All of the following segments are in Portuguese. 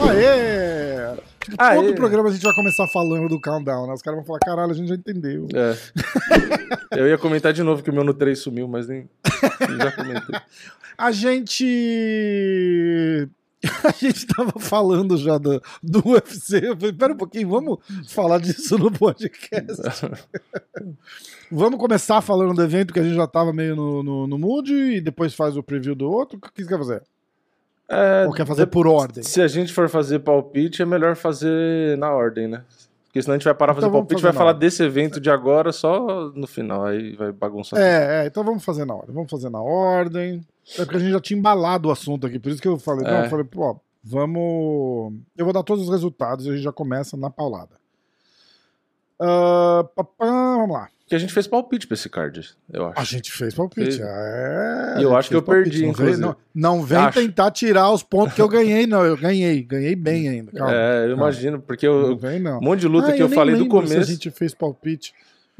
Aê! Tipo, Aê. todo programa a gente vai começar falando do countdown, né? Os caras vão falar, caralho, a gente já entendeu. É. Eu ia comentar de novo que o meu no 3 sumiu, mas nem. Já comentei. A gente. A gente tava falando já do, do UFC. Eu falei, pera um pouquinho, vamos falar disso no podcast. vamos começar falando do evento que a gente já tava meio no, no, no mood e depois faz o preview do outro. O que você quer fazer? É, Ou quer fazer por ordem? Se a gente for fazer palpite, é melhor fazer na ordem, né? Porque senão a gente vai parar Então fazer palpite e fazer vai falar ordem. desse evento de agora só no final. Aí vai bagunçar. É, é, então vamos fazer na ordem. Vamos fazer na ordem. É porque a gente já tinha embalado o assunto aqui, por isso que eu falei, não, É. eu falei, pô, vamos. Eu vou dar todos os resultados e a gente já começa na paulada. Papá, vamos lá. Porque a gente fez palpite pra esse card, eu acho. A gente fez palpite. Fez. É, E eu acho que eu perdi, Não inclusive. não, não vem Acho. tentar tirar os pontos que eu ganhei, não. Eu ganhei, ganhei bem ainda. Calma. é, eu calma. imagino, porque Não eu, vem, não. um monte de luta Ah, que eu, nem falei do começo. A gente fez palpite.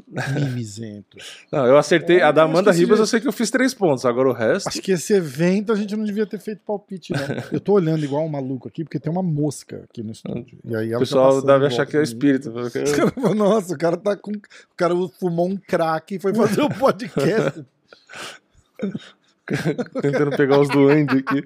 Mimizento. Não, eu acertei. É, a da Amanda Ribas eu sei que eu fiz três pontos. Agora o resto. Acho que esse evento a gente não devia ter feito palpite, não. Eu tô olhando igual um maluco aqui, porque tem uma mosca aqui no estúdio. E aí O ela tá pessoal deve achar que é espírito. Falam, Nossa, o cara tá com. O cara fumou um crack e foi fazer o podcast. Tentando pegar os duendes aqui.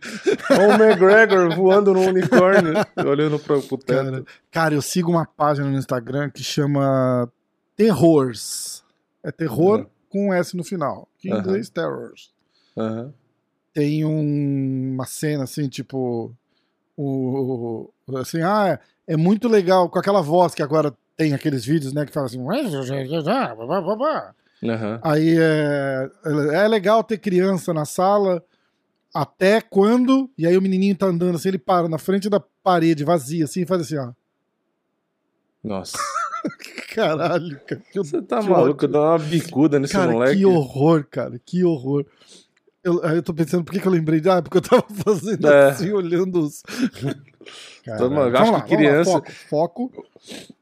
Olha o McGregor voando no unicórnio, olhando pro, pro teto. cara, cara, eu sigo uma página no Instagram que chama Terrors. É terror Uhum. com um S no final. Que em Aham. inglês, Terrors. Aham. tem um- uma cena assim, tipo. O, assim, ah, é muito legal com aquela voz que agora tem aqueles vídeos, né, que fala assim. Aí é, é legal ter criança na sala até quando. E aí o menininho tá andando assim, ele para na frente da parede vazia, assim, e faz assim, ó. Nossa. Caralho, cara. Que, Você tá maluco? Dá uma bicuda nesse Cara, moleque. que horror, cara, que horror. Eu, eu tô pensando, por que, que eu lembrei? de- Ah, porque eu tava fazendo É. assim, olhando os. Maluco. Vamos Acho lá, que vamos lá, criança- foco, foco.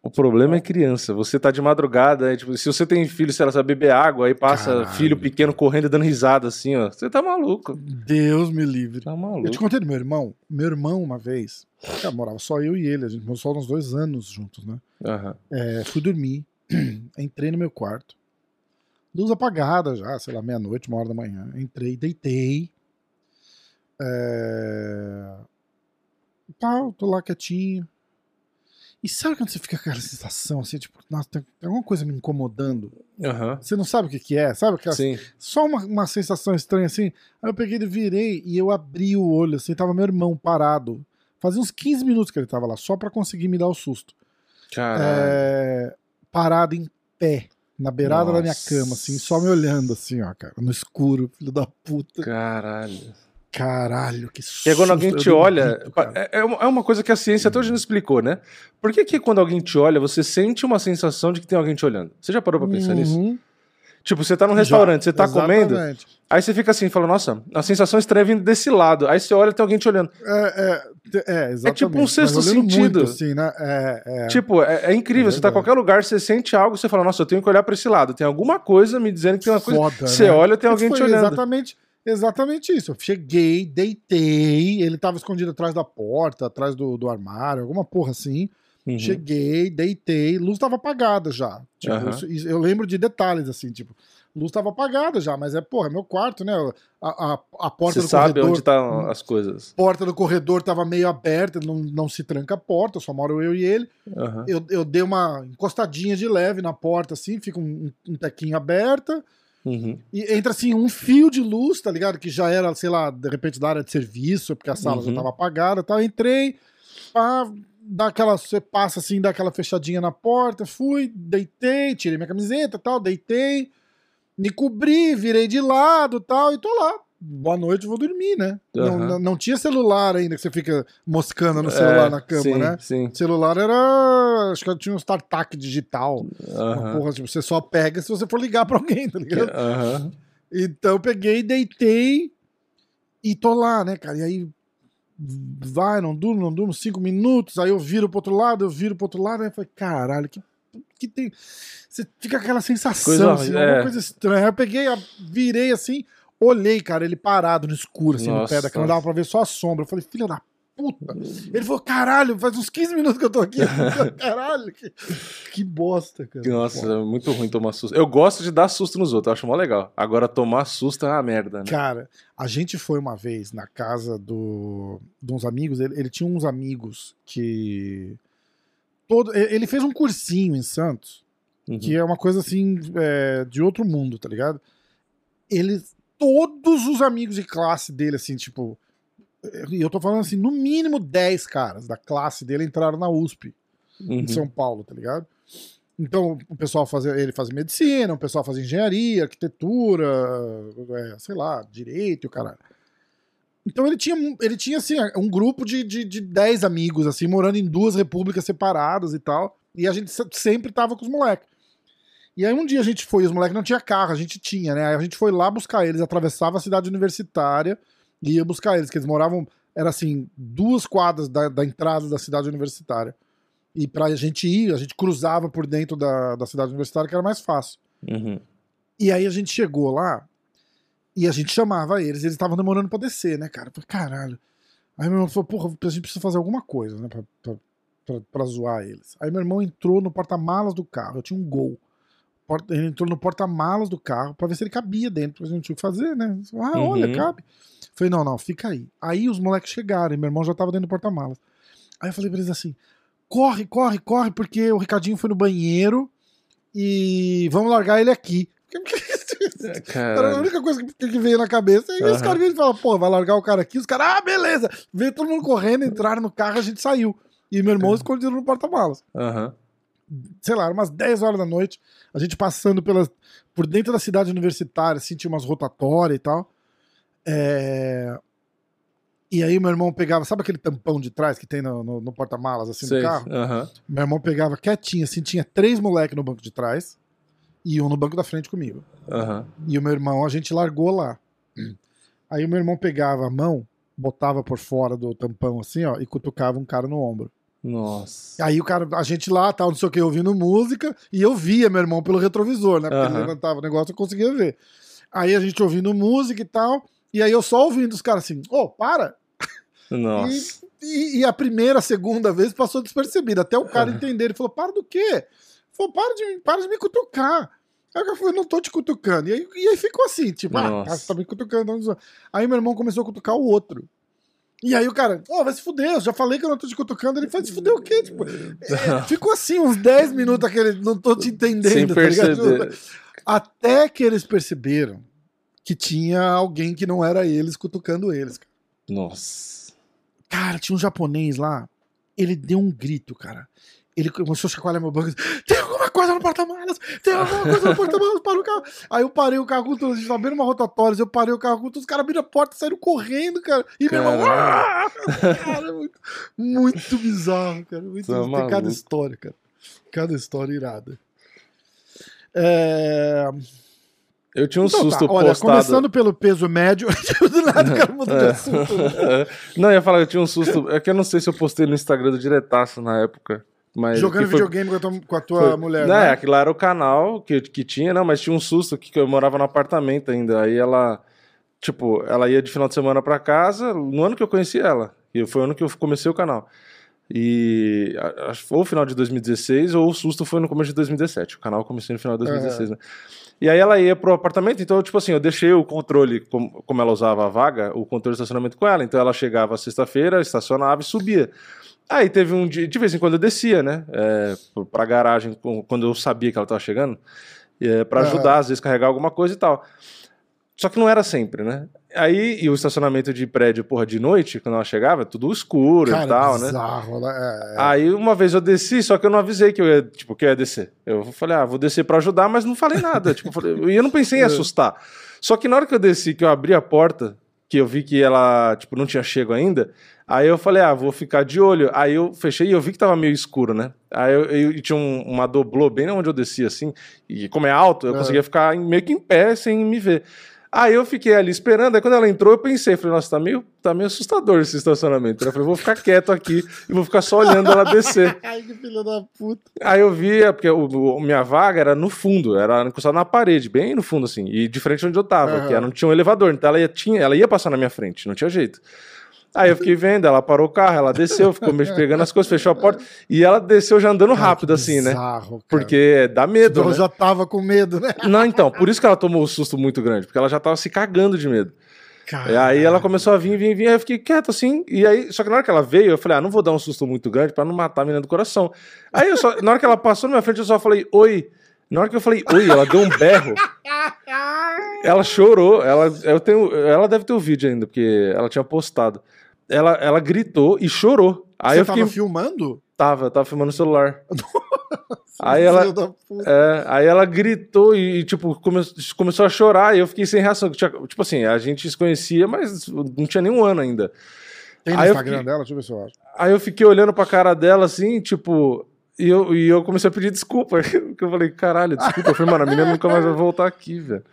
O problema é criança. Você tá de madrugada, né? tipo, se você tem filho, se ela sabe beber água, aí passa Caralho. filho pequeno correndo e dando risada assim, ó. Você tá maluco. Deus me livre. Tá Eu te maluco. contei do meu irmão. Meu irmão, uma vez, cara, morava só eu e ele, a gente morou só uns dois anos juntos, né? Aham. É, fui dormir, entrei no meu quarto, luz apagada já, sei lá, meia-noite, uma hora da manhã. Entrei, deitei. É... Tal, tô lá quietinho. E sabe quando você fica com aquela sensação assim, tipo, nossa, tem alguma coisa me incomodando? Aham. Você não sabe o que, que é, sabe? Aquela, Sim. só uma, uma sensação estranha assim. Aí eu peguei e virei e eu abri o olho, assim, tava meu irmão parado. Fazia uns 15 minutos que ele tava lá, só pra conseguir me dar o susto. É, parado em pé, na beirada da minha Nossa. cama, assim, só me olhando, assim, ó, cara, no escuro, filho da puta. Caralho. Caralho, que susto. E quando alguém te olha. grito, é, é uma é uma coisa que a ciência até hoje não explicou, né? Por que, que quando alguém te olha, você sente uma sensação de que tem alguém te olhando? Você já parou pra pensar nisso? Tipo, você tá num já, restaurante, você tá comendo, exatamente. aí você fica assim, fala, nossa, a sensação estranha vindo desse lado. Aí você olha e tem alguém te olhando. É, é, é, exatamente. tipo um sexto sentido. Muito, assim, né? É, é. Tipo, é, é incrível. É você tá em qualquer lugar, você sente algo, você fala, nossa, eu tenho que olhar pra esse lado. Tem alguma coisa me dizendo que tem uma coisa. Foda, você né? olha, tem alguém te olhando. Exatamente, exatamente isso. Eu cheguei, deitei, ele tava escondido atrás da porta, atrás do, do armário, alguma porra assim. Uhum. Cheguei, deitei, luz tava apagada já. Tipo, isso- isso- eu lembro de detalhes assim, tipo, luz tava apagada já, mas é, porra, é meu quarto, né? A, a, a porta Você do sabe corredor. onde tá as coisas. porta do corredor tava meio aberta, não, não se tranca a porta, só moro eu e ele. Aham. Eu, eu dei uma encostadinha de leve na porta, assim, fica um, um tequinho aberta. Uhum. E entra assim um fio de luz, tá ligado? Que já era, sei lá, de repente da área de serviço, porque a sala já Uhum. tava apagada e tal. Entrei, pá, dá aquela, você passa assim, dá aquela fechadinha na porta, fui, deitei, tirei minha camiseta tal, deitei, me cobri, virei de lado tal, e tô lá. Boa noite, vou dormir, né? Não, Aham. não, não tinha celular ainda, que você fica moscando no celular É, na cama, sim, né? Sim. Celular era. Acho que tinha um StarTAC digital. Uma Aham. porra, tipo, você só pega se você for ligar pra alguém, tá ligado? Aham. Então eu peguei, deitei e tô lá, né, cara? E aí vai, não durmo, não durmo, cinco minutos, aí eu viro pro outro lado, eu viro pro outro lado, aí eu falei, caralho, que, que tem. Você fica aquela sensação, Coisa- assim, é. alguma coisa estranha. Aí eu peguei, virei assim, olhei, cara, ele parado no escuro, assim, no Nossa. pé da cama, dava pra ver só a sombra. Eu falei, filha da puta. Ele falou, caralho, faz uns 15 minutos que eu tô aqui. caralho, que, que bosta, cara. Nossa, é muito ruim tomar susto. Eu gosto de dar susto nos outros, eu acho mó legal. Agora, tomar susto é uma merda, né? Cara, a gente foi uma vez na casa do, de uns amigos. Ele, ele tinha uns amigos que. Todo, ele fez um cursinho em Santos, Uhum. que é uma coisa assim, é, de outro mundo, tá ligado? Ele. Todos os amigos de classe dele, assim, tipo. E eu tô falando assim, no mínimo 10 caras da classe dele entraram na USP Uhum. em São Paulo, tá ligado? Então, o pessoal fazia, ele fazia medicina, o pessoal fazia engenharia, arquitetura, é, sei lá, direito e o caralho. Então ele tinha, ele tinha assim, um grupo de, de, de 10 amigos, assim, morando em duas repúblicas separadas e tal. E a gente se- sempre tava com os moleques. E aí um dia a gente foi, os moleques não tinha carro, a gente tinha, né? Aí a gente foi lá buscar eles, atravessava a cidade universitária e ia buscar eles, que eles moravam, era assim, duas quadras da, da entrada da cidade universitária. E pra gente ir, a gente cruzava por dentro da, da cidade universitária, que era mais fácil. Uhum. E aí a gente chegou lá e a gente chamava eles, eles estavam demorando pra descer, né, cara? Eu falei, caralho. Aí meu irmão falou, porra, a gente precisa fazer alguma coisa, né, pra, pra, pra, pra zoar eles. Aí meu irmão entrou no porta-malas do carro, eu tinha um gol. Porta- Ele entrou no porta-malas do carro pra ver se ele cabia dentro, porque a gente não tinha o que fazer, né? Ah, olha, Uhum. cabe. Falei, não, não, fica aí. Aí os moleques chegaram e meu irmão já tava dentro do porta-malas. Aí eu falei pra eles assim: corre, corre, corre, porque o Ricardinho foi no banheiro e vamos largar ele aqui. Era a Caralho. única coisa que, que veio na cabeça. E os Aham. caras vêm e falam, pô, vai largar o cara aqui. Os caras, ah, beleza. Veio todo mundo correndo, entraram no carro, a gente saiu. E meu irmão escondido no porta-malas. Aham. Sei lá, umas 10 horas da noite, a gente passando pelas, por dentro da cidade universitária, assim, tinha umas rotatórias e tal. É, E aí meu irmão pegava, sabe aquele tampão de trás que tem no, no- no porta-malas, assim, Sei. do carro? Aham. Meu irmão pegava quietinho, assim, tinha três moleques no banco de trás e um no banco da frente comigo. Aham. E o meu irmão, a gente largou lá. Aí o meu irmão pegava a mão, botava por fora do tampão assim, ó, e cutucava um cara no ombro. Nossa. Aí o cara, a gente lá, tal, não sei o que, ouvindo música, e eu via meu irmão pelo retrovisor, né? Porque ele Aham. levantava o negócio, eu conseguia ver. Aí a gente ouvindo música e tal, e aí eu só ouvindo os caras assim, ô, para! Nossa. E, e a primeira, segunda vez passou despercebida, até o cara Aham. entender. Ele falou: para do quê? Ele falou: para de, para de me cutucar. Aí o cara falou: não tô te cutucando. E aí, e aí ficou assim: tipo, ah, Nossa. tá, você tá me cutucando. tá. Aí meu irmão começou a cutucar o outro. E aí o cara, ó, vai se fuder, eu já falei que eu não tô te cutucando. Ele faz se fuder o quê? Tipo, é, ficou assim uns 10 minutos aquele, não tô te entendendo. Sem tá ligado? perceber. Até que eles perceberam que tinha alguém que não era eles cutucando eles. Nossa. Cara, tinha um japonês lá. Ele deu um grito, cara. Ele começou a chacoalhar meu banco. Tem coisa no porta-malas? Tem alguma coisa no porta-malas? Para o carro. Aí eu parei o carro com tudo. A gente tava uma rotatória. Eu parei o carro com tudo. Os caras abriram a porta e saíram correndo, cara. E meu irmão. "Ah!" Cara, é muito, muito bizarro, cara. Muito Tá bizarro. Tem cada história, cara. Cada história irada. É... Eu tinha um Então susto tá, olha, postado. começando pelo peso médio, do nada o cara mudou de assunto. né? não, eu ia falar que eu tinha um susto. É que eu não sei se eu postei no Instagram do Diretaço na época. Mas Jogando foi- videogame com a tua, com a tua foi- mulher, Não, né? aquilo lá era o canal que, que tinha, não, mas tinha um susto que, que eu morava no apartamento ainda. Aí ela, tipo, ela ia de final de semana pra casa, no ano que eu conheci ela. E foi o ano que eu comecei o canal. E a- acho que foi o final de 2016 ou o susto foi no começo de 2017. O canal começou no final de 2016, né? E aí ela ia pro apartamento, então, tipo assim, eu deixei o controle, como, como ela usava a vaga, o controle de estacionamento com ela. Então ela chegava sexta-feira, estacionava e subia. Aí teve um dia, de vez em quando eu descia, né? É, pra garagem, quando eu sabia que ela tava chegando, é, para ajudar, às vezes carregar alguma coisa e tal. Só que não era sempre, né? Aí, e o estacionamento de prédio, porra, de noite, quando ela chegava, tudo escuro Cara, e tal, né? bizarro, né? É, é. Aí uma vez eu desci, só que eu não avisei que eu ia, tipo, que eu ia descer. Eu falei, ah, vou descer pra ajudar, mas não falei nada. tipo, eu falei- e eu não pensei em assustar. Só que na hora que eu desci, que eu abri a porta, que eu vi que ela, tipo, não tinha chego ainda, aí eu falei, ah, vou ficar de olho. Aí eu fechei e eu vi que tava meio escuro, né? Aí eu, eu- tinha um- uma doblô bem onde eu desci, assim, e como é alto, eu É. conseguia ficar meio que em pé sem me ver. Aí eu fiquei ali esperando, aí quando ela entrou, eu pensei, falei, nossa, tá meio, tá meio assustador esse estacionamento. Eu falei, vou ficar quieto aqui e vou ficar só olhando ela descer. Ai, que filho da puta. Aí eu vi, é porque o, o- minha vaga era no fundo, era encostada na parede, bem no fundo, assim, e de frente onde eu tava, Aham. que era, não tinha um elevador, então ela ia, tinha, ela ia passar na minha frente, não tinha jeito. Aí eu fiquei vendo, ela parou o carro, ela desceu, ficou meio pegando as coisas, fechou a porta, e ela desceu já andando rápido, Que assim, né? bizarro, cara. Porque dá medo, Ela né? já tava com medo, né? Não, então, por isso que ela tomou um susto muito grande, porque ela já tava se cagando de medo. E Cara, aí ela começou a vir, vir, vir, aí eu fiquei quieto assim, e aí, só que na hora que ela veio, eu falei, ah, não vou dar um susto muito grande pra não matar a menina do coração. Aí eu só, na hora que ela passou na minha frente, eu só falei, oi. Na hora que eu falei, oi, ela deu um berro. Ela chorou, ela, eu tenho, ela deve ter o vídeo ainda, porque ela tinha postado. Ela, ela gritou e chorou. Aí Você eu fiquei, tava filmando? tava, eu tava filmando o celular. Aí ela-. É, aí ela gritou e, e, tipo, come- começou a chorar e eu fiquei sem reação. Tipo assim, a gente se conhecia, mas não tinha nenhum ano ainda. Tem no Aí Instagram fiquei- dela? Deixa eu ver se eu acho. Aí eu fiquei olhando pra cara dela assim, tipo. E eu, e eu comecei a pedir desculpa. Porque eu falei, caralho, desculpa. Eu falei, mano, a menina nunca mais vai voltar aqui, velho.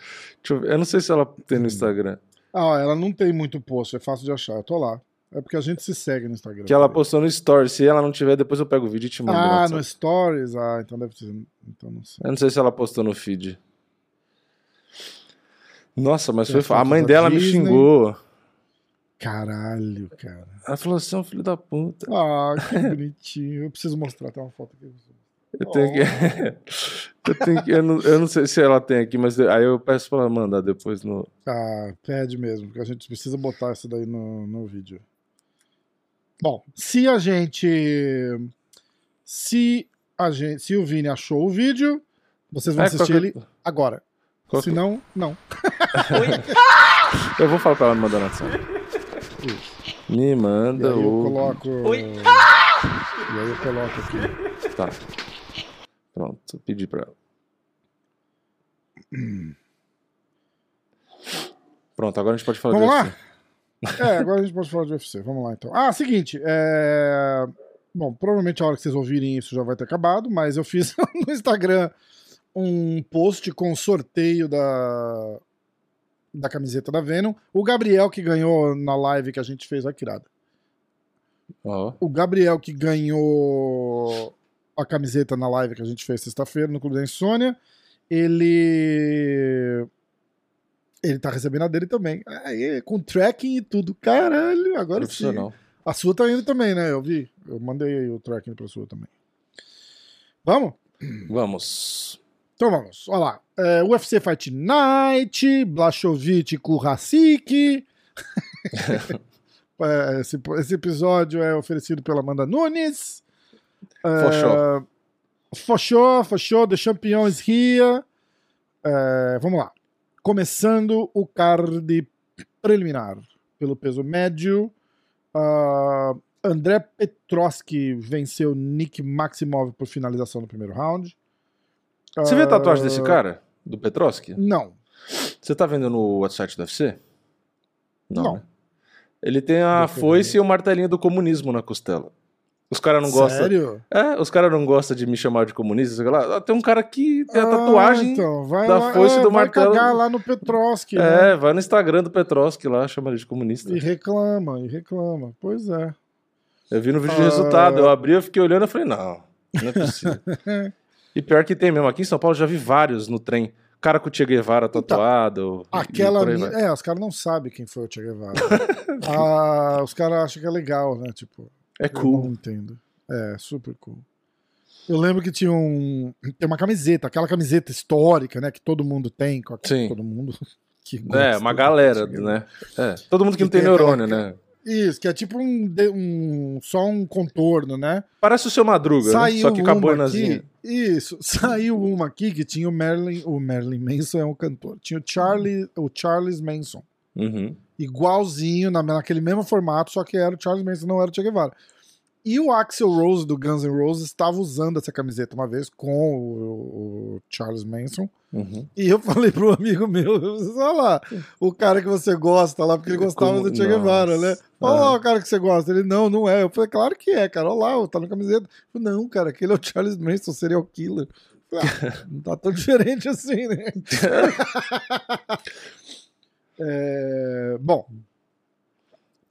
Eu, eu não sei se ela tem no Instagram. Ah, ela não tem muito post, é fácil de achar. Eu tô lá. É porque a gente se segue no Instagram. Que ela postou no Story. Se ela não tiver, depois eu pego o vídeo e te mando. Ah, no Stories? Ah, então deve ser. Então não sei. Eu não sei se ela postou no feed. Nossa, mas Tem foi. a mãe dela me Disney. xingou. Caralho, cara. Ela falou assim, "Ô, filho da puta. Ah, que bonitinho. Eu preciso mostrar até uma foto aqui. Eu tenho que. eu, tenho que eu, não, eu não sei se ela tem aqui, mas aí eu peço pra ela mandar depois no. Ah, pede mesmo, porque a gente precisa botar isso daí no, no vídeo. Bom, se a gente. Se a gente. Se o Vini achou o vídeo, vocês vão É, assistir qualquer- ele agora. qual- Se não, não. Eu vou falar pra ela me mandar na sala. Me E aí manda eu o. coloco. Oi. E aí eu coloco aqui. Tá. Pronto, pedi pra ela. Pronto, agora a gente pode falar Vamos lá? É, agora a gente pode falar de UFC. Vamos lá então. Ah, seguinte. É... Bom, provavelmente a hora que vocês ouvirem isso já vai ter acabado, mas eu fiz no Instagram um post com sorteio da, da camiseta da Venom. O Gabriel que ganhou na live que a gente fez, que irado. Ó, O Gabriel que ganhou a camiseta na live que a gente fez sexta-feira no Clube da Insônia, ele. Ele tá recebendo a dele também. Aí, com tracking e tudo. Caralho, agora sim. A sua tá indo também, né? Eu vi. Eu mandei aí o tracking pra sua também. Vamos? Vamos. Então vamos. Olha lá. É, UFC Fight Night, Blashovich com Hasik. É, esse, esse episódio é oferecido pela Amanda Nunes. É, Fochó. Fochó, Fochó, The Champion is here. É, vamos lá. Começando o card preliminar pelo peso médio. ah, André Petroski venceu Nick Maximov por finalização no primeiro round. Você viu a tatuagem Ah, desse cara? Do Petroski? Não. Você tá vendo no website do UFC? Não. né? Ele tem a eu foice e o martelinho do comunismo na costela. Os caras não gostam. Sério? É, os caras não gostam de me chamar de comunista. sei lá. Ah, Tem um cara que tem a Ah, tatuagem. então, vai da lá, foice é, do vai martelo. cagar lá no Petroski. né? É, vai no Instagram do Petroski lá, chama ele de comunista. E reclama, e reclama. Pois é. Eu vi no vídeo de Ah. resultado, eu abri, eu fiquei olhando, eu falei, não, não é possível. e pior que tem mesmo, aqui em São Paulo já vi vários no trem. Cara com o Che Guevara tatuado. e Então, Aquela. vai. É, os caras não sabem quem foi o Che Guevara. Ah, os caras acham que é legal, né? Tipo. É Eu cool. não entendo. É, super cool. Eu lembro que tinha um. Tem uma camiseta, aquela camiseta histórica, né? Que todo mundo tem. com a- Sim. Todo mundo. Que É, uma do galera, né? É, todo mundo que Que não tem tem neurônio, né? Isso, que é tipo um, um- só um contorno, né? Parece o seu Madruga, né? Saiu só que com a boinazinha. isso, saiu uma aqui que tinha o Marilyn, o Marilyn Manson é um cantor, tinha o Charlie, o Charles Manson, Uhum. Igualzinho, na, naquele mesmo formato, só que era o Charles Manson, não era o Che Guevara. E o Axel Rose do Guns N' Roses estava usando essa camiseta uma vez com o, o Charles Manson. Uhum. E eu falei pro amigo meu, olha lá, o cara que você gosta lá, porque ele gostava Como- do Che Guevara, né? Olha lá Ah. o cara que você gosta. Ele, não, não é. Eu falei, claro que é, cara. Olha lá, tá na camiseta. Eu falei, não, cara, aquele é o Charles Manson, serial killer. Ah, não tá tão diferente assim, né? É, bom.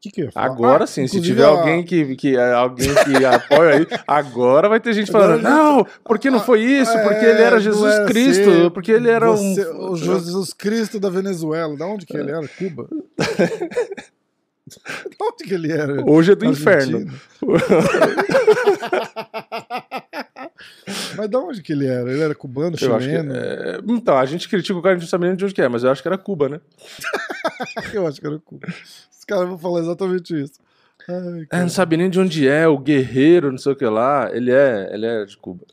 Que, que? Agora Ah, sim, se tiver a- alguém que, que é, alguém que apoia aí, agora vai ter gente falando, não, porque não foi isso, porque ele É, era não Jesus era Cristo, assim, porque ele era você- um. O Jesus Cristo da Venezuela. Da onde que ele era? Cuba? da onde que ele era? Hoje é do inferno. Mas da onde que ele era? Ele era cubano, Eu chileno? é, Então, a gente critica o cara, a gente não sabe nem de onde que é, mas eu acho que era Cuba, né? Eu acho que era Cuba. Os caras vão falar exatamente isso. Ai, É, não sabe nem de onde é, o guerreiro, não sei o que lá. Ele é, ele é de Cuba.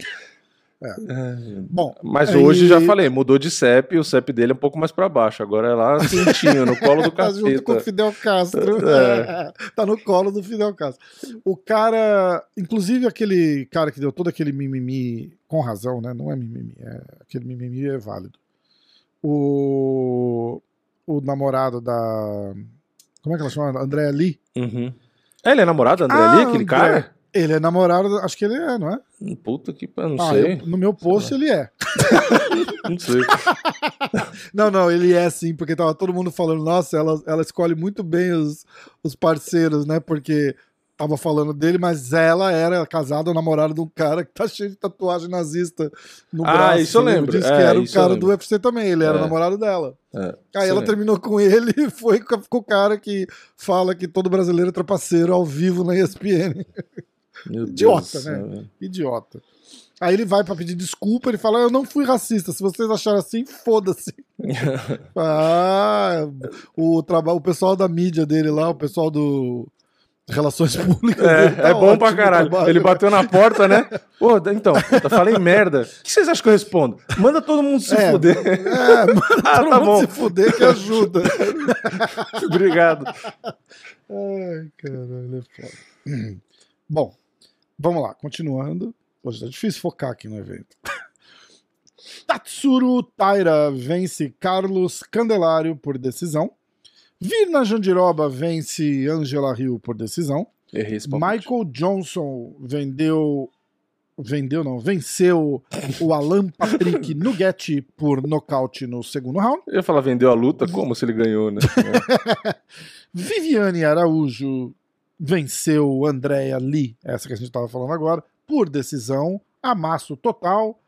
É. É, Bom, Mas Aí- hoje já falei, mudou de CEP, o CEP dele é um pouco mais pra baixo. Agora é lá quentinho, no colo do tá junto com o capeta. Fidel Castro. É. tá no colo do Fidel Castro. O cara, inclusive aquele cara que deu todo aquele mimimi, com razão, né? Não é mimimi, é, aquele mimimi é válido. O, o namorado da. Como é que ela chama? Andréa Lee. Uhum. É, ele é namorado da André Ah, ali, aquele André. cara? Ele é namorado, acho que ele é, não é? Puta que eu não Ah, sei. eu- no meu post ele é. Não sei. Não, não, ele é sim, porque tava todo mundo falando, nossa, ela, ela escolhe muito bem os, os parceiros, né? Porque tava falando dele, mas ela era casada ou namorada de um cara que tá cheio de tatuagem nazista no Ah, braço. isso eu lembro. Disse que É, era o cara do UFC também, ele era É. namorado dela. É, Aí ela terminou com ele e foi com, com o cara que fala que todo brasileiro é trapaceiro ao vivo na ESPN. Meu Deus Idiota, do céu, né? Idiota. Aí ele vai pra pedir desculpa, ele fala: Eu não fui racista. Se vocês acharam assim, foda-se. ah, o, o pessoal da mídia dele lá, o pessoal do. Relações Públicas. É, dele, tá é bom pra caralho. trabalho. Ele bateu na porta, né? Pô, então, eu falei merda. O que vocês acham que eu respondo? Manda todo mundo se É, fuder. É, manda Ah, todo tá mundo bom. se fuder que ajuda. Obrigado. Ai, caralho, é foda. Bom, vamos lá, continuando. Hoje tá difícil focar aqui no evento. Tatsuro Taira vence Carlos Candelário por decisão. Virna Jandiroba vence Angela Hill por decisão. Errei esse palpite. Michael Johnson vendeu. Vendeu, não, venceu o Alan Patrick Nugget por nocaute no segundo round. Eu ia falar, vendeu a luta? Como se ele ganhou, né? Viviane Araújo venceu Andrea Lee, essa que a gente estava falando agora, por decisão, amasso total.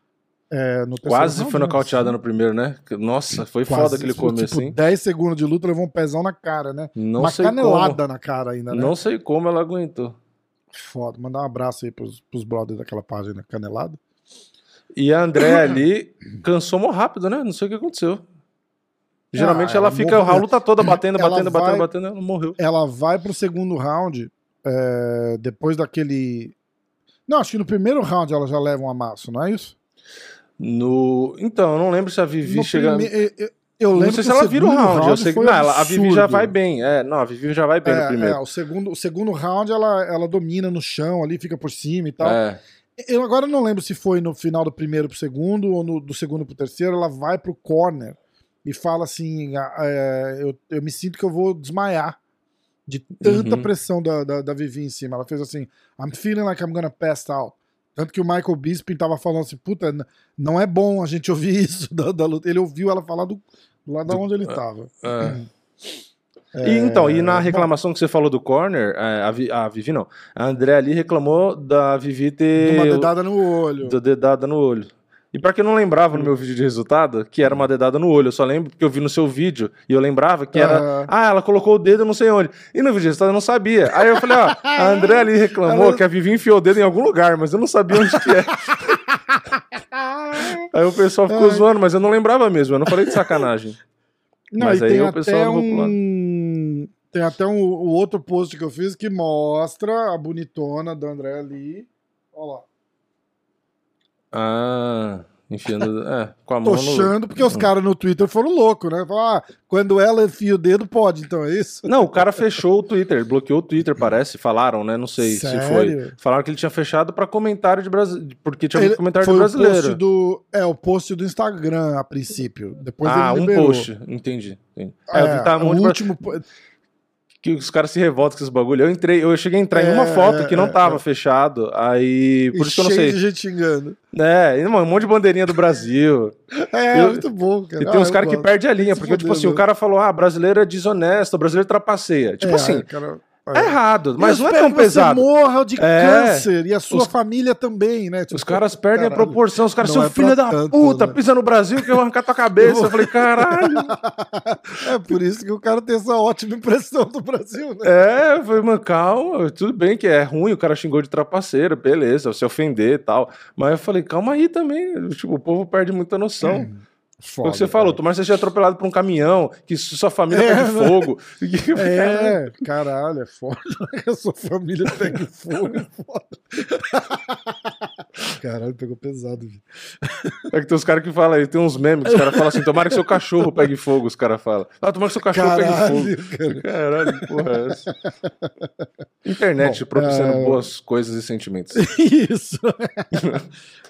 é, Quase round, foi nocauteada no primeiro, né? Nossa, foi Quase, foda aquele foi, começo, tipo, hein? 10 segundos de luta, levou um pezão na cara, né? Não Uma sei canelada na cara ainda, como. né? Não sei como ela aguentou. Foda. Mandar um abraço aí pros, pros brothers daquela página Canelada. E a André ali cansou mó rápido, né? Não sei o que aconteceu. Geralmente Ah, ela, ela fica morreu. a luta toda batendo, batendo, vai- batendo, batendo, ela morreu. Ela vai pro segundo round, é, depois daquele... Não, acho que no primeiro round ela já leva um amasso, não é isso? No... Então, eu não lembro se a Vivi No chega. prime- eu- eu- lembro Não sei se ela vira o segundo round. Eu sei que não, ela- a Vivi já vai bem. É, não, a Vivi já vai bem no É, primeiro. é, o, segundo, o segundo round ela, ela domina no chão ali, fica por cima e tal. É, Eu agora não lembro se foi no final do primeiro pro segundo ou no, do segundo pro terceiro. Ela vai pro corner e fala assim: ah, é, eu, eu me sinto que eu vou desmaiar de tanta Uhum. pressão da, da, da Vivi em cima. Ela fez assim: I'm feeling like I'm gonna pass out. Tanto que o Michael Bisping tava falando assim: puta, não é bom a gente ouvir isso da, da luta. Ele ouviu ela falar do, lá da onde ele tava. é. É, E, então, e na reclamação que você falou do corner, a, Vi- a Vivi não. A André ali reclamou da Vivi ter. uma dedada no olho. da dedada no olho. E pra quem não lembrava no meu vídeo de resultado, que era uma dedada no olho, eu só lembro porque eu vi no seu vídeo e eu lembrava que era. Ah, ela colocou o dedo não sei onde. E no vídeo de resultado eu não sabia. Aí eu falei, ó, a André ali reclamou que a Vivi enfiou o dedo em algum lugar, mas eu não sabia onde que é. Aí o pessoal ficou zoando, mas eu não lembrava mesmo, eu não falei de sacanagem. Não, Mas aí o pessoal um... Tem até um, o outro post que eu fiz que mostra a bonitona da André ali. Olha lá. Ah, enfiando. É, com a mão. no- Tochando, porque os caras no Twitter foram loucos, né? Falaram, ah, quando ela enfia o dedo, pode, então é isso? Não, o cara fechou o Twitter, bloqueou o Twitter, parece. Falaram, né? Não sei se Sério? foi. Falaram que ele tinha fechado pra comentário de brasileiro. Porque tinha Ele- muito comentário foi de o post brasileiro. do. É, o post do Instagram a princípio. Depois ah, um post. Entendi. entendi. É, É, tava um o último. po- que os caras se revoltam com esses bagulho. Eu entrei, eu cheguei a entrar em uma É, foto que não é, tava é. fechado. Aí. Por isso que eu não sei. de gente xingando. É, e, um monte de bandeirinha do Brasil. É, Eu- muito bom, cara. E tem Ah, uns caras que perdem a linha, porque, tipo assim, o né? cara falou, ah, brasileiro é desonesto, o brasileiro trapaceia. Tipo É, assim, cara, é errado, mas não é tão que você pesado. morra de É. câncer e a sua Os- família também, né? Tipo, Os caras perdem a caralho. proporção, os caras, Não seu é filho da tanto, puta, né? pisa no Brasil que eu vou arrancar tua cabeça. Eu falei, caralho. É por isso que o cara tem essa ótima impressão do Brasil, né? É, eu falei, mano, calma, tudo bem que é ruim, o cara xingou de trapaceiro, beleza, se ofender e tal. Mas eu falei, calma aí também, tipo, o povo perde muita noção. Foi o que você falou, tomara que você seja atropelado por um caminhão, que sua família É, perde né? fogo. É, caralho, é foda. Que a sua família pegue fogo, é foda. Caralho, pegou pesado, viu? É que tem uns caras que falam aí, tem uns memes que os caras falam assim, tomara que seu cachorro pegue fogo, os caras falam. Ah, tomara que seu cachorro pegue Caralho, fogo. cara. Caralho, que porra é essa? Internet Bom, propiciando é, boas coisas e sentimentos. Isso.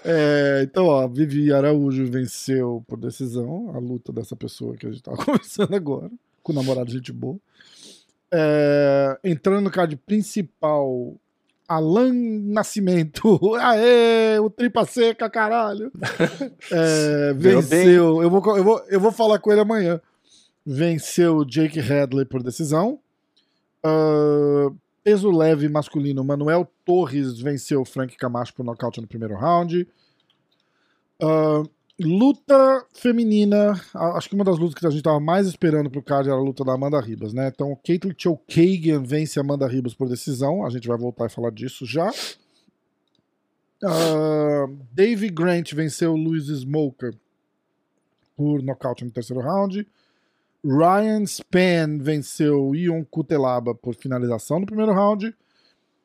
É, então, ó, Vivi Araújo venceu por decisão a luta dessa pessoa que a gente tava conversando agora, com o namorado gente boa. É, entrando no card principal, Alan Nascimento. Aê, o tripa seca, caralho. É, venceu. Eu vou, eu, vou, eu vou falar com ele amanhã. Venceu Jake Hadley por decisão. Ah, peso leve masculino, Manuel Torres venceu Frank Camacho por nocaute no primeiro round. Ah, luta feminina, acho que uma das lutas que a gente estava mais esperando pro card era a luta da Amanda Ribas, né? Então, Caitlyn Chookagian vence a Amanda Ribas por decisão, a gente vai voltar e falar disso já. Ah, Dave Grant venceu Louis Smoker por nocaute no terceiro round. Ryan Span venceu Ion Kutelaba por finalização no primeiro round.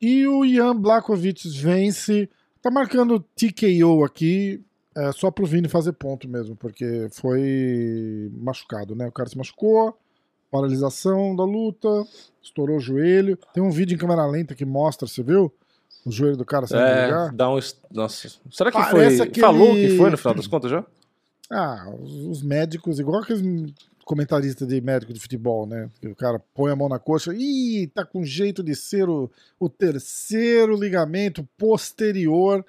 E o Ian Blakovic vence. Tá marcando TKO aqui, é, só pro Vini fazer ponto mesmo, porque foi machucado, né? O cara se machucou, paralisação da luta, estourou o joelho. Tem um vídeo em câmera lenta que mostra, você viu? O joelho do cara saindo do É, lugar. dá um. Nossa. Será que Parece foi. aquele- Falou que foi no final das contas já? Ah, os, os médicos, igual aqueles comentaristas de médico de futebol, né? Que o cara põe a mão na coxa, ih, tá com jeito de ser o, o terceiro ligamento posterior.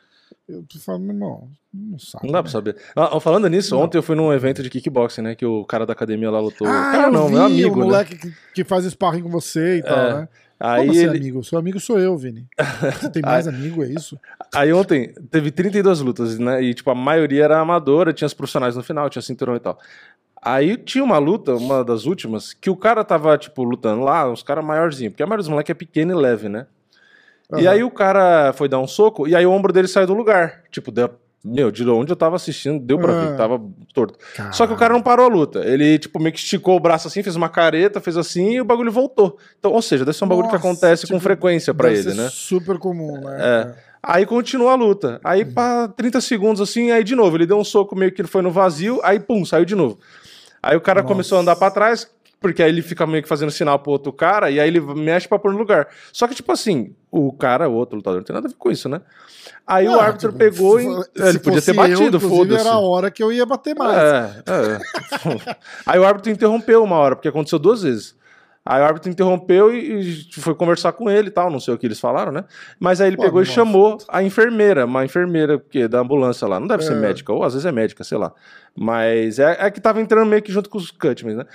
Eu falando, meu irmão, não sabe. Não dá né? pra saber. Ah, falando nisso, Não. ontem eu fui num evento de kickboxing, né? Que o cara da academia lá lutou. Ah, cara, não, vi, meu amigo. o né? moleque que, que faz sparring com você e tal, É. né? Aí, Como assim, ele... amigo? Seu amigo sou eu, Vini. Você tem mais amigo, é isso? Aí ontem teve 32 lutas, né? E, tipo, a maioria era amadora, tinha os profissionais no final, tinha cinturão e tal. Aí tinha uma luta, uma das últimas, que o cara tava, tipo, lutando lá, uns caras maiorzinhos, porque a maioria dos moleques é pequeno e leve, né? E Aham. aí o cara foi dar um soco, e aí o ombro dele saiu do lugar. Tipo, deu, meu, de onde eu tava assistindo, deu pra ver Ah. que tava torto. Só que o cara não parou a luta. Ele, tipo, meio que esticou o braço assim, fez uma careta, fez assim e o bagulho voltou. Então, ou seja, deve ser um bagulho que Nossa, acontece com tipo, frequência pra Deve ele, né? Super comum, né? É. Aí continua a luta. Aí, pra 30 segundos assim, aí de novo, ele deu um soco meio que ele foi no vazio, aí pum, saiu de novo. Aí o cara Nossa. começou a andar pra trás, porque aí ele fica meio que fazendo sinal pro outro cara, e aí ele mexe pra pôr no lugar. Só que, tipo assim, o cara, o outro lutador, não tem nada a ver com isso, né? Aí o Ah, árbitro tipo, pegou se e. ele podia ter batido, foda-se. Era a hora que eu ia bater mais. É, é. Aí o árbitro interrompeu uma hora, porque aconteceu duas vezes. Aí o árbitro interrompeu e, e foi conversar com ele e tal, não sei o que eles falaram, né? Mas aí ele Pô, pegou e nossa. chamou a enfermeira, uma enfermeira que, da ambulância lá. Não deve ser É. médica, ou às vezes é médica, sei lá. Mas é, é que tava entrando meio que junto com os Cutmans, né?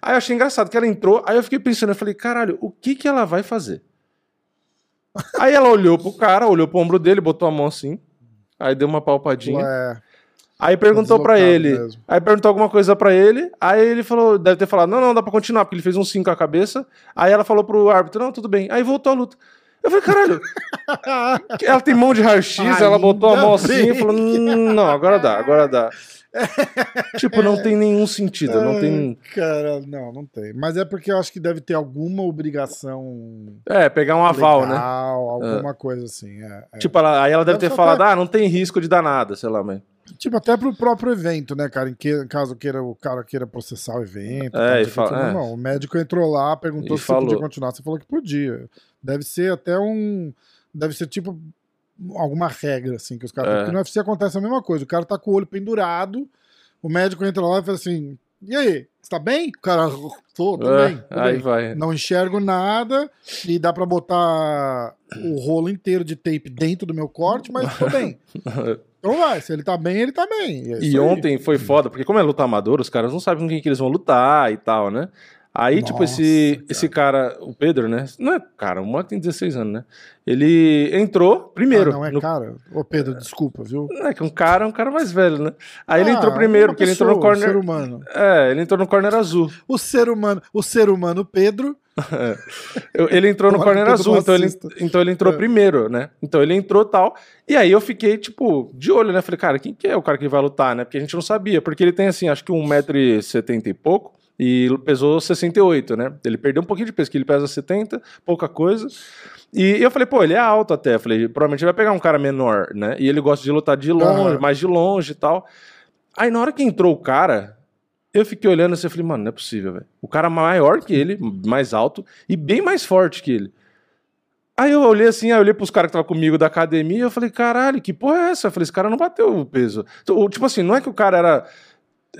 Aí eu achei engraçado que ela entrou, aí eu fiquei pensando, eu falei, caralho, o que que ela vai fazer? aí ela olhou pro cara, olhou pro ombro dele, botou a mão assim, aí deu uma palpadinha. É, Aí perguntou pra deslocado ele, mesmo. aí perguntou alguma coisa pra ele, aí ele falou, deve ter falado, não, não, dá pra continuar, porque ele fez um 5 com a cabeça. Aí ela falou pro árbitro, não, tudo bem. Aí voltou a luta. Eu falei, caralho, ela tem mão de raio-x, ela botou a mão assim e falou: "Hum, não, agora dá, agora dá. tipo, não tem nenhum sentido, não tem. Cara, não, não tem. Mas é porque eu acho que deve ter alguma obrigação. É, pegar um aval, né? legal, Alguma coisa assim. é, é. Tipo, ela- aí ela deve Deve ter falado, tá- ah, não tem risco de dar nada, sei lá, mas. Tipo, até pro próprio evento, né, cara? Em que, caso queira, o cara queira processar o evento. É, e fala- é. não, o médico entrou lá, perguntou E se você podia falou. continuar. Você falou que podia. Deve ser até um. Deve ser tipo alguma regra, assim, que os caras. É. Porque no UFC acontece a mesma coisa. O cara tá com o olho pendurado, o médico entra lá e fala assim: e aí, você tá bem? O cara, tô, tô É, bem. tô aí bem. vai. Não enxergo nada e dá pra botar o rolo inteiro de tape dentro do meu corte, mas tô bem. Então vai, se ele tá bem, ele tá bem. É E ontem foi foda, porque como é luta amador, os caras não sabem com quem que eles vão lutar e tal, né? Aí, tipo, esse, Nossa, esse cara, o Pedro, né? Não é cara, o moleque tem 16 anos, né? Ele entrou primeiro. Ah, não é no- cara? Ô Pedro, desculpa, viu? Não é que um cara é um cara mais velho, né? Aí ele Ah, entrou primeiro, uma porque ele entrou no pessoa, corner. ser humano. É, ele entrou no corner azul. O ser humano, o ser humano Pedro. Eu- ele entrou no corner azul, então ele, então ele entrou É. primeiro, né? Então ele entrou tal. E aí eu fiquei, tipo, de olho, né? Falei, cara, quem que é o cara que vai lutar, né? Porque a gente não sabia. Porque ele tem, assim, acho que 1,70m e pouco. E pesou 68, né? Ele perdeu um pouquinho de peso, que ele pesa 70, pouca coisa. E eu falei, pô, ele é alto até. Eu falei, provavelmente ele vai pegar um cara menor, né? E ele gosta de lutar de longe, mais de longe e tal. Aí na hora que entrou o cara, eu fiquei olhando assim, eu falei, mano, não é possível, velho. O cara maior que ele, mais alto e bem mais forte que ele. Aí eu olhei assim, aí eu olhei pros caras que estavam comigo da academia e eu falei, caralho, que porra é essa? Eu falei, esse cara não bateu o peso. Então, Tipo assim, não é que o cara era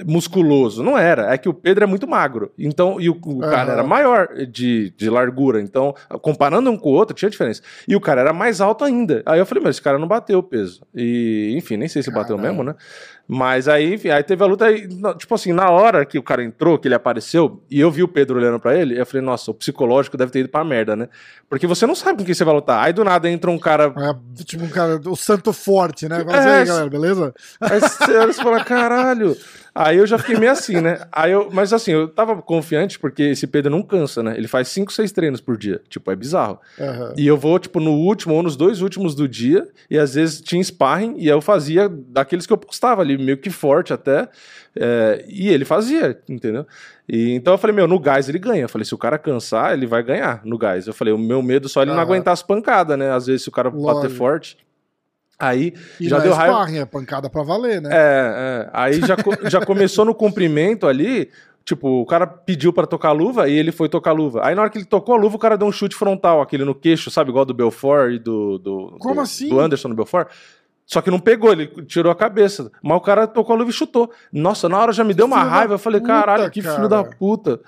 musculoso, não era. É que o Pedro é muito magro. Então, e o, o cara era maior de, de largura. Então, comparando um com o outro, tinha diferença. E o cara era mais alto ainda. Aí eu falei, mas esse cara não bateu o peso. E, enfim, nem sei se bateu mesmo, né? Mas aí, enfim, aí teve a luta aí, na- tipo assim, na hora que o cara entrou, que ele apareceu, e eu vi o Pedro olhando pra ele, eu falei, nossa, o psicológico deve ter ido pra merda, né? Porque você não sabe com quem você vai lutar. Aí do nada entra um cara. É, tipo um cara, o santo forte, né? Fala assim, É, aí, galera, beleza? Aí você e você fala, caralho. Aí eu já fiquei meio assim, né? Aí eu, mas assim, eu tava confiante porque esse Pedro não cansa, né? Ele faz 5, 6 treinos por dia. Tipo, é bizarro. Aham. E eu vou, tipo, no último ou nos dois últimos do dia, e às vezes tinha sparring, e eu fazia daqueles que eu postava ali, meio que forte até, é, e ele fazia, entendeu? E, então eu falei, meu, no gás ele ganha. Eu falei, se o cara cansar, ele vai ganhar no gás. Eu falei, o meu medo só é ele não Aham. aguentar as pancadas, né? Às vezes se o cara bater Lógico. forte. Aí E já não deu é raiva. sparring, é pancada pra valer, né? É, é. Aí já, já começou no cumprimento ali. Tipo, o cara pediu pra tocar a luva e ele foi tocar a luva. Aí na hora que ele tocou a luva, o cara deu um chute frontal, aquele no queixo, sabe? Igual do Belfort e do. do Como do- assim? Do Anderson no Belfort. Só que não pegou, ele tirou a cabeça. Mas o cara tocou a luva e chutou. Nossa, na hora já me deu uma filho raiva. Eu falei, puta, caralho, que filho cara. da puta.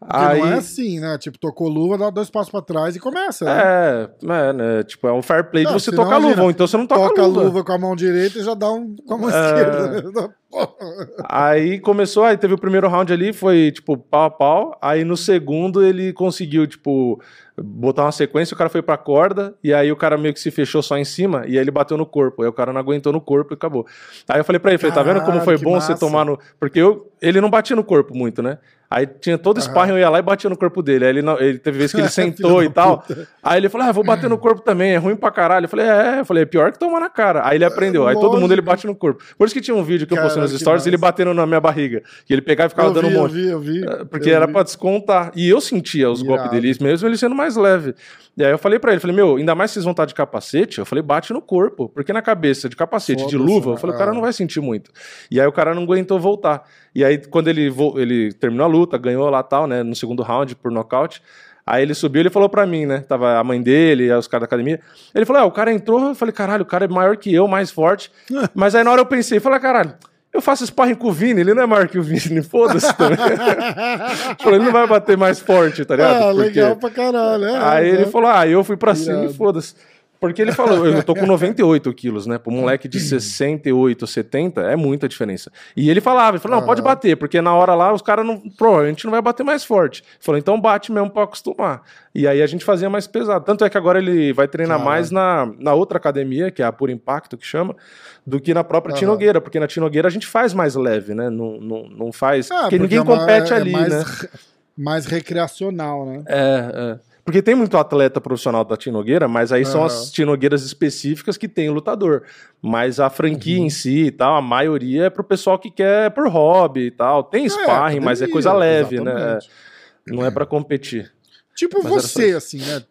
Aí, não é assim, né? Tipo, tocou luva, dá dois passos pra trás e começa. né? é, é, né? Tipo, é um fair play de Não, você senão, tocar a luva, imagina, então você não toca, Toca a luva. com a mão direita e já dá um com a mão É. esquerda. né? Aí começou, aí teve o primeiro round ali, foi tipo pau a pau. Aí no segundo ele conseguiu, tipo, botar uma sequência, o cara foi pra corda, e aí o cara meio que se fechou só em cima, e aí ele bateu no corpo. Aí o cara não aguentou no corpo e acabou. Aí eu falei pra ele, falei, tá vendo como foi bom você massa. tomar no. Porque eu, ele não batia no corpo muito, né? Aí tinha todo sparring, eu ia lá e batia no corpo dele. Aí ele, não, ele teve vezes que ele sentou e tal. Aí ele falou: Ah, vou bater no corpo também, é ruim pra caralho. Eu falei: É, eu falei, é pior que tomar na cara. Aí ele aprendeu. Aí todo mundo ele bate no corpo. Por isso que tinha um vídeo que eu postei nos stories, ele massa. batendo na minha barriga. Que ele pegava e ficava Eu dando vi, um eu monte. vi, eu vi. É, Porque eu era vi. pra descontar. E eu sentia os golpes Irado. dele, mesmo ele sendo mais leve. E aí eu falei pra ele, falei, meu, ainda mais se vocês vão estar de capacete, eu falei, bate no corpo. Porque na cabeça, de capacete, de Foda-se, luva, eu falei, o cara É. não vai sentir muito. E aí o cara não aguentou voltar. E aí, quando ele, ele terminou a luta, ganhou lá tal, né, no segundo round por nocaute, Aí ele subiu, ele falou pra mim, né? Tava a mãe dele, os caras da academia. Ele falou: ah, o cara entrou, eu falei, caralho, o cara é maior que eu, mais forte. Mas aí na hora eu pensei, falei, caralho, eu faço sparring com o Vini, ele não é maior que o Vini, foda-se também. falei, ele não vai bater mais forte, tá ligado? Ah, Porque- legal pra caralho. é, Aí é. ele falou: Ah, eu fui pra cima e foda-se. Porque ele falou, eu tô com 98 quilos, né? Pro moleque de 68, 70, é muita diferença. E ele falava, ele falou, não, pode bater, porque na hora lá os caras não. Provavelmente não vai bater mais forte. Ele falou, então bate mesmo pra acostumar. E aí a gente fazia mais pesado. Tanto é que agora ele vai treinar mais na, na outra academia, que é a Puro Impacto, que chama, do que na própria Aham. Tinogueira, porque na Tinogueira a gente faz mais leve, né? Não, não, não faz. Ah, porque ninguém é compete é ali, mais, né? Mais recreacional, né? É, é. Porque tem muito atleta profissional da Tinogueira, mas aí são Aham. as Tinogueiras específicas que tem o lutador. Mas a franquia Uhum. em si e tal, a maioria é pro pessoal que quer por hobby e tal. Tem sparring, mas é coisa leve, né? exatamente. Não é pra competir. Tipo Mas você, assim, né?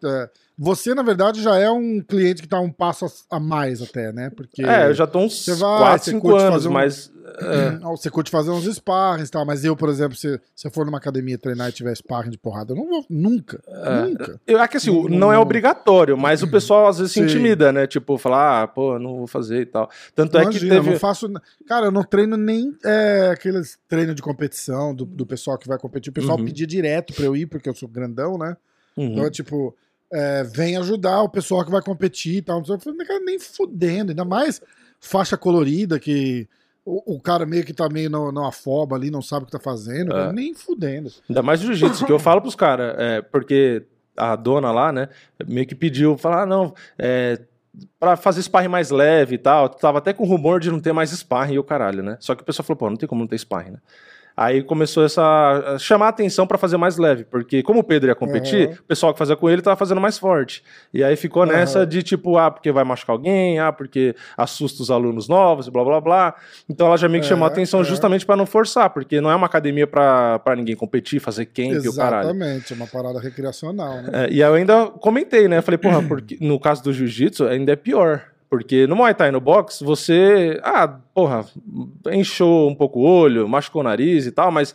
É, Você, na verdade, já é um cliente que tá um passo a mais até, né? Porque É, eu já tô uns Você vai, 4, você 5 curte anos, um- mas. é, você curte fazer uns sparrings e tal, mas eu, por exemplo, se, se eu for numa academia treinar e tiver sparring de porrada, eu não vou nunca, nunca. Eu acho que assim, Não- não é obrigatório, mas o pessoal às vezes se intimida, né? Tipo, falar, ah, pô, não vou fazer e tal. Tanto é que Imagina, eu teve. não faço. Cara, eu não treino nem é, aqueles treinos de competição do, do pessoal que vai competir. O pessoal Uhum. pedia direto pra eu ir, porque eu sou grandão, né? Uhum. Então é tipo, é, vem ajudar o pessoal que vai competir e tal. Eu falei, cara, nem fudendo, ainda mais faixa colorida que. O, o cara meio que tá meio no, no afoba ali, não sabe o que tá fazendo, É. nem fudendo. Ainda mais jiu-jitsu, que eu falo pros caras, é, porque a dona lá, né, meio que pediu, falar, ah, não, é, pra fazer sparring mais leve e tal, tava até com rumor de não ter mais sparring e o caralho, né? Só que o pessoal falou, pô, não tem como não ter sparring, né? Aí começou essa a chamar a atenção pra fazer mais leve, porque como o Pedro ia competir, Aham. o pessoal que fazia com ele tava fazendo mais forte. E aí ficou Aham. nessa de tipo, ah, porque vai machucar alguém, ah, porque assusta os alunos novos, e blá blá blá. Então ela já meio que É, chamou a atenção justamente pra não forçar, porque não é uma academia pra pra ninguém competir, fazer camp e o caralho. Exatamente, é uma parada recreacional, né? É, e eu ainda comentei, né? Falei, porra, porque no caso do jiu-jitsu ainda é pior. Porque no Muay Thai no boxe, você. Ah, porra, encheu um pouco o olho, machucou o nariz e tal, mas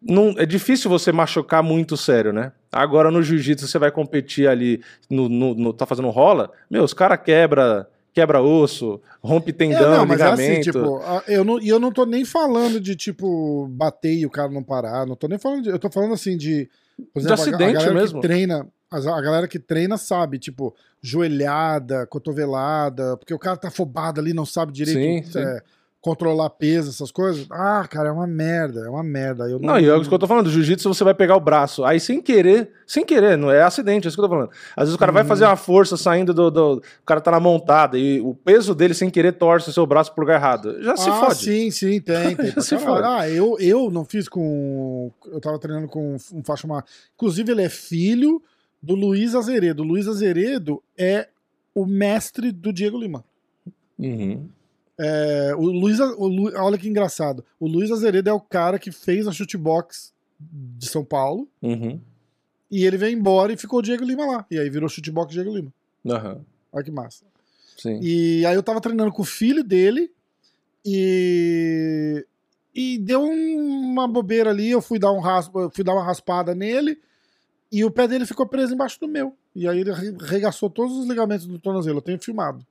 não, é difícil você machucar muito sério, né? Agora no jiu-jitsu você vai competir ali, no, no- no- tá fazendo rola, meu, os caras quebra, quebra osso, rompe tendão, É, não, mas é ligamento. assim, tipo, eu não, e eu não tô nem falando de, tipo, bater e o cara não parar. Não tô nem falando de. Eu tô falando assim de. Por De exemplo, a- acidente a, galera mesmo. que treina. A galera que treina sabe, tipo, joelhada, cotovelada, porque o cara tá afobado ali, não sabe direito Sim, sim. é, controlar peso, essas coisas. Ah, cara, é uma merda, é uma merda. Eu Não, e é isso que eu tô falando, jiu-jitsu você vai pegar o braço, aí sem querer, sem querer, não é acidente, é isso que eu tô falando. Às vezes o cara vai Uhum. fazer uma força saindo do, do- O cara tá na montada e o peso dele sem querer torce o seu braço pro lugar errado. Já se ah, fode. sim, sim, tem. tem pra Se fode. ah, eu, eu não fiz com. Eu tava treinando com um faixa uma. Inclusive, ele é filho do Luiz Azeredo. O Luiz Azeredo é o mestre do Diego Lima. Uhum. É, o Luiz, o Lu- olha que engraçado. O Luiz Azeredo é o cara que fez a chutebox de São Paulo. Uhum. E ele veio embora e ficou o Diego Lima lá. E aí virou chutebox Diego Lima. Aham. Olha que massa. Sim. E aí eu tava treinando com o filho dele e e deu um- uma bobeira ali, eu fui dar um raspa, eu fui dar uma raspada nele e o pé dele ficou preso embaixo do meu. E aí ele arregaçou todos os ligamentos do tornozelo, eu tenho filmado.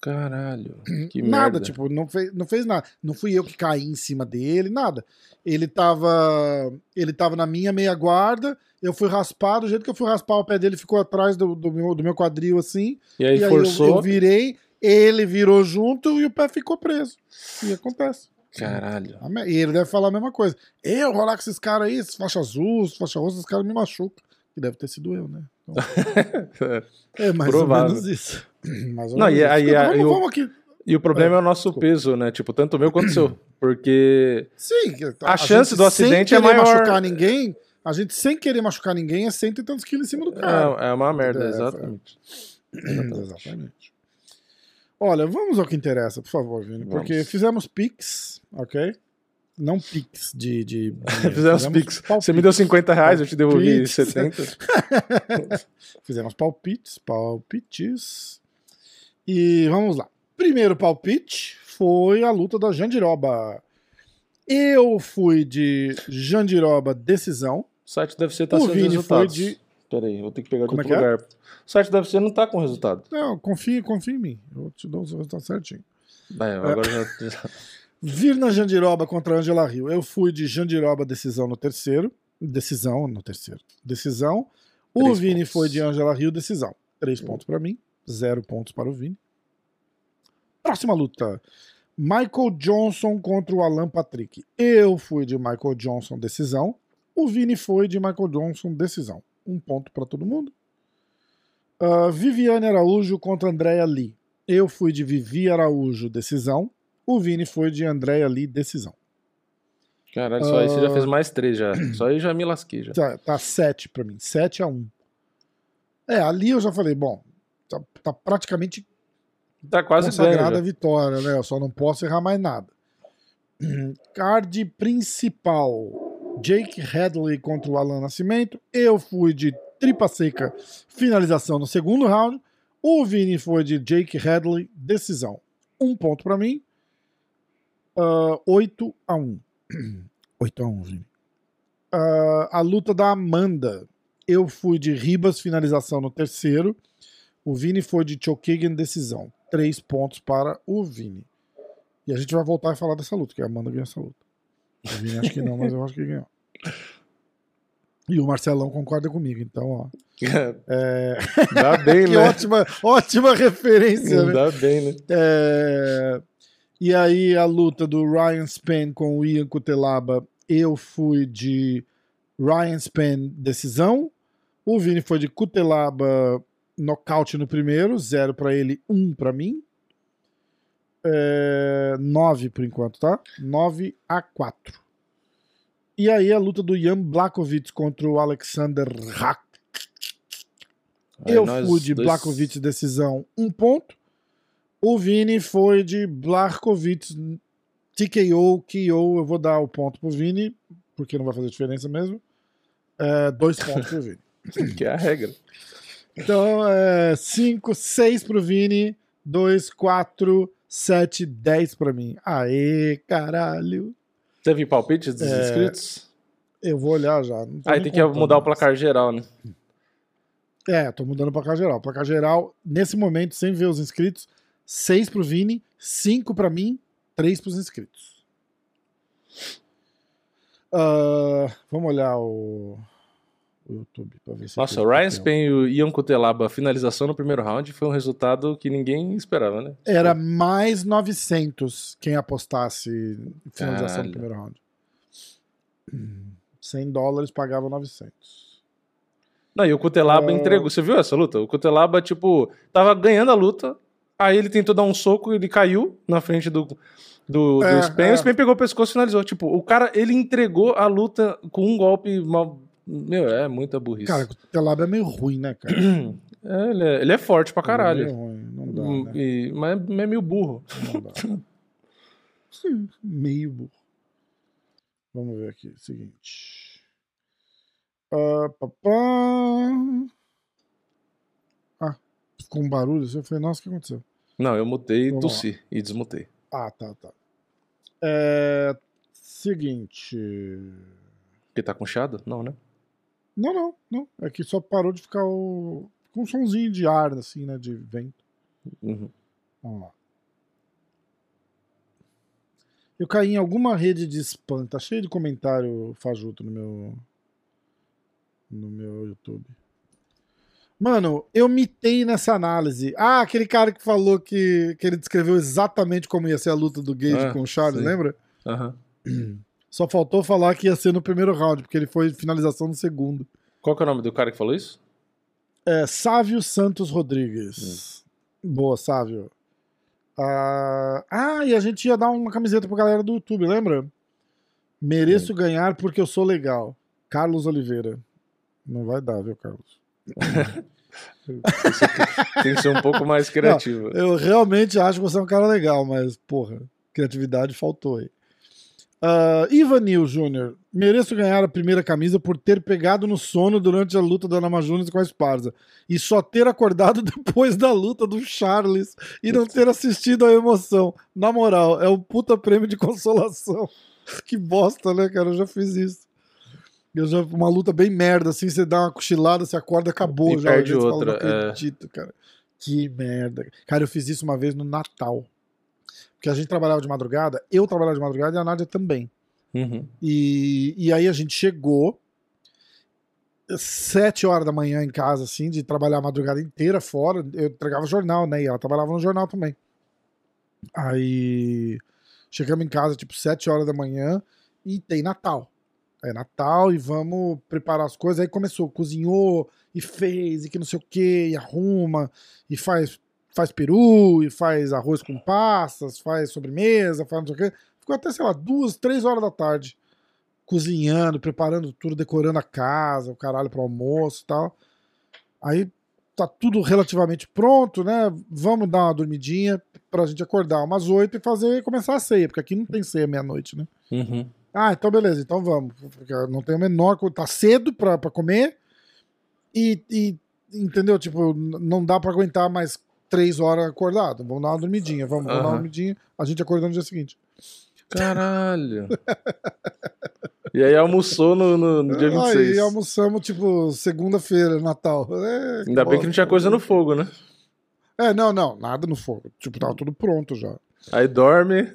Caralho. Que nada, merda. tipo, não fez, não fez nada. Não fui eu que caí em cima dele, nada. Ele tava ele tava na minha meia guarda, eu fui raspar, do jeito que eu fui raspar, o pé dele ficou atrás do, do, meu, do meu quadril assim. E aí E aí forçou. eu, eu virei, ele virou junto e o pé ficou preso. E acontece. Caralho. E ele deve falar a mesma coisa. Eu rolar com esses caras aí, esses faixa azul, esses faixa roxa, esses caras me machucam. E deve ter sido eu, né? Então, é mais Provável. ou menos isso. Mais ou Não, menos e aí- vamos, o- vamos aqui. E o problema é, É, o nosso desculpa. peso, né? Tipo, tanto o meu quanto o seu. Porque. Sim. A chance gente, do acidente sem é querer maior. machucar ninguém, a gente sem querer machucar ninguém é cento e tantos quilos em cima do cara. É, é uma merda, É, exatamente. Exatamente. Olha, vamos ao que interessa, por favor, Vini. Porque Vamos. fizemos Pix, ok? Não Pix de. de Fizemos Pix. palpites. Você me deu 50 reais, eu te devolvi Palpites. 70. Fizemos palpites, palpites. E vamos lá. Primeiro palpite foi a luta da Jandiroba. Eu fui de Jandiroba decisão. O site deve ser estar O sendo Vini foi resultados. de. Peraí, vou ter que pegar de Como é outro é? lugar. O site deve ser não tá com resultado. Não, confia, confia em mim. Eu te dou o resultado certinho. É, agora já. Virna Jandiroba contra Angela Rio. Eu fui de Jandiroba decisão no terceiro. Decisão no terceiro. Decisão. O Três Vini pontos. foi de Angela Rio decisão. Três pontos para mim, zero pontos para o Vini. Próxima luta. Michael Johnson contra o Alan Patrick. Eu fui de Michael Johnson decisão. O Vini foi de Michael Johnson decisão. Um ponto para todo mundo. Ah, Viviane Araújo contra Andrea Lee. Eu fui de Vivi Araújo decisão. O Vini foi de Andrea Lee decisão. Caralho, só aí você já Ah. fez mais três já. Só aí já me lasquei já. Tá, tá 7 pra mim. 7 a 1. É, ali eu já falei, bom, tá, tá praticamente Tá quase consagrada a vitória, né? Eu só não posso errar mais nada. Card principal: Jake Hadley contra o Alan Nascimento. Eu fui de tripa seca, finalização no segundo round. O Vini foi de Jake Hadley, decisão. Um ponto pra mim. Ah, 8 a 1 8 a 1 Vini. Ah, a luta da Amanda. Eu fui de Ribas, finalização no terceiro. O Vini foi de Chokagan, decisão. Três pontos para o Vini. E a gente vai voltar a falar dessa luta, que a Amanda ganhou essa luta. O Vini acho que não, mas eu acho que ganhou. E o Marcelão concorda comigo, então, ó. É... Dá bem, que né? ótima, ótima referência, né? Dá bem, né? É, E aí a luta do Ryan Span com o Ian Cutelaba, eu fui de Ryan Span decisão. O Vini foi de Cutelaba nocaute no primeiro, zero pra ele, um pra mim. É, nove por enquanto, tá? 9 a 4. E aí a luta do Jan Blakovic contra o Alexander Rak. Aí Eu fui de dois- Blakovic decisão, um ponto. O Vini foi de Blakovic TKO, KO. Eu vou dar o ponto pro Vini, porque não vai fazer diferença mesmo. É, dois pontos pro Vini. Que é a regra. Então, é 5, 6 pro Vini, 2, 4, 7, 10 pra mim. Aê, caralho. Teve palpites dos É, inscritos? Eu vou olhar já. Aí tem que mudar o placar geral, né? É, tô mudando o placar geral. Placar geral, nesse momento, sem ver os inscritos, 6 pro Vini, 5 pra mim, 3 pros inscritos. Ah, vamos olhar o, o YouTube pra ver se. Nossa, o Ryan Spain e o Ian Cutelaba, finalização no primeiro round, foi um resultado que ninguém esperava, né? Era mais 900 quem apostasse finalização Caralho. no primeiro round. 100 dólares pagava 900. Não, e o Cutelaba Ah. entregou. Você viu essa luta? O Cutelaba, tipo, tava ganhando a luta, aí ele tentou dar um soco e ele caiu na frente do, do, do É, Spain, é. o Spain pegou o pescoço e finalizou. Tipo, o cara, ele entregou a luta com um golpe mal... Meu, é muita burrice. Cara, o Telab é meio ruim, né, cara? É, ele, é, ele é forte pra Ele é caralho. meio ruim, não dá, Hum, né? e- mas é meio burro. Não dá. Meio burro. Vamos ver aqui. Seguinte. Ah, ficou um barulho. assim, Eu falei, nossa, o que aconteceu? Não, eu mutei e tossi e desmutei. Ah, tá, tá. É, seguinte. Porque tá com chiado? Não, né? Não, não, não. É que só parou de ficar o. com um sonzinho de ar, assim, né? De vento. Uhum. Vamos lá. Eu caí em alguma rede de spam. Tá cheio de comentário fajuto no meu. No meu YouTube. Mano, eu mitei nessa análise. Ah, aquele cara que falou que, que ele descreveu exatamente como ia ser a luta do Gage Ah, com o Charles, sei. lembra? Aham. Só faltou falar que ia ser no primeiro round, porque ele foi finalização no segundo. Qual que é o nome do cara que falou isso? É, Sávio Santos Rodrigues. Boa, Sávio. Ah, ah, e a gente ia dar uma camiseta pra galera do YouTube, lembra? Mereço ganhar porque eu sou legal. Carlos Oliveira. Não vai dar, viu, Carlos? Tem que ser um pouco mais criativo. Eu realmente acho que você é um cara legal, mas, porra, criatividade faltou aí. Uh, Ivanil Júnior, mereço ganhar a primeira camisa por ter pegado no sono durante a luta da Nama Júnior com a Esparza e só ter acordado depois da luta do Charles e não ter assistido a emoção. Na moral, é um puta prêmio de consolação. Que bosta, né, cara? Eu já fiz isso. Já, uma luta bem merda, assim, você dá uma cochilada, você acorda, acabou. E já, perde Aí você fala, outra, não é. acredito, cara. Que merda. Cara, eu fiz isso uma vez no Natal. Porque a gente trabalhava de madrugada, eu trabalhava de madrugada e a Nádia também. Uhum. E, e aí a gente chegou sete horas da manhã em casa, assim, de trabalhar a madrugada inteira fora. Eu entregava jornal, né? E ela trabalhava no jornal também. Aí chegamos em casa, tipo, sete horas da manhã e tem Natal. É Natal e vamos preparar as coisas. Aí começou, cozinhou e fez, e que não sei o que, e arruma, e faz, faz peru, e faz arroz com passas, faz sobremesa, faz não sei o que. Ficou até, sei lá, duas, três horas da tarde cozinhando, preparando tudo, decorando a casa, o caralho pro almoço e tal. Aí tá tudo relativamente pronto, né? Vamos dar uma dormidinha pra gente acordar umas oito e fazer começar a ceia, porque aqui não tem ceia meia-noite, né? Uhum. Ah, então beleza, então vamos. Porque não tem o menor. Tá cedo pra, pra comer e, e, entendeu? Tipo, não dá pra aguentar mais três horas acordado. Vamos dar uma dormidinha, vamos, vamos dar uma dormidinha. A gente acordou no dia seguinte. Caralho. e aí almoçou no, no, no dia 26. Aí almoçamos, tipo, segunda-feira, Natal. É, Ainda bem que não tinha coisa no fogo, né? É, não, não, nada no fogo. Tipo, tava tudo pronto já. Aí dorme,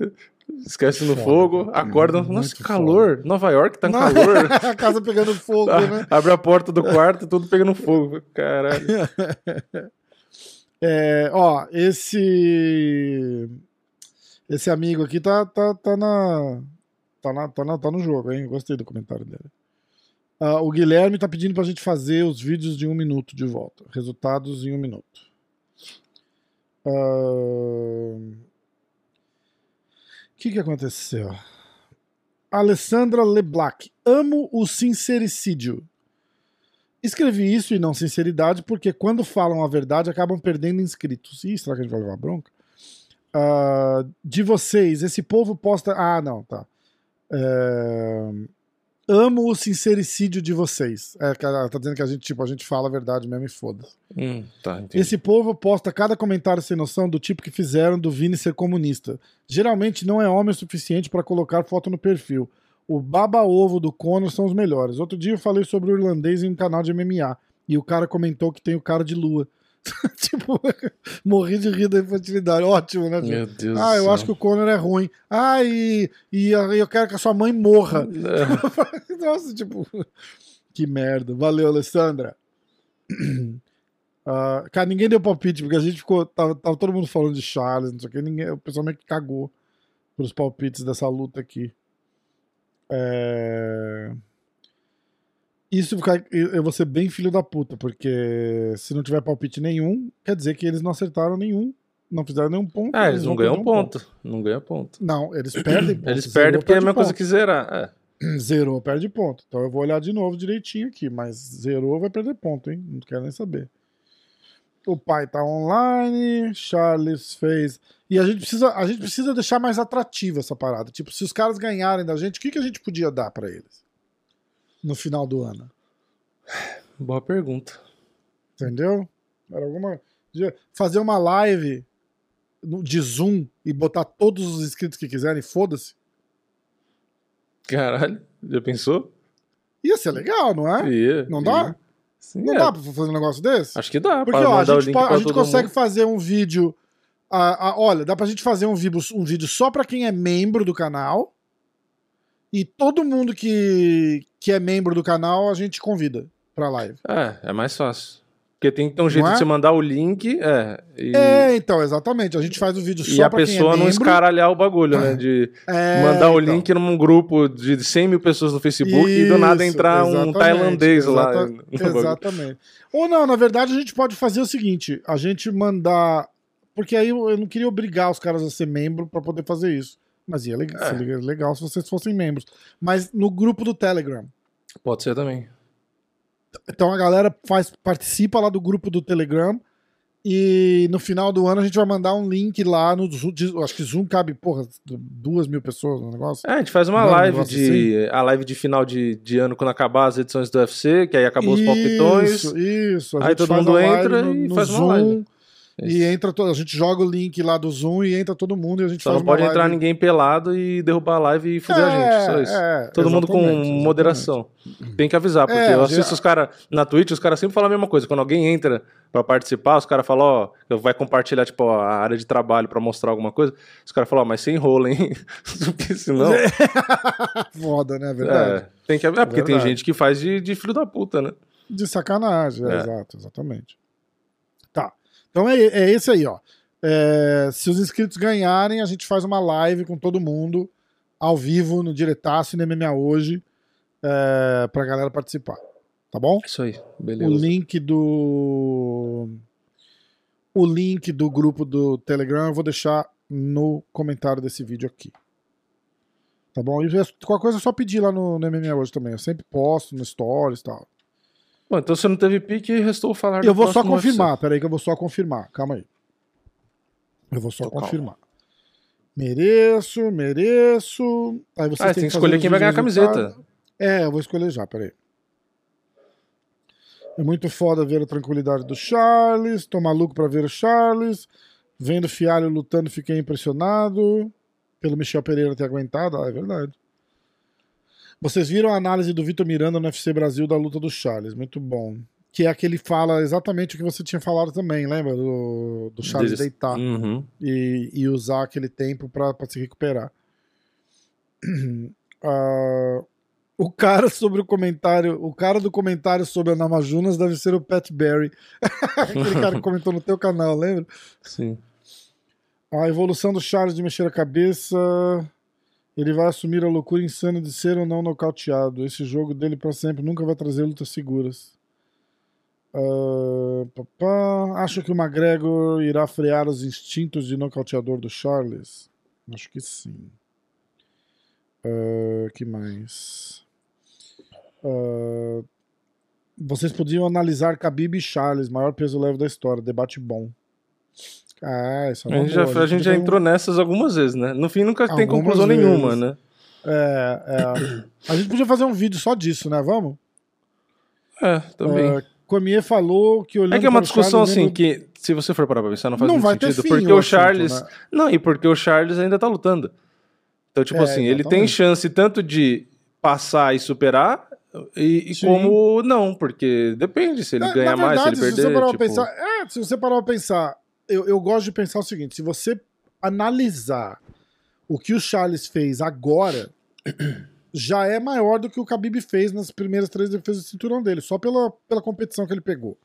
esquece no Foda. fogo, acorda. Muito Nossa, foda. calor. Nova York tá Não. calor. a casa pegando fogo, né? Abre a porta do quarto, tudo pegando fogo. Caralho. É, ó, esse. Esse amigo aqui tá, tá, tá, na, tá, na, tá, na- tá no jogo, hein? Gostei do comentário dele. Ah, o Guilherme tá pedindo pra gente fazer os vídeos de um minuto de volta. Resultados em um minuto. Ah, O que que aconteceu? Alessandra Leblac. Amo o sincericídio. Escrevi isso e não sinceridade porque quando falam a verdade acabam perdendo inscritos. Ih, será que a gente vai levar bronca? Ah, de vocês, esse povo posta. Ah, não, tá. É, Amo o sincericídio de vocês. É, tá dizendo que a gente, tipo, a gente fala a verdade mesmo e foda-se. Hum, tá. Esse povo posta cada comentário sem noção do tipo que fizeram do Vini ser comunista. Geralmente não é homem o suficiente para colocar foto no perfil. O baba-ovo do Conor são os melhores. Outro dia eu falei sobre o irlandês em um canal de MMA e o cara comentou que tem o cara de lua. tipo, morri de rir da infantilidade. Ótimo, né, Meu? Deus Ah, eu céu. acho que o Conor é ruim. Ah, e, e eu quero que a sua mãe morra. É, Nossa, tipo, que merda. Valeu, Alessandra. Ah, cara, ninguém deu palpite, porque a gente ficou. Tava, tava todo mundo falando de Charles, não sei o que. Ninguém, o pessoal meio que cagou pros palpites dessa luta aqui. É... Isso eu vou ser bem filho da puta, porque se não tiver palpite nenhum, quer dizer que eles não acertaram nenhum, não fizeram nenhum ponto. Ah, eles não ganham um ponto. Não ganham ponto. Não, eles perdem ponto. Eles perdem porque é a mesma coisa ponto. que zerar. É. Zerou, perde ponto. Então eu vou olhar de novo direitinho aqui, mas zerou vai perder ponto, hein? Não quero nem saber. O pai tá online, Charles fez. E a gente precisa, a gente precisa deixar mais atrativa essa parada. Tipo, se os caras ganharem da gente, o que, que a gente podia dar pra eles no final do ano? Boa pergunta. Entendeu? Era alguma fazer uma live no- de Zoom e botar todos os inscritos que quiserem, foda-se. Caralho, já pensou? Ia ser legal, não é? Ia, Não dá? ia. Sim, Não é. dá pra fazer um negócio desse? Acho que dá. Porque ó, a gente, a gente consegue mundo. fazer um vídeo. ah, ah, olha, dá pra gente fazer um vídeo, um vídeo só pra quem é membro do canal. E todo mundo que, que é membro do canal a gente convida pra live. É, é mais fácil. Porque tem que ter um jeito Não é? de você mandar o link, é. E, É, então, exatamente. A gente faz o vídeo e só a pra quem é pessoa não membro. escaralhar o bagulho, né? De É, mandar o então. link num grupo de 100 mil pessoas no Facebook e do nada Isso, entrar um tailandês lá. exata- bagulho. Exatamente. Ou não, na verdade a gente pode fazer o seguinte: a gente mandar. Porque aí eu não queria obrigar os caras a ser membro pra poder fazer isso. Mas ia leg- É. seria legal se vocês fossem membros. Mas no grupo do Telegram. Pode ser também. Então a galera faz, participa lá do grupo do Telegram. E no final do ano a gente vai mandar um link lá no Zoom. Acho que Zoom cabe, porra, duas mil pessoas no negócio. É, a gente faz uma Não, um live de. A live de final de, de ano quando acabar as edições do UFC, que aí acabou os palpitões. Isso, isso. Aí todo mundo live entra no, e no faz uma Zoom. Live. E entra todo, a gente joga o link lá do Zoom e entra todo mundo e a gente Só não pode entrar ninguém pelado e derrubar a live e fuder a gente. Só isso. É, Todo mundo com exatamente, exatamente. moderação. Tem que avisar, porque É, eu assisto gente- os caras na Twitch, os caras sempre falam a mesma coisa. Quando alguém entra pra participar, os caras falam, ó, vai compartilhar, tipo, ó, a área de trabalho pra mostrar alguma coisa. Os caras falam, ó, mas sem rolo, hein? Porque senão. É, Foda, né? Verdade. tem que avisar, porque tem Verdade. gente que faz de, de filho da puta, né? De sacanagem, é, É. exato, exatamente. Então é, é esse aí, ó. É, se os inscritos ganharem, a gente faz uma live com todo mundo, ao vivo, no diretaço e no MMA hoje, é, pra galera participar. Tá bom? Isso aí, O beleza. link do. O link do grupo do Telegram eu vou deixar no comentário desse vídeo aqui. Tá bom? E qualquer coisa é só pedir lá no, no MMA hoje também. Eu sempre posto no Stories e tal. Bom, então você não teve pique e restou falar Eu vou só confirmar, UFC. peraí que eu vou só confirmar. Calma aí. Eu vou só Tô calmo. confirmar. Mereço, mereço. Aí você Ah, tem que escolher quem vai ganhar a camiseta. É, eu vou escolher já, peraí. É muito foda ver a tranquilidade do Charles. Tô maluco pra ver o Charles. Vendo o Fialho lutando, fiquei impressionado. Pelo Michel Pereira ter aguentado. Ah, é verdade. Vocês viram a análise do Vitor Miranda no UFC Brasil da luta do Charles. Muito bom. Que é aquele que fala exatamente o que você tinha falado também, lembra? Do, do Charles Deles- deitar Uhum. e, e usar aquele tempo pra se recuperar. Ah, o cara sobre o comentário, o cara do comentário sobre a Namajunas deve ser o Pat Barry. aquele cara que comentou no teu canal, lembra? Sim. A evolução do Charles de mexer a cabeça. Ele vai assumir a loucura insana de ser ou não nocauteado. Esse jogo dele pra sempre nunca vai trazer lutas seguras. Ah, pá, pá. Acho que o McGregor irá frear os instintos de nocauteador do Charles. Acho que sim. Ah, que mais? Ah, vocês podiam analisar Khabib e Charles, maior peso leve da história. Debate bom. Ah, isso é A gente, já, a gente já entrou nessas algumas vezes, né? No fim nunca tem Algumas conclusão vezes. nenhuma, né? É, é. A gente podia fazer um vídeo só disso, né? Vamos? É, também. Uh, Cormier falou que olhando É que é uma discussão Charles, assim lembra- que, se você for parar pra pensar, não faz Não muito vai ter sentido. fim porque o assunto, Charles. né? Não, e porque o Charles ainda tá lutando. Então, tipo É, assim, ele tem exatamente. chance tanto de passar e superar, e, e como não, porque depende se ele É, ganhar na mais, se verdade, ele se você perder. parar tipo... pensar, é, se você parar pra pensar, eu, eu gosto de pensar o seguinte: se você analisar o que o Charles fez agora, já é maior do que o Khabib fez nas primeiras três defesas de cinturão dele, só pela, pela competição que ele pegou.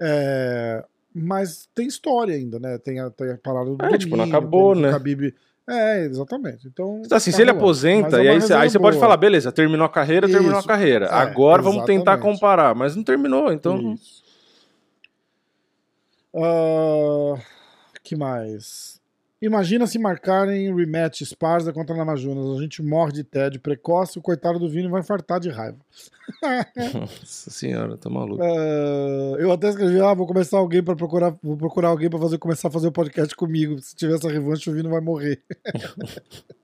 É, mas tem história ainda, né? Tem a, tem a parada do É, tipo, não domínio, acabou, né? Khabib. É, exatamente. Então, Assim, tá se ele rolando. aposenta, é e aí, você- aí você pode falar, beleza, terminou a carreira, terminou a Isso. carreira. É, Agora vamos tentar exatamente. comparar, mas não terminou, então. Isso. Ah, que mais? Imagina se marcarem rematch Esparza contra Namajunas. A gente morre de tédio precoce, o coitado do Vini vai infartar de raiva. Nossa senhora, tá maluco. Ah, eu até escrevi, ah, vou começar alguém para procurar, vou procurar alguém para fazer começar a fazer o podcast comigo. Se tiver essa revanche, o Vini vai morrer.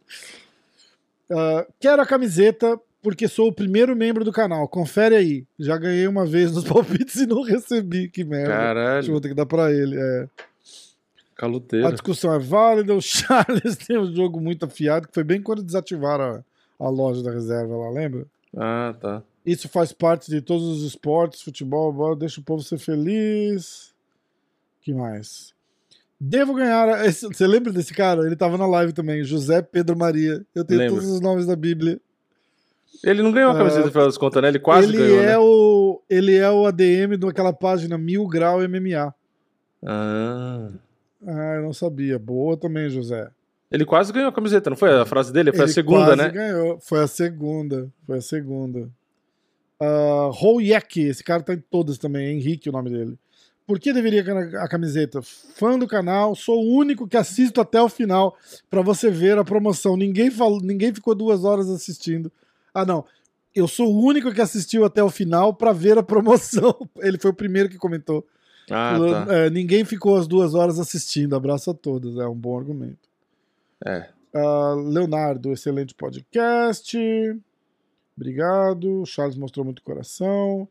Ah, quero a camiseta porque sou o primeiro membro do canal. Confere aí. Já ganhei uma vez nos palpites e não recebi. Que merda. Acho que Caralho, vou ter que dar pra ele. é. A caluteiro. discussão é válida. O Charles tem um jogo muito afiado, que foi bem quando desativaram a, a loja da reserva lá, lembra? Ah, tá. Isso faz parte de todos os esportes, futebol, bola, deixa o povo ser feliz. que mais? Devo ganhar. esse- você lembra desse cara? Ele tava na live também. José Pedro Maria. Eu tenho todos os nomes da Bíblia. Ele não ganhou a camiseta no final das contas, né? Ele quase ele ganhou, é né? o ele é o ADM daquela página Mil Grau MMA. Ah. Ah, eu não sabia. Boa também, José. Ele quase ganhou a camiseta, não foi? A frase dele foi a Ele segunda, quase né? ganhou. Foi a segunda. Foi a segunda. Uh, Hoyek, esse cara tá em todas também, é Henrique o nome dele. Por que deveria ganhar a camiseta? Fã do canal, sou o único que assisto até o final pra você ver a promoção. Ninguém falou, ninguém ficou duas horas assistindo. Ah, não. Eu sou o único que assistiu até o final pra ver a promoção. Ele foi o primeiro que comentou. Ah, tá. é, ninguém ficou as duas horas assistindo. Abraço a todos. É um bom argumento. É. Ah, Leonardo, excelente podcast. Obrigado. Charles mostrou muito coração.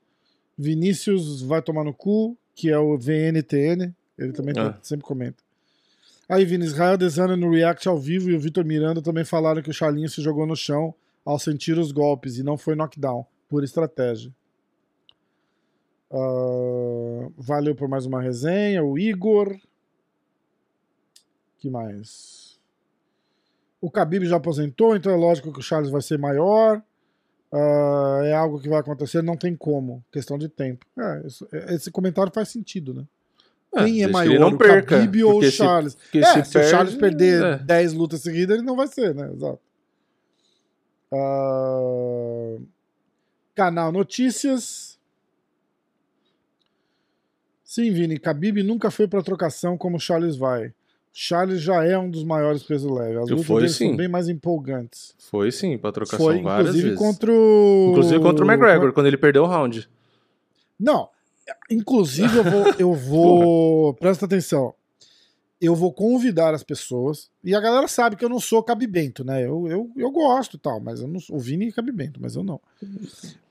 Vinícius vai tomar no cu, que é o VNTN. Ele também tá- Ah. sempre comenta. Aí, Vini, Israel Desana no React ao vivo e o Vitor Miranda também falaram que o Charlinho se jogou no chão ao sentir os golpes e não foi knockdown, por estratégia. Ah, valeu por mais uma resenha. O Igor. que mais? O Khabib já aposentou, então é lógico que o Charles vai ser maior. Ah, é algo que vai acontecer, não tem como. Questão de tempo. É, isso- esse comentário faz sentido, né? Ah, Quem é maior, não o perca, Khabib ou o se- Charles? Porque É, se, o perde, Charles perder é. 10 lutas seguidas, ele não vai ser, né? Exato. Ah, Canal Notícias. Sim, Vini, Khabib nunca foi pra trocação como o Charles vai. Charles já é um dos maiores peso leve. As lutas foi, sim. são bem mais empolgantes. Foi sim, pra trocação Foi, várias inclusive, vezes. contra o... Inclusive contra o McGregor, quando ele perdeu o round. Não, inclusive eu vou, eu vou, presta atenção. Eu vou convidar as pessoas, e a galera sabe que eu não sou cabibento, né? Eu, eu, eu gosto e tal, mas eu não sou, o Vini é cabibento, mas eu não.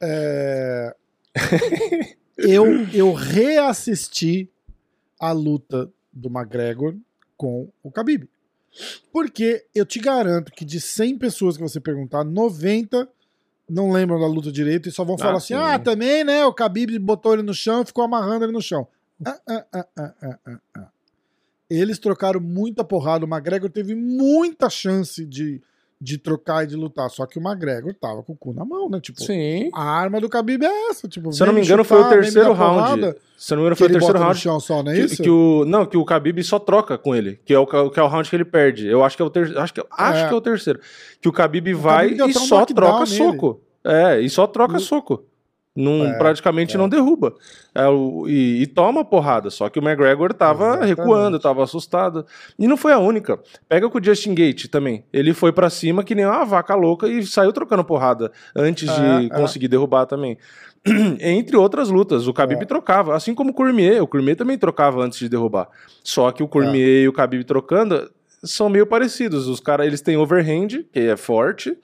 É, eu, eu reassisti a luta do McGregor com o Khabib. Porque eu te garanto que de 100 pessoas que você perguntar, 90 não lembram da luta direito e só vão Ah, falar assim: sim. ah, também, né? O Khabib botou ele no chão e ficou amarrando ele no chão. Ah, ah, ah, ah, ah, ah, ah. Eles trocaram muita porrada. O McGregor teve muita chance de, de trocar e de lutar. Só que o McGregor tava com o cu na mão, né? Tipo, Sim. a arma do Khabib é essa. Tipo, Se eu não me engano, foi o chutar, vem me terceiro round. porrada, Se eu não me engano, foi o terceiro round. chão só, não é Que, isso? que o, não, que o Khabib só troca com ele, que é o, que é o round que ele perde. Eu acho que é o terceiro. Acho que, acho É. que é o terceiro. Que o Khabib vai deu e até um só troca nele. soco. É, e só troca No- soco. Não, É, praticamente é. não derruba. É, o- e, e toma porrada. Só que o McGregor tava Exatamente. recuando, tava assustado. E não foi a única. Pega com o Justin Gate também. Ele foi pra cima que nem uma vaca louca e saiu trocando porrada antes de É, é. conseguir derrubar também. Entre outras lutas, o Khabib É. trocava, assim como o Cormier. O Cormier também trocava antes de derrubar. Só que o Cormier e o Khabib trocando são meio parecidos. Os caras, eles têm overhand, que é forte,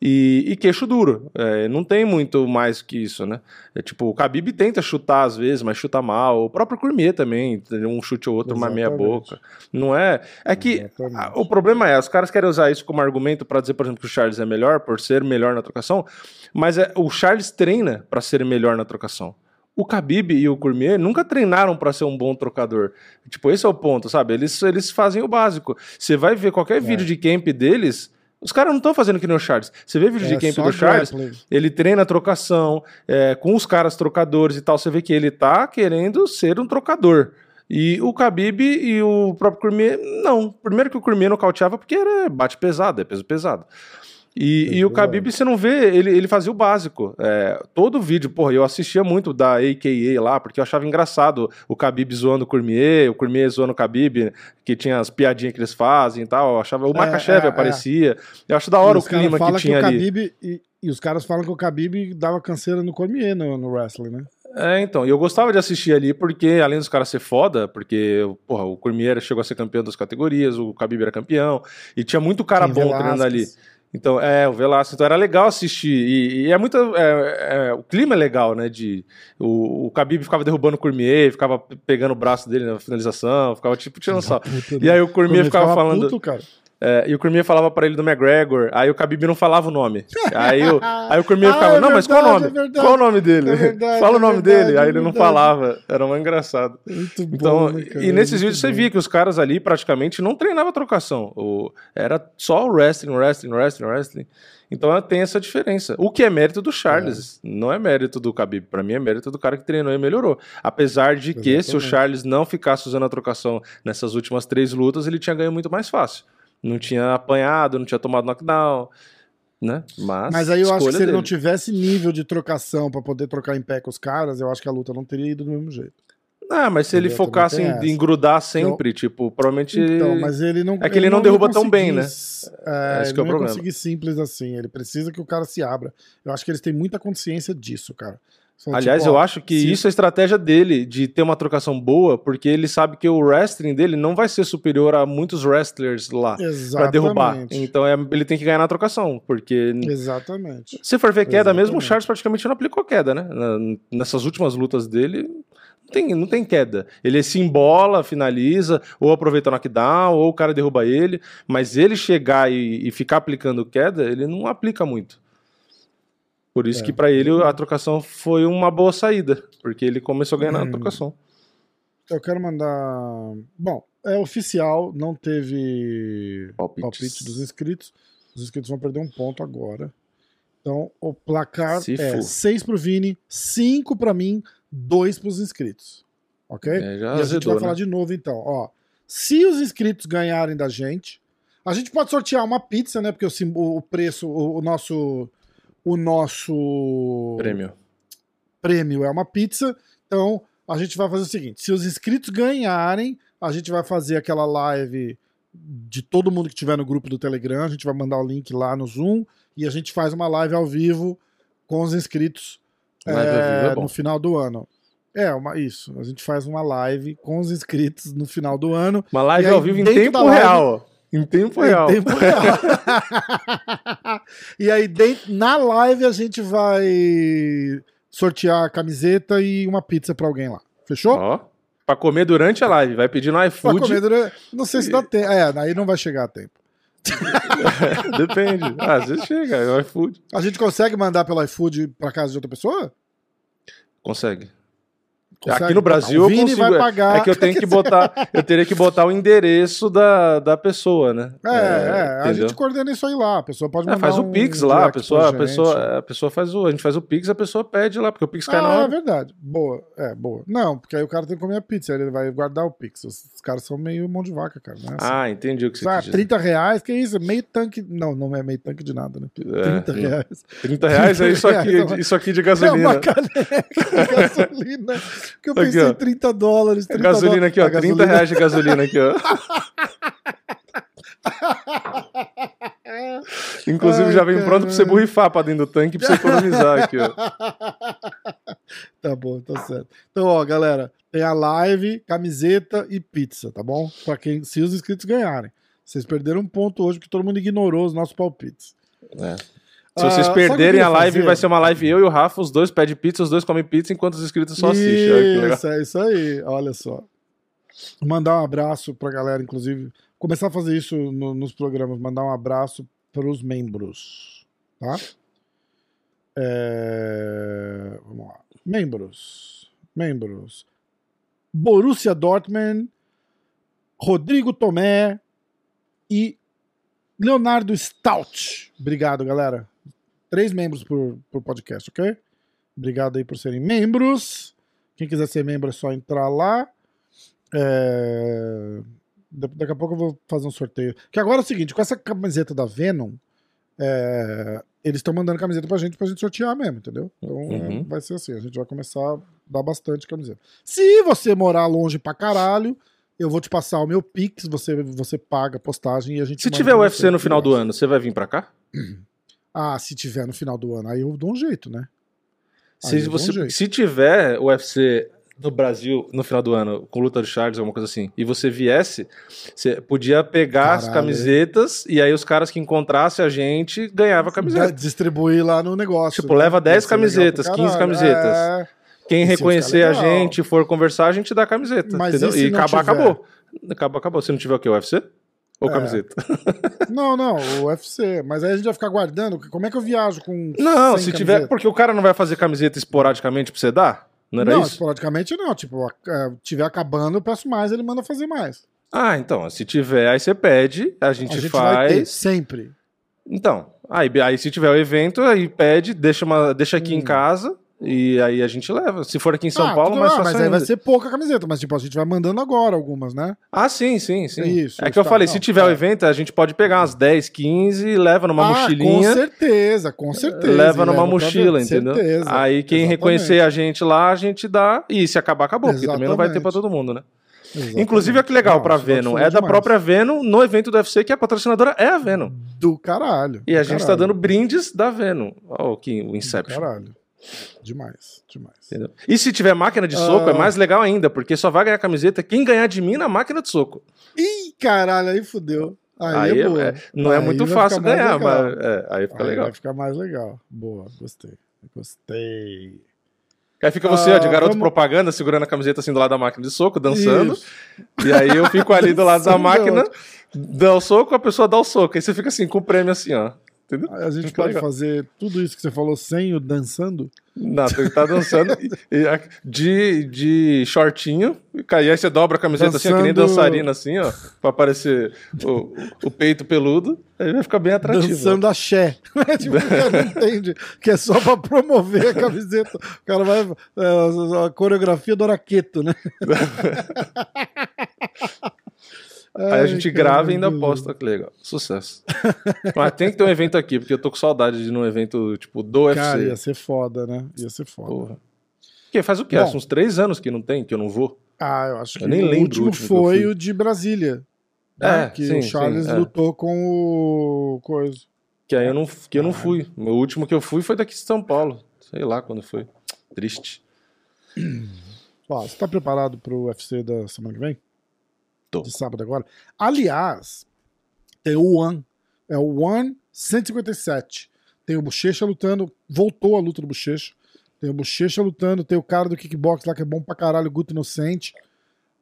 e, e queixo duro. É, não tem muito mais que isso, né? É tipo, o Khabib tenta chutar às vezes, mas chuta mal. O próprio Cormier também, um chute ou outro, uma meia boca. Não é? É que ah, o problema é, os caras querem usar isso como argumento pra dizer, por exemplo, que o Charles é melhor por ser melhor na trocação, mas é, o Charles treina pra ser melhor na trocação. O Khabib e o Cormier nunca treinaram pra ser um bom trocador. Tipo, esse é o ponto, sabe? Eles, eles fazem o básico. Você vai ver qualquer vídeo de camp deles, os caras não estão fazendo que nem o Charles. Você vê vídeo de É camp só do Charles, ele treina a trocação é, com os caras trocadores e tal. Você vê que ele tá querendo ser um trocador. E o Khabib e o próprio Cormier, não. Primeiro que o Cormier nocauteava porque era bate pesado, é peso pesado. E, e o. Khabib, você não vê, ele, ele fazia o básico. É, todo vídeo, porra, eu assistia muito da AKA lá, porque eu achava engraçado o Khabib zoando o Cormier, o Cormier zoando o Khabib, que tinha as piadinhas que eles fazem e tal. Eu achava, o É, Makachev é, é. aparecia. Eu acho da hora o clima que tinha o ali. Khabib, e, e os caras falam que o Khabib dava canseira no Cormier no, no wrestling, né? É, então, e eu gostava de assistir ali porque, além dos caras ser foda, porque, porra, o Cormier chegou a ser campeão das categorias, o Khabib era campeão, e tinha muito cara Tem bom treinando ali. Então, é, o Velasco, então era legal assistir, e, e é muito, é, é, o clima é legal, né, de, o, o Khabib ficava derrubando o Cormier, ficava pegando o braço dele na finalização, ficava tipo tirando sal. Puta, E aí o Cormier ficava ficava falando, puto, cara. É, e o Cormier falava pra ele do McGregor, aí o Khabib não falava o nome. Aí o, aí o Cormier Ah, ficava, é não, mas qual o verdade, nome? é verdade. qual o nome dele? É verdade, Fala o é nome verdade, dele. é Aí ele não verdade. falava, era muito engraçado. Muito bom, Então, né, cara? e nesses vídeos você bom. via que os caras ali praticamente não treinavam trocação. O, era só o wrestling, wrestling, wrestling, wrestling. Então tem essa diferença. O que é mérito do Charles, não é mérito do Khabib. Pra mim é mérito do cara que treinou e melhorou. Apesar de que se o. Charles não ficasse usando a trocação nessas últimas três lutas, ele tinha ganho muito mais fácil. Não tinha apanhado, não tinha tomado knockdown, né? Mas, Mas aí eu acho que se ele não dele. tivesse nível de trocação pra poder trocar em pé com os caras, eu acho que a luta não teria ido do mesmo jeito. Ah, mas se ele Entendeu? focasse em, em grudar sempre, tipo, provavelmente. Então, mas ele não. É que ele não derruba tão bem, né? É, É, ele que é o não ia problema. conseguir simples assim. Ele precisa que o cara se abra. Eu acho que eles têm muita consciência disso, cara. São, Aliás, tipo, eu acho que se- isso é a estratégia dele, de ter uma trocação boa, porque ele sabe que o wrestling dele não vai ser superior a muitos wrestlers lá Exatamente. derrubar. Então é, ele tem que ganhar na trocação, porque Exatamente. se for ver queda mesmo, o Exatamente. Charles praticamente não aplicou queda, né? Nessas últimas lutas dele, não tem, não tem queda. Ele se embola, finaliza, ou aproveita o knockdown, ou o cara derruba ele, mas ele chegar e, e ficar aplicando queda, ele não aplica muito. Por isso É. que pra ele a trocação foi uma boa saída, porque ele começou a ganhar na Hum. trocação. Eu quero mandar. Bom, é oficial, não teve Palpites. palpite dos inscritos. Os inscritos vão perder um ponto agora. Então, o placar Se é for. 6 pro Vini, 5 pra mim, 2 pros inscritos. Ok? É, já e a gente vai falar né? de novo então. Ó, se os inscritos ganharem da gente, a gente pode sortear uma pizza, né? Porque o o preço, o, o nosso. O nosso Prêmio. prêmio é uma pizza. Então, a gente vai fazer o seguinte: se os inscritos ganharem, a gente vai fazer aquela live de todo mundo que tiver no grupo do Telegram. A gente vai mandar o link lá no Zoom e a gente faz uma live ao vivo com os inscritos é, é no final do ano. É, uma, isso. A gente faz uma live com os inscritos no final do ano. Uma live aí, ao vivo em tempo live- real. Em tempo Em real. tempo real. e aí, dentro, na live, a gente vai sortear a camiseta e uma pizza pra alguém lá. Fechou? Ó. Pra comer durante a live. Vai pedir no Pra iFood. comer durante- Não sei se dá tempo. É, aí não vai chegar a tempo. Depende. Ah, às vezes chega, é o iFood. A gente consegue mandar pelo iFood pra casa de outra pessoa? Consegue. Consegue? Aqui no Brasil eu consigo. é-. É que eu tenho que botar. Eu teria que botar o endereço da, da pessoa, né? É, é, a entendeu? gente coordena isso aí lá. A pessoa pode É, mandar faz o um Pix lá, a pessoa, a pessoa, a pessoa faz o. A gente faz o Pix, a pessoa pede lá, porque o Pix cai na Ah, é hora. verdade. Boa. É, boa. Não, porque aí o cara tem que comer a pizza, ele vai guardar o Pix. Os, caras são meio mão de vaca, cara. É assim. Ah, entendi o que você quis dizer. 30 reais, que isso? Meio tanque. Não, não é meio tanque de nada, né? É, 30 não. reais. 30 reais é isso aqui, é uma- isso aqui de É gasolina. uma caneca de gasolina. Que eu Aqui, pensei ó. em 30 dólares. 30 gasolina aqui, ó. A 30 gasolina- reais de gasolina aqui, ó. Inclusive Ai, já vem pronto pra você borrifar pra dentro do tanque pra você economizar aqui, ó. Tá bom, tá certo. Então, ó, galera, tem a live, camiseta e pizza, tá bom? Pra quem, se os inscritos ganharem. Vocês perderam um ponto hoje porque todo mundo ignorou os nossos palpites. É. Ah, Se vocês que eu perderem a live, fazer? vai ser uma live eu e o Rafa, os dois pedem pizza, os dois comem pizza enquanto os inscritos só assistem. Isso, é isso aí, olha só. Mandar um abraço pra galera, inclusive, começar a fazer isso no- nos programas, mandar um abraço pros membros, tá? É, Vamos lá. Membros. Membros. Borussia Dortmund, Rodrigo Tomé e Leonardo Stout. Obrigado, galera. Três membros por, por podcast, ok? Obrigado aí por serem membros. Quem quiser ser membro é só entrar lá. É, da- Daqui a pouco eu vou fazer um sorteio. Que agora é o seguinte, com essa camiseta da Venom, é, eles estão mandando camiseta pra gente pra gente sortear mesmo, entendeu? Então é, Uhum. vai ser assim, a gente vai começar a dar bastante camiseta. Se você morar longe pra caralho, eu vou te passar o meu Pix, você, você paga a postagem e a gente Se tiver UFC no final do ano, você vai vir pra cá? Ah, se tiver no final do ano, aí eu dou um jeito, né? Aí Se, um você, jeito. se tiver UFC no Brasil no final do ano, com luta de Charles, alguma coisa assim, e você viesse, você podia pegar as Caralho, camisetas e aí os caras que encontrassem a gente ganhava a camiseta. distribuir lá no negócio. Tipo, né? leva 10 Vai ser legal camisetas, pra 15 caralho. camisetas. É, Quem reconhecer a gente e for conversar, a gente dá a camiseta. Mas entendeu? e E acabar, tiver? acabou. Acabou, acabou. Se não tiver o que? UFC? Ou É. camiseta? Não, não, o UFC. Mas aí a gente vai ficar guardando. Como é que eu viajo com. Não, 100 se tiver. camisetas? Porque o cara não vai fazer camiseta esporadicamente pra você dar? Não era não, isso? esporadicamente não. Tipo, é, tiver acabando, eu peço mais, ele manda fazer mais. Ah, então, se tiver, aí você pede, a gente, a gente vai ter faz. sempre. Então, aí, aí se tiver o evento, aí pede, deixa, uma, deixa aqui em Hum. casa e aí a gente leva. Se for aqui em São Ah, Paulo, mais fácil Mas aí vai ser pouca camiseta. Mas, tipo, a gente vai mandando agora algumas, né? Ah, sim, sim, sim. Isso, é que isso, eu tá, falei, não, se tiver o é. evento, a gente pode pegar umas 10, 15, leva numa ah, mochilinha. Com certeza, com certeza. Leva numa mochila, entendeu? Certeza. Aí quem Exatamente. reconhecer a gente lá, a gente dá. E se acabar, acabou, porque também não vai ter pra Exatamente. todo mundo, né? Exatamente. Inclusive, olha que legal Não, pra Venom. É da demais. própria Venom no evento do UFC, que a patrocinadora é a Venom. Do caralho. E a do gente tá caralho, dando brindes da Venom. Que o do Inception. Caralho. Demais, demais. Entendeu? E se tiver máquina de soco, Ah. é mais legal ainda, porque só vai ganhar camiseta quem ganhar de mim na máquina de soco. Ih, caralho, aí fudeu. Aí, Aí é boa. é- não é Aí muito vai fácil ganhar, mas é, aí fica Aí legal. vai ficar mais legal. Boa, gostei. Gostei. Aí fica você, ó, de Ah, garoto vamos- propaganda, segurando a camiseta assim do lado da máquina de soco, dançando. Isso. E aí eu fico ali do lado da é máquina, dá o soco, a pessoa dá o soco. Aí você fica assim, com o prêmio assim, ó. Entendeu? A gente Fica pode legal. fazer tudo isso que você falou sem o dançando? Não, ele tá dançando e- e a- de, de shortinho, e aí você dobra a camiseta assim, ó, que nem Dançando- dançarina assim, ó, pra aparecer o, o peito peludo, aí vai ficar bem atrativo. Dançando axé. tipo, o cara não entende que é só pra promover a camiseta. O cara vai. é, a coreografia do Araqueto, né? Aí a gente grava e ainda posta. que legal. Sucesso. Mas tem que ter um evento aqui, porque eu tô com saudade de ir num evento, tipo, do UFC. Cara, ia ser foda, né? Ia ser foda. Porra. Que faz o quê? Bom. Uns três anos que não tem, que eu não vou. Ah, eu acho que Eu nem o lembro último último que foi o de Brasília. É, né? que sim, o Charles sim, é. lutou com o coisa. Que aí eu não, que eu não fui. O último que eu fui foi daqui de São Paulo. Sei lá quando foi. Triste. Ó, você tá preparado pro UFC da semana que vem? Tô. De sábado agora. Aliás, tem o One. É o One 157. Tem o Bochecha lutando. Voltou a luta do Bochecha. Tem o Bochecha lutando. Tem o cara do kickbox lá que é bom pra caralho, Guto Inocente.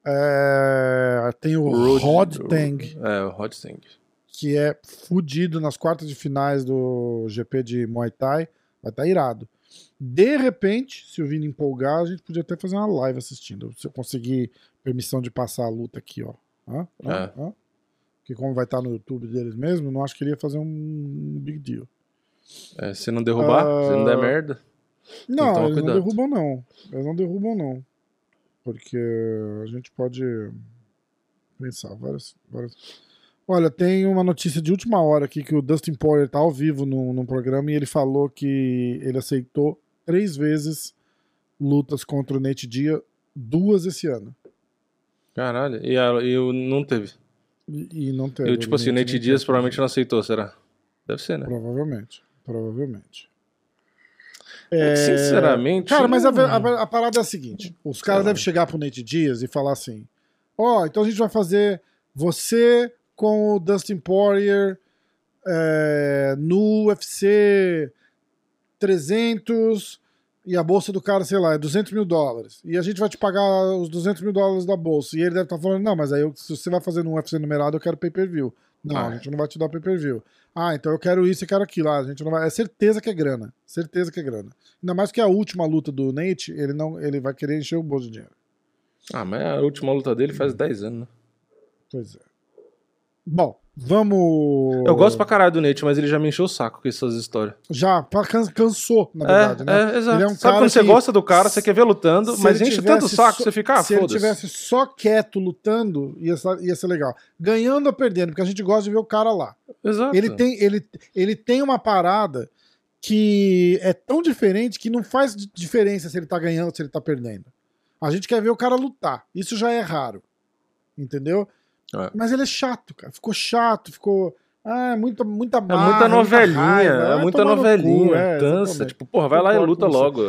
É, tem o Road- Rod Tang, É, o Rod Tang. que é fudido nas quartas de finais do GP de Muay Thai. Vai estar irado. De repente, se o Vini empolgar, a gente podia até fazer uma live assistindo. Se eu conseguir permissão de passar a luta aqui, ó. Hã? Hã? É. Hã? Que como vai estar no YouTube deles mesmo, não acho que ele ia fazer um big deal. É, se não derrubar, Ah, se não der merda. Não, eles não derrubam não. Eles não derrubam não. Porque a gente pode pensar várias, várias... Olha, tem uma notícia de última hora aqui que o Dustin Poirier tá ao vivo no, no programa e ele falou que ele aceitou três vezes lutas contra o Nate Diaz, duas esse ano. Caralho. E, a, e o não teve. E, e não teve. Eu, tipo assim, o Nate Diaz teve. provavelmente não aceitou, será? Deve ser, né? Provavelmente. Provavelmente. É que, sinceramente, Cara, mas a, a- a parada é a seguinte: os caras devem chegar pro Nate Diaz e falar assim: Ó, então a gente vai fazer você com o Dustin Poirier é, no UFC 300 e a bolsa do cara, sei lá, é 200 mil dólares. E a gente vai te pagar os 200 mil dólares da bolsa. E ele deve estar falando: não, mas aí eu- se você vai fazer no UFC numerado, eu quero pay per view. Não, Ah. a gente não vai te dar pay per view. Ah, então eu quero isso e quero aquilo. Ah, a gente não vai. É certeza que é grana. Certeza que é grana. Ainda mais que a última luta do Nate, ele não, ele vai querer encher o bolso de dinheiro. Ah, mas a última luta dele faz 10 anos, né? Pois é. Bom, vamos. Eu gosto pra caralho do Nate, mas ele já me encheu o saco com essas histórias. Já, can- cansou, na verdade, é, né? é, exato. É um Sabe quando você gosta do cara, você quer ver lutando, mas enche tanto o saco, só- você fica, ah, Se ele tivesse só quieto lutando, ia, ia ser legal. Ganhando ou perdendo, porque a gente gosta de ver o cara lá. Exato. Ele tem, ele, ele tem uma parada que é tão diferente que não faz di- diferença se ele tá ganhando ou se ele tá perdendo. A gente quer ver o cara lutar. Isso já é raro. Entendeu? É. Mas ele é chato, cara. Ficou chato, ficou. Ah, é muita, muita É marra, muita novelinha, raiva. é muita tomar no cu, novelinha, é, cansa. Tipo, porra, vai lá e luta logo.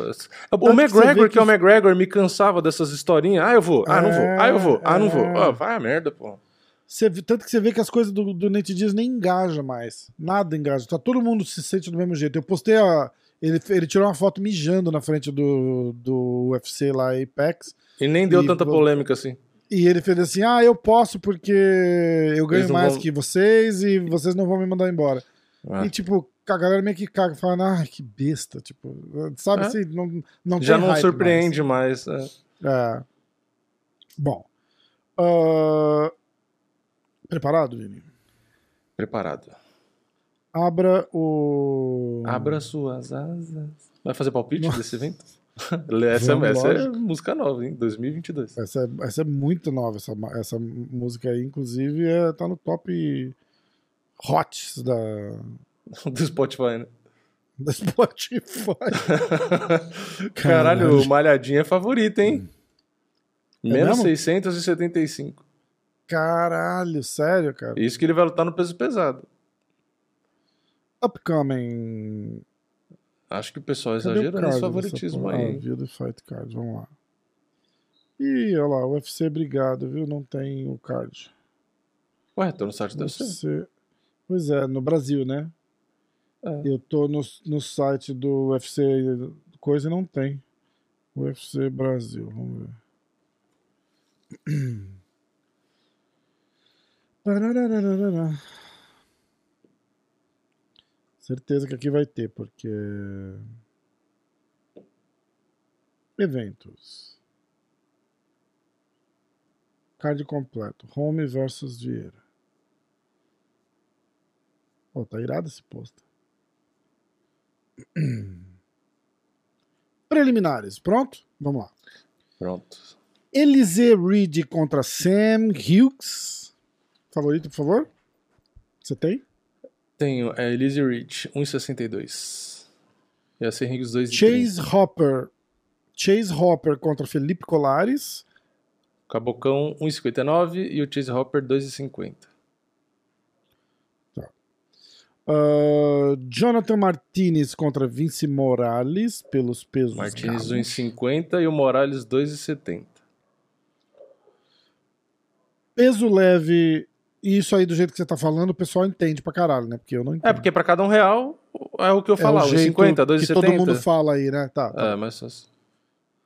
O que McGregor, que, é o McGregor, me cansava dessas historinhas. Ah, eu vou, ah, não vou, ah, eu vou, ah, não vou. É. Ah, vai a merda, pô. Você tanto que você vê que as coisas do, do Nate Diaz nem engaja mais. Nada engaja. Tá todo mundo se sente do mesmo jeito. Eu postei a. Ele, ele tirou uma foto mijando na frente do, do UFC lá, Apex. E nem deu E tanta polêmica assim. E ele fez assim: ah, eu posso porque eu ganho mais vão- que vocês e vocês não vão me mandar embora. Ah. E tipo, a galera meio que caga, falando, ah, que besta. Tipo, sabe É. assim? Não, não Já não surpreende mais. é. mais. É. Bom. ah, Preparado, Vini? Preparado. Abra o. Abra suas asas. Vai fazer palpite desse evento? Essa essa é música nova, hein? 2022. Essa é, essa é muito nova, essa, essa música aí, inclusive, é, tá no top hots da, Do Spotify, né? da Spotify. Caralho, o Malhadinha é favorito, hein? É Menos mesmo? 675. Caralho, sério, cara. Isso que ele vai lutar no peso pesado. Upcoming. Acho que o pessoal exagera nesse favoritismo aí. Ah, view the fight card, vamos lá. Ih, olha lá, UFC, obrigado, viu? Não tem o card. Ué, tô no site do UFC. UFC. Pois é, no Brasil, né? É. Eu tô no, no site do UFC coisa e não tem. UFC Brasil, vamos ver. Pararararara. Certeza que aqui vai ter, porque. Eventos. Card completo. Home versus Vieira. Pô, tá irado esse posto. Preliminares, pronto? Vamos lá. Pronto. Elisee Reed contra Sam Hughes. Favorito, por favor? Você tem? Tenho é Elise Rich, 1,62. E a Henriques 2,30. Chase Hopper. Chase Hopper contra Felipe Colares. Cabocão, 1,59 e o Chase Hopper, 2,50. Uh, Jonathan Martinez contra Vince Morales pelos pesos Martinez galos. 1,50 e o Morales 2,70. Peso leve, isso aí do jeito que você tá falando, o pessoal entende pra caralho, né? Porque eu não entendo. É, porque pra cada um real é o que eu É falava, o jeito 1,50, que todo mundo 2,70. fala aí, né? Tá. tá. É, mas... só-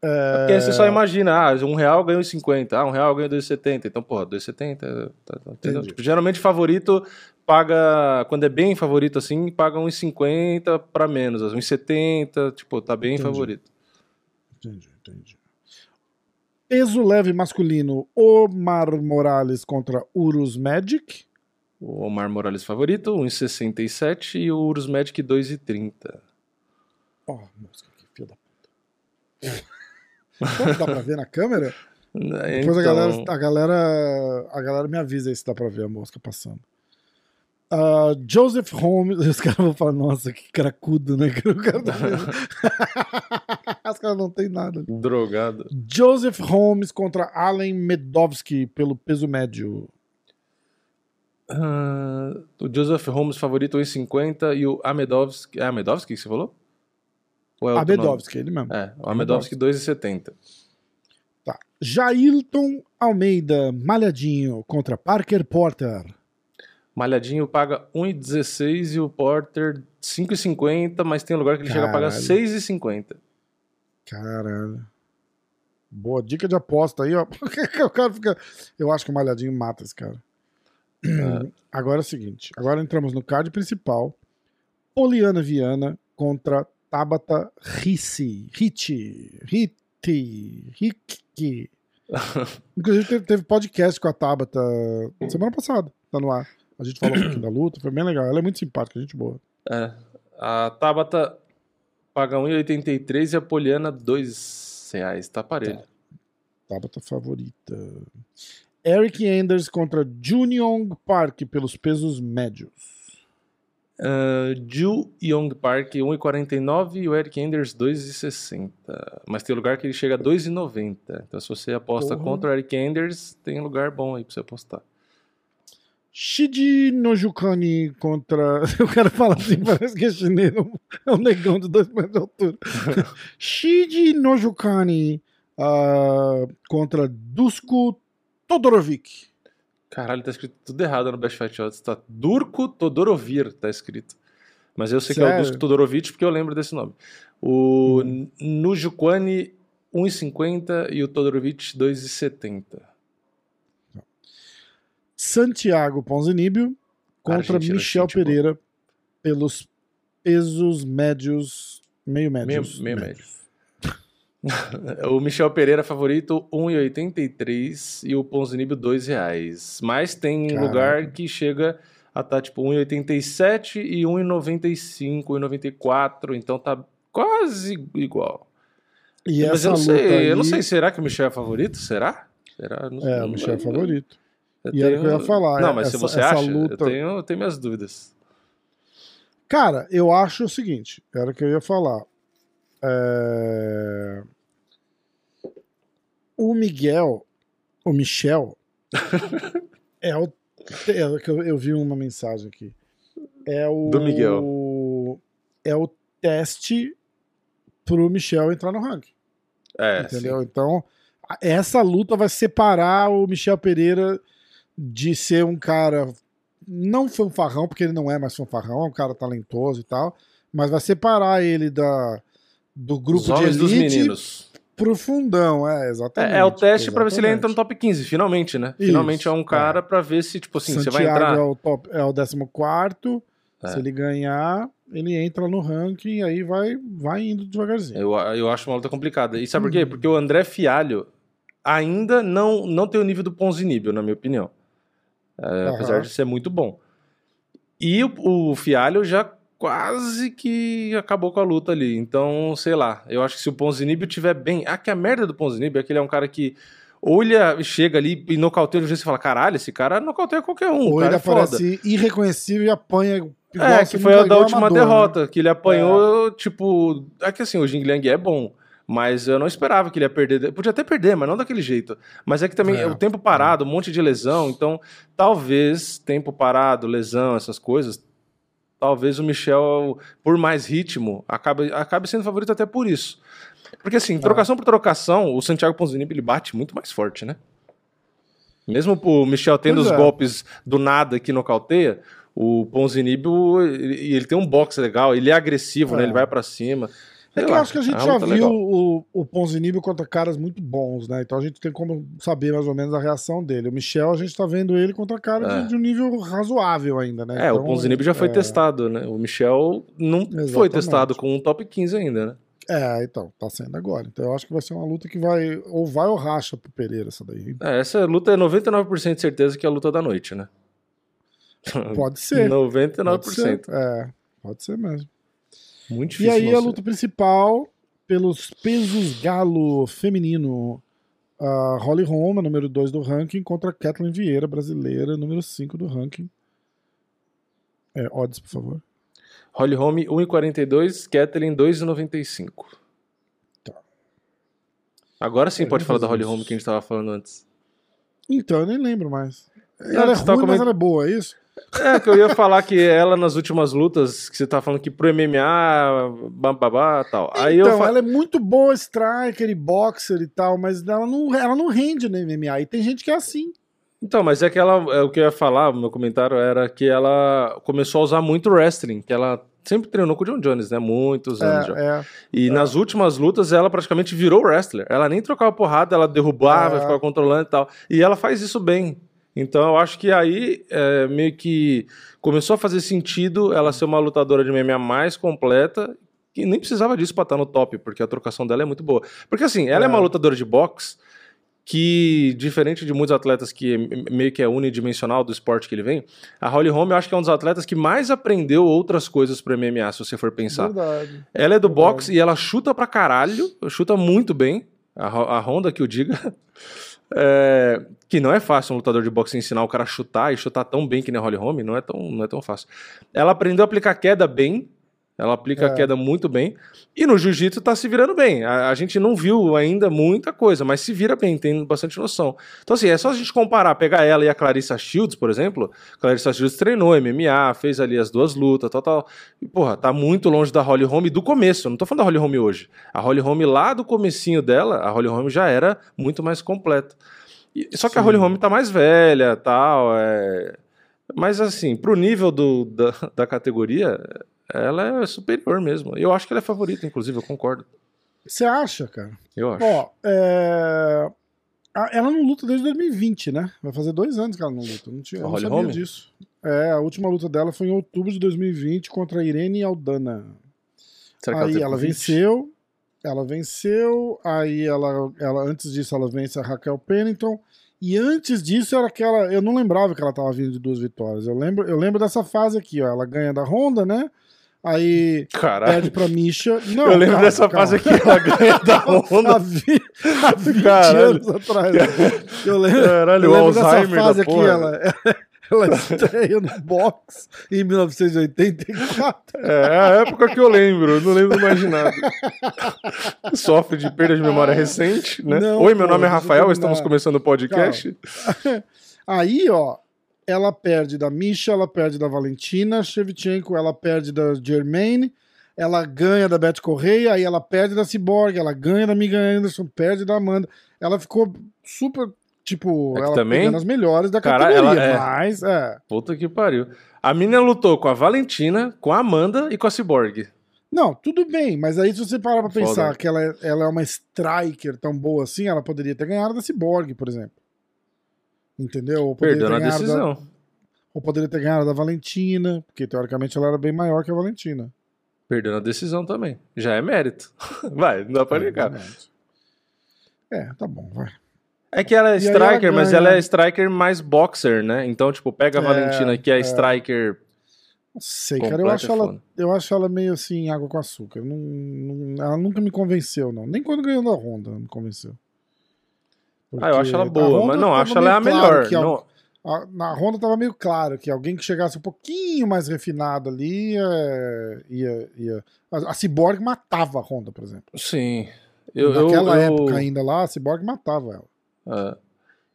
É Porque você só imagina, ah, um real ganhou 50, ah, um real ganhou 2,70. Então, porra, 2,70, tá, tá. Tipo, geralmente favorito paga, quando é bem favorito assim, paga 1,50 pra menos, 1,70, tipo, tá bem Entendi. favorito. Entendi, entendi. Peso leve masculino, Omar Morales contra Urus Magic. O Omar Morales favorito, 1,67 e o Urus Magic 2,30. Ó, música aqui, filho da puta. Será que dá pra ver na câmera? Depois a, Então, galera, a, galera, a galera me avisa aí se dá pra ver a mosca passando. Ah, Joseph Holmes. Os caras vão falar, nossa, que cracudo, né? O cara tá caras não tem nada. Drogado. Joseph Holmes contra Allen Medovsky pelo peso médio. Ah, o Joseph Holmes favorito 1,50 e o Amedovski. É Amedovski que você falou? Ou é A outro nome? Medovsky, ele mesmo. É, o Amedovski 2,70. Tá. Jailton Almeida, malhadinho, contra Parker Porter. Malhadinho paga 1,16 e o Porter 5,50, mas tem lugar que ele chega a pagar Caralho. 6,50. Caralho. Boa dica de aposta aí, ó. o cara fica. Eu acho que o malhadinho mata esse cara. Agora é o seguinte: agora entramos no card principal. Poliana Viana contra Tabata Rissi. Riti. Riti. Riki. Inclusive teve, teve podcast com a Tabata semana passada, tá no ar. A gente falou um pouquinho da luta, foi bem legal. Ela é muito simpática, gente boa. É, a Tabata paga 1,83 e a Poliana 2 reais. Tá parelho. Tabata favorita. Eric Anders contra Juniong Park pelos pesos médios. Uh, Ju Young Park 1,49 e o Eric Enders 2,60. Mas tem lugar que ele chega a 2,90. Então se você aposta Porra. contra o Eric Enders, tem lugar bom aí pra você apostar. Shiji Nojukani contra. Eu quero falar assim, parece que é chinês, é um negão de dois metros de altura. Shiji Nojukani ah, contra Dusko Todorovic. Caralho, tá escrito tudo errado no Best Fight Odds. Tá Durko Todorovir, tá escrito. Mas eu sei que é o Sério? Dusko Todorovic porque eu lembro desse nome. O hum. Nujukwani 1,50 e o Todorovic 2,70. Santiago Ponzinibbio contra Argentina, Michel boa. Pereira pelos pesos médios, meio médios. Meio, meio médio. o Michel Pereira favorito 1,83 e o Ponzinibbio 2 reais. Mas tem Caraca. lugar que chega a tá tipo 1,87 e 1,95, 1,94, então tá quase igual. E Mas essa eu não sei, aí, eu não sei, será que o Michel é favorito? Será? Será? Não, É, o Michel é favorito. Eu E era o que eu ia falar, Não, é- mas se essa- você essa acha, luta- eu, tenho, eu tenho minhas dúvidas. Cara, eu acho o seguinte, era o que eu ia falar. É, O Miguel, o Michel, é o. é que eu, eu vi uma mensagem aqui. É o. Do Miguel. É o teste pro Michel entrar no ranking. É, entendeu? Então, a- essa luta vai separar o Michel Pereira de ser um cara não fanfarrão, porque ele não é mais fanfarrão, é um cara talentoso e tal, mas vai separar ele da do Os grupo de homens dos elite meninos. pro fundão, é, exatamente. É, é o teste pra ver se ele entra no top 15, finalmente, né? Isso, finalmente é um é. cara pra ver se, tipo assim, você vai Santiago entrar. é o top, é o 14 É. se ele ganhar, ele entra no ranking e aí vai, vai indo devagarzinho. Eu, eu acho uma luta complicada. E sabe por Uhum. quê? Porque o André Fialho ainda não, não tem o nível do Ponzinibbio, na minha opinião. É, Aham. Apesar de ser muito bom. E o, o Fialho já quase que acabou com a luta ali. Então, sei lá. Eu acho que se o Ponzinibbio tiver bem... Ah, que a merda do Ponzinibbio é que ele é um cara que olha, chega ali e nocauteia o jeito e fala, caralho, esse cara nocauteia qualquer um. Ou ele é foda. aparece irreconhecível e apanha É, que foi a da última amador, né? derrota, que ele apanhou, tipo. É que assim, o Jing Liang é bom, mas eu não esperava que ele ia perder. Podia até perder, mas não daquele jeito. Mas é que também É. o tempo parado, um monte de lesão, então talvez tempo parado, lesão, essas coisas, talvez o Michel, por mais ritmo, acabe, acabe sendo favorito até por isso. Porque assim, trocação por trocação, o Santiago Ponzinibbio ele bate muito mais forte, né? Mesmo o Michel tendo Pois os é. golpes do nada que nocauteia, o Ponzinibbio, ele, ele tem um boxe legal, ele é agressivo, né? É. Ele vai pra cima. É que eu acho que a gente é uma já viu legal. o, o Ponzinibbio contra caras muito bons, né? Então a gente tem como saber mais ou menos a reação dele. O Michel, a gente tá vendo ele contra caras É. de, de um nível razoável ainda, né? É, o Então, Ponzinibbio já foi é, testado, né? O Michel não foi Exatamente. testado com um top 15 ainda, né? É, então, tá sendo agora. Então eu acho que vai ser uma luta que vai. Ou vai ou racha pro Pereira, essa daí. É, essa luta é 99% de certeza que é a luta da noite, né? Pode ser. 99%. Pode ser. É, pode ser mesmo. Muito E difícil. aí não a luta principal, pelos pesos galo feminino, a Holly Holm, número 2 do ranking, contra Kathleen Vieira, brasileira, número 5 do ranking. É, odds, por favor. Holly Holm 1,42, Kathleen 2,95. Tá. Agora sim pode falar da Holly. Holm que a gente tava falando antes. Então, eu nem lembro mais. Ela é ruim, tava mas ela é boa, é isso? É, que eu ia falar que ela nas últimas lutas, que você tá falando que pro MMA, babá, tal. Aí então, eu ela é muito boa striker e boxer e tal, mas ela não, ela não rende no MMA. E tem gente que é assim. Então, mas é que ela, é, o que eu ia falar, o meu comentário era que ela começou a usar muito wrestling, que ela sempre treinou com o John Jones, né? Muitos anos já. É, é. E nas últimas lutas ela praticamente virou wrestler. Ela nem trocava porrada, ela derrubava, É. ficava controlando e tal. E ela faz isso bem. Então eu acho que aí é, meio que começou a fazer sentido ela ser uma lutadora de MMA mais completa. Que nem precisava disso pra estar no top, porque a trocação dela é muito boa. Porque assim, ela é, É. uma lutadora de boxe que, diferente de muitos atletas que meio que é unidimensional do esporte que ele vem, a Holly Holm eu acho que é um dos atletas que mais aprendeu outras coisas pro MMA, se você for pensar. Verdade. Ela é do Verdade. boxe e ela chuta pra caralho, chuta muito bem. A, a Honda que o diga. É, que não é fácil um lutador de boxe ensinar o cara a chutar e chutar tão bem que nem Holly Holm, não é tão, não é tão fácil. Ela aprendeu a aplicar queda bem, ela aplica a É. queda muito bem, e no jiu-jitsu tá se virando bem. A, a gente não viu ainda muita coisa, mas se vira bem, tem bastante noção. Então, assim, é só a gente comparar, pegar ela e a Clarissa Shields, por exemplo. Clarissa Shields treinou MMA, fez ali as duas lutas, tal, tal. E, porra, tá muito longe da Holly Holm do começo. Eu não tô falando da Holly Holm hoje. A Holly Holm lá do comecinho dela, a Holly Holm já era muito mais completa. E- só que a Sim. Holly Holm tá mais velha, tal, é... Mas assim, pro nível do, da, da categoria, ela é superior mesmo. Eu acho que ela é favorita, inclusive, eu concordo. Você acha, cara? Eu acho. Ó, é... ela não luta desde 2020, né? Vai fazer dois anos que ela não luta. Eu não, tinha, eu não sabia Holm? disso. É, a última luta dela foi em outubro de 2020 contra a Irene Aldana. Será aí ela convite? venceu, ela venceu, aí ela, ela antes disso ela vence a Raquel Pennington, e antes disso era aquela, eu não lembrava que ela tava vindo de duas vitórias. Eu lembro, eu lembro dessa fase aqui, ó, ela ganha da Honda, né? Aí Caralho. perde pra Misha. Não, eu lembro calma, dessa calma. fase aqui, ela ganha da Há, Honda. vi, há 20 Caralho. anos atrás. Eu lembro, Caralho, eu lembro dessa fase aqui, ela, ela estreia no box em 1984. É, é a época que eu lembro, eu não lembro mais de nada. Sofre de perda de memória recente, né? Não, Oi, meu pô, nome é Rafael, estamos começando o podcast. Aí, ó, ela perde da Misha, ela perde da Valentina Shevchenko, ela perde da Germaine, ela ganha da Beth Correia, aí ela perde da Cyborg, ela ganha da Megan Anderson, perde da Amanda. Ela ficou super, tipo, É ela também- pegando as melhores da Cara, categoria, ela é- mas, é. Puta que pariu. A mina lutou com a Valentina, com a Amanda e com a Cyborg. Não, tudo bem, mas aí se você parar pra Foda. pensar que ela é, ela é uma striker tão boa assim, ela poderia ter ganhado da Cyborg, por exemplo. Entendeu? Ou poderia Perdeu ter na ganhado da- decisão. Ou poderia ter ganhado da Valentina, porque teoricamente ela era bem maior que a Valentina. Perdeu na decisão também. Já é mérito. Vai, não dá pra negar. verdade. É, tá bom, vai. É que ela é E aí ela striker, mas ela é striker mais boxer, né? Então, tipo, pega a É, Valentina, que é, é. striker. Não sei, cara. Eu acho, é ela, eu acho ela meio assim, água com açúcar. Não, não- ela nunca me convenceu, não. Nem quando ganhou da Honda me convenceu. Ah, eu acho ela Porque boa, mas não, acho ela é a claro melhor. que a- Não, na Honda tava meio claro que alguém que chegasse um pouquinho mais refinado ali ia. ia, ia a, a Cyborg matava a Honda, por exemplo. sim. Eu, eu, Naquela eu- época ainda lá, a Cyborg matava ela. É.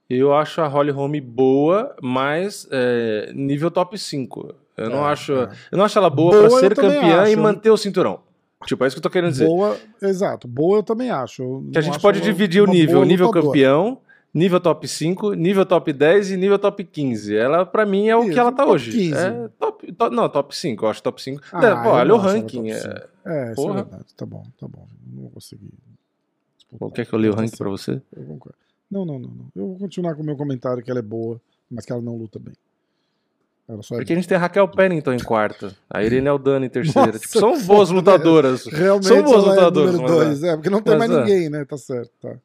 Eu acho a Holly Holm boa, mas é, nível top 5. Eu não É, acho. é. Eu não acho ela boa, Boa pra eu ser campeã e acho. manter o cinturão. Tipo, é isso que eu tô querendo dizer. Boa, exato. Boa eu também acho. Que a gente pode dividir o nível: nível lutadora. campeão, nível top 5, nível top 10 e nível top 15. Ela, pra mim, é o Isso, que ela tá hoje. 15. É top, top- não, top 5, eu acho top 5. Ah, Pô, eu olha o ranking. É... É, isso é verdade. Tá bom, tá bom. Não vou conseguir. disputar. Quer que eu leia o ranking pra você? Eu concordo. Não, não, não, não. Eu vou continuar com o meu comentário que ela é boa, mas que ela não luta bem. É Porque a gente tem a Raquel Pennington em quarta, a Irene Aldana em terceira. Nossa, tipo, são boas lutadoras. Realmente São boas ela lutadoras, é dois, é. porque não tem Mas mais é. ninguém, né? Tá certo, tá.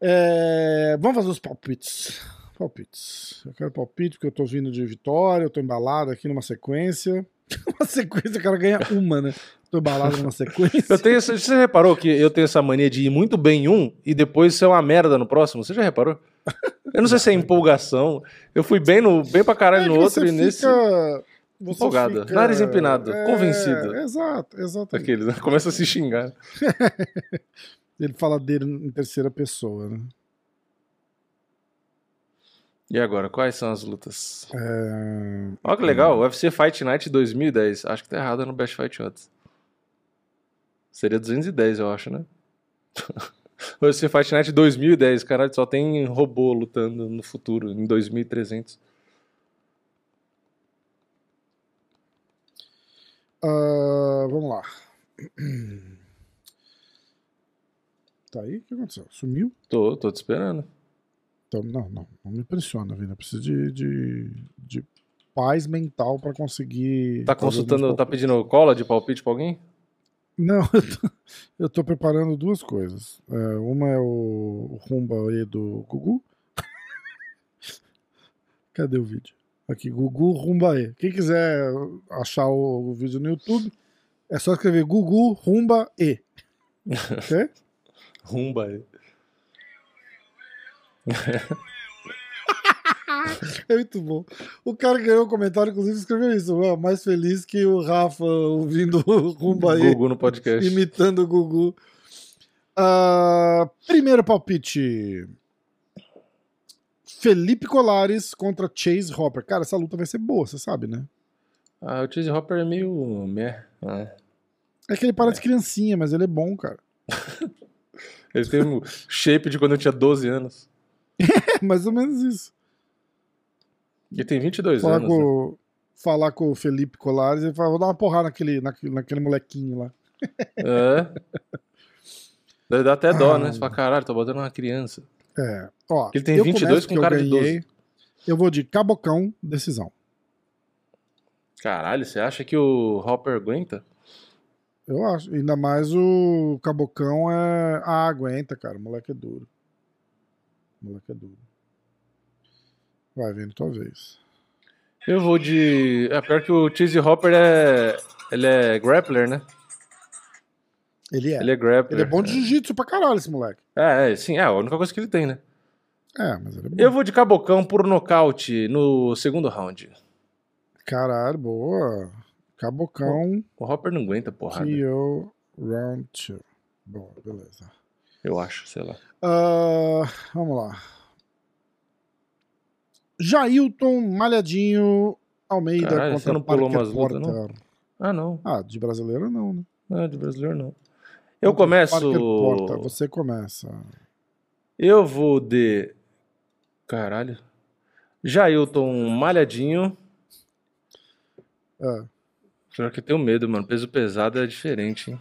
É, vamos fazer os palpites. Palpites. Eu quero palpite porque eu tô vindo de vitória, eu tô embalado aqui numa sequência. uma sequência, o cara ganha uma, né? Tô embalado numa sequência. Eu tenho, você reparou que eu tenho essa mania de ir muito bem em um e depois ser uma merda no próximo? Você já reparou? Eu não sei se é empolgação. Eu fui bem, no, bem pra caralho É no outro e nesse. fica- você Empolgado. fica- Nariz empinado, É, convencido. Exato, exatamente. Aqueles, né? Começa a se xingar. Ele fala dele em terceira pessoa, né? E agora, quais são as lutas? É, Olha que legal, UFC Fight Night 2010. Acho que tá errado no Best Fight Odds. Seria 210, eu acho, né? UFC Fight Night 2010, caralho, só tem robô lutando no futuro, em 2300. ah, vamos lá. Tá aí? O que aconteceu? Sumiu? Tô, tô te esperando. Então, não, não, não me impressiona, vida. Eu preciso de, de, de paz mental pra conseguir. Tá consultando, tá pedindo cola de palpite pra alguém? Não, eu tô, eu tô preparando duas coisas. É, uma é o, o Rumba aí do Gugu. Cadê o vídeo? Aqui, Gugu Rumba E. Quem quiser achar o, o vídeo no YouTube, é só escrever Gugu Rumba E. Ok? Rumba aí. É muito bom. O cara que ganhou o comentário, inclusive, escreveu isso. "Ah, mais feliz que o Rafa ouvindo o Rumba E. Gugu no podcast. imitando o Gugu. Ah, primeiro palpite. Felipe Colares contra Chase Hopper. Cara, essa luta vai ser boa, você sabe, né? Ah, o Chase Hopper é meio né? É que ele parece criancinha, mas ele é bom, cara. Ele tem o shape de quando eu tinha 12 anos. É mais ou menos isso. Ele tem 22 Falar anos. né? com, falar com o Felipe Colares e falar, vou dar uma porrada naquele, naquele, naquele molequinho lá. É. Dar até dó, Ah. né? Você fala, caralho, tô botando uma criança. É. Ó, Ele tem eu 22 começo com cara eu de ganhei. Eu vou de cabocão, decisão. Caralho, você acha que o Hopper aguenta? Eu acho. Ainda mais o Cabocão é. Ah, aguenta, cara. O moleque é duro. O moleque é duro. Vai vendo tua vez. Eu vou de. É pior que o Chase Hopper é. Ele é grappler, né? Ele é. Ele é grappler. Ele é bom de jiu-jitsu pra caralho, esse moleque. É, é, sim, é a única coisa que ele tem, né? É, mas ele é bom. Eu vou de cabocão por nocaute no segundo round. Caralho, boa. Cabocão, O Hopper não aguenta, porrada. KO, round 2. Boa, beleza. Eu acho, sei lá. Ah, vamos lá. Jailton Malhadinho Almeida Caralho, você contra não pulou umas lutas, não? Ah, não. Ah, de brasileiro não, né? Não, de brasileiro não. Eu Contra começo. Você começa. Eu vou de. Caralho. Jailton malhadinho. É. Pior que eu tenho medo, mano. Peso pesado é diferente, hein?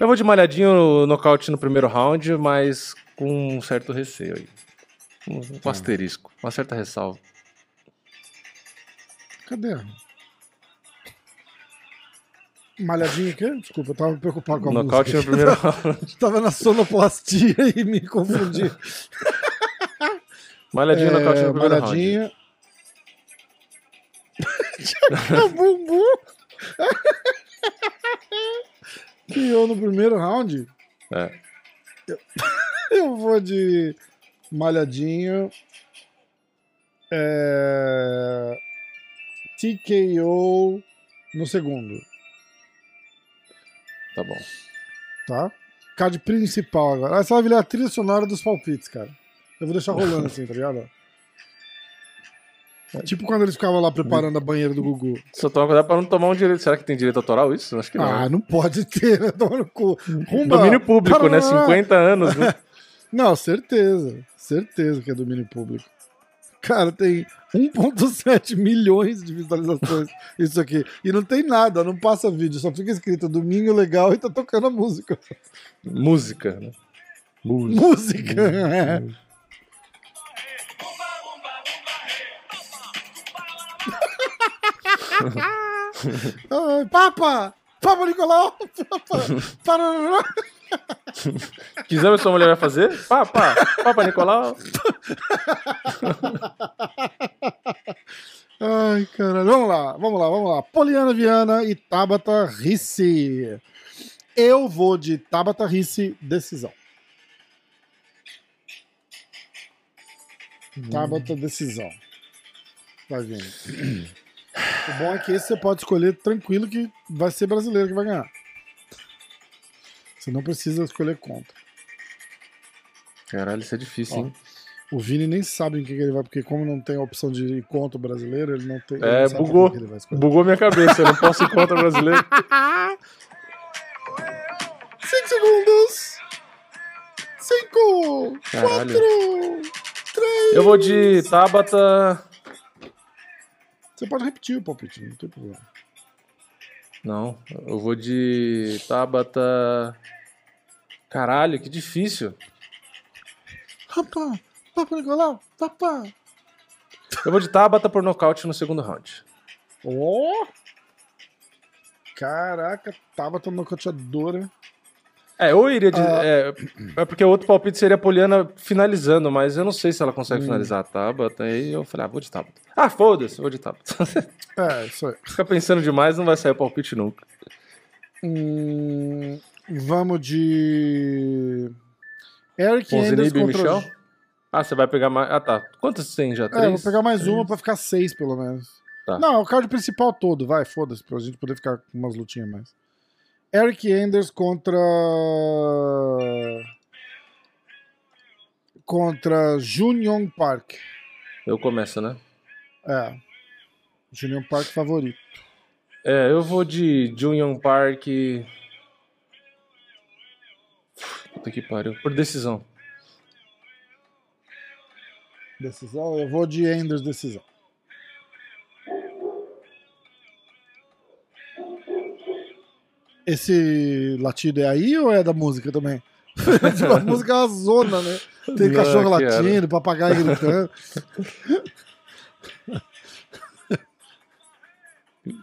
Eu vou de malhadinho nocaute no primeiro round, mas com um certo receio aí. Um, um asterisco, uma certa ressalva. Cadê? Malhadinho aqui? Desculpa, eu tava preocupado com a Nocaute no música. primeiro round. Tava na sonoplastia e me confundi. Malhadinho nocaute É, no primeiro round. malhadinho. Tchaca bumbum. Criou no primeiro round. É. Eu vou de malhadinho. É... TKO no segundo, Tá bom. tá? Card principal agora. Essa vai virar a trilha sonora dos palpites, cara. Eu vou deixar rolando assim, tá ligado? Tipo quando eles ficavam lá preparando a banheira do Gugu. Só toma cuidado pra não tomar um direito. Será que tem direito autoral isso? Acho que não. Ah, não pode ter, né? Toma no cu. Rumba. Domínio público, né? Parará. 50 anos. Né? Não, certeza. Certeza que é domínio público. Cara, tem 1.7 milhões de visualizações isso aqui. E não tem nada, não passa vídeo, só fica escrito domingo legal e tá tocando a música. Música, né? Música. Música! é. Ai, Papa! Papa Nicolau! Papa! Parará. Que exame sua mulher vai fazer? Pá, pá. Papa Nicolau. Ai, caralho. Vamos lá, vamos lá, vamos lá. Poliana Viana e Tabata Risse. Eu vou de Tabata Risse, decisão. Tabata, decisão. Vai vendo. O bom é que esse você pode escolher tranquilo que vai ser brasileiro que vai ganhar. Você não precisa escolher contra. Caralho, isso é difícil, Ó. hein? O Vini nem sabe em que que ele vai, porque como não tem a opção de ir contra o brasileiro, ele não tem. ele É, não bugou. em que ele vai escolher. Bugou minha cabeça. Eu não posso ir contra o brasileiro. Cinco segundos! Cinco! Caralho. Quatro! Três! Eu vou de Tabata. Você pode repetir o palpite, não tem problema. Não, eu vou de Tabata. Caralho, que difícil. Rapá! Papa Nicolau! Papá! Eu vou de Tabata por nocaute no segundo round. Ó! Caraca, Tabata nocauteadora. É, eu iria de. Ah. É, é porque o outro palpite seria a Poliana finalizando, mas eu não sei se ela consegue Hum. finalizar a Tabata. Aí eu falei, ah, vou de Tabata. Ah, foda-se, vou de Tabata. É, isso aí. Fica pensando demais, não vai sair o palpite nunca. Hum, vamos de. Eric Enders e contra. Michel? Ah, você vai pegar mais. Ah, tá. Quantas tem já? É, Três? eu vou pegar mais uma pra ficar seis, pelo menos. Tá. Não, é o card principal todo, vai, foda-se, pra gente poder ficar com umas lutinhas mais. Eric Enders contra. Contra Junion Park. Eu começo, né? É. Junion Park favorito. É, eu vou de Junior Park. Puta que pariu. Por decisão. Decisão, eu vou de Enders decisão. Esse latido é aí ou é da música também? a música é uma zona, né? Tem Não, cachorro latindo, papagaio gritando.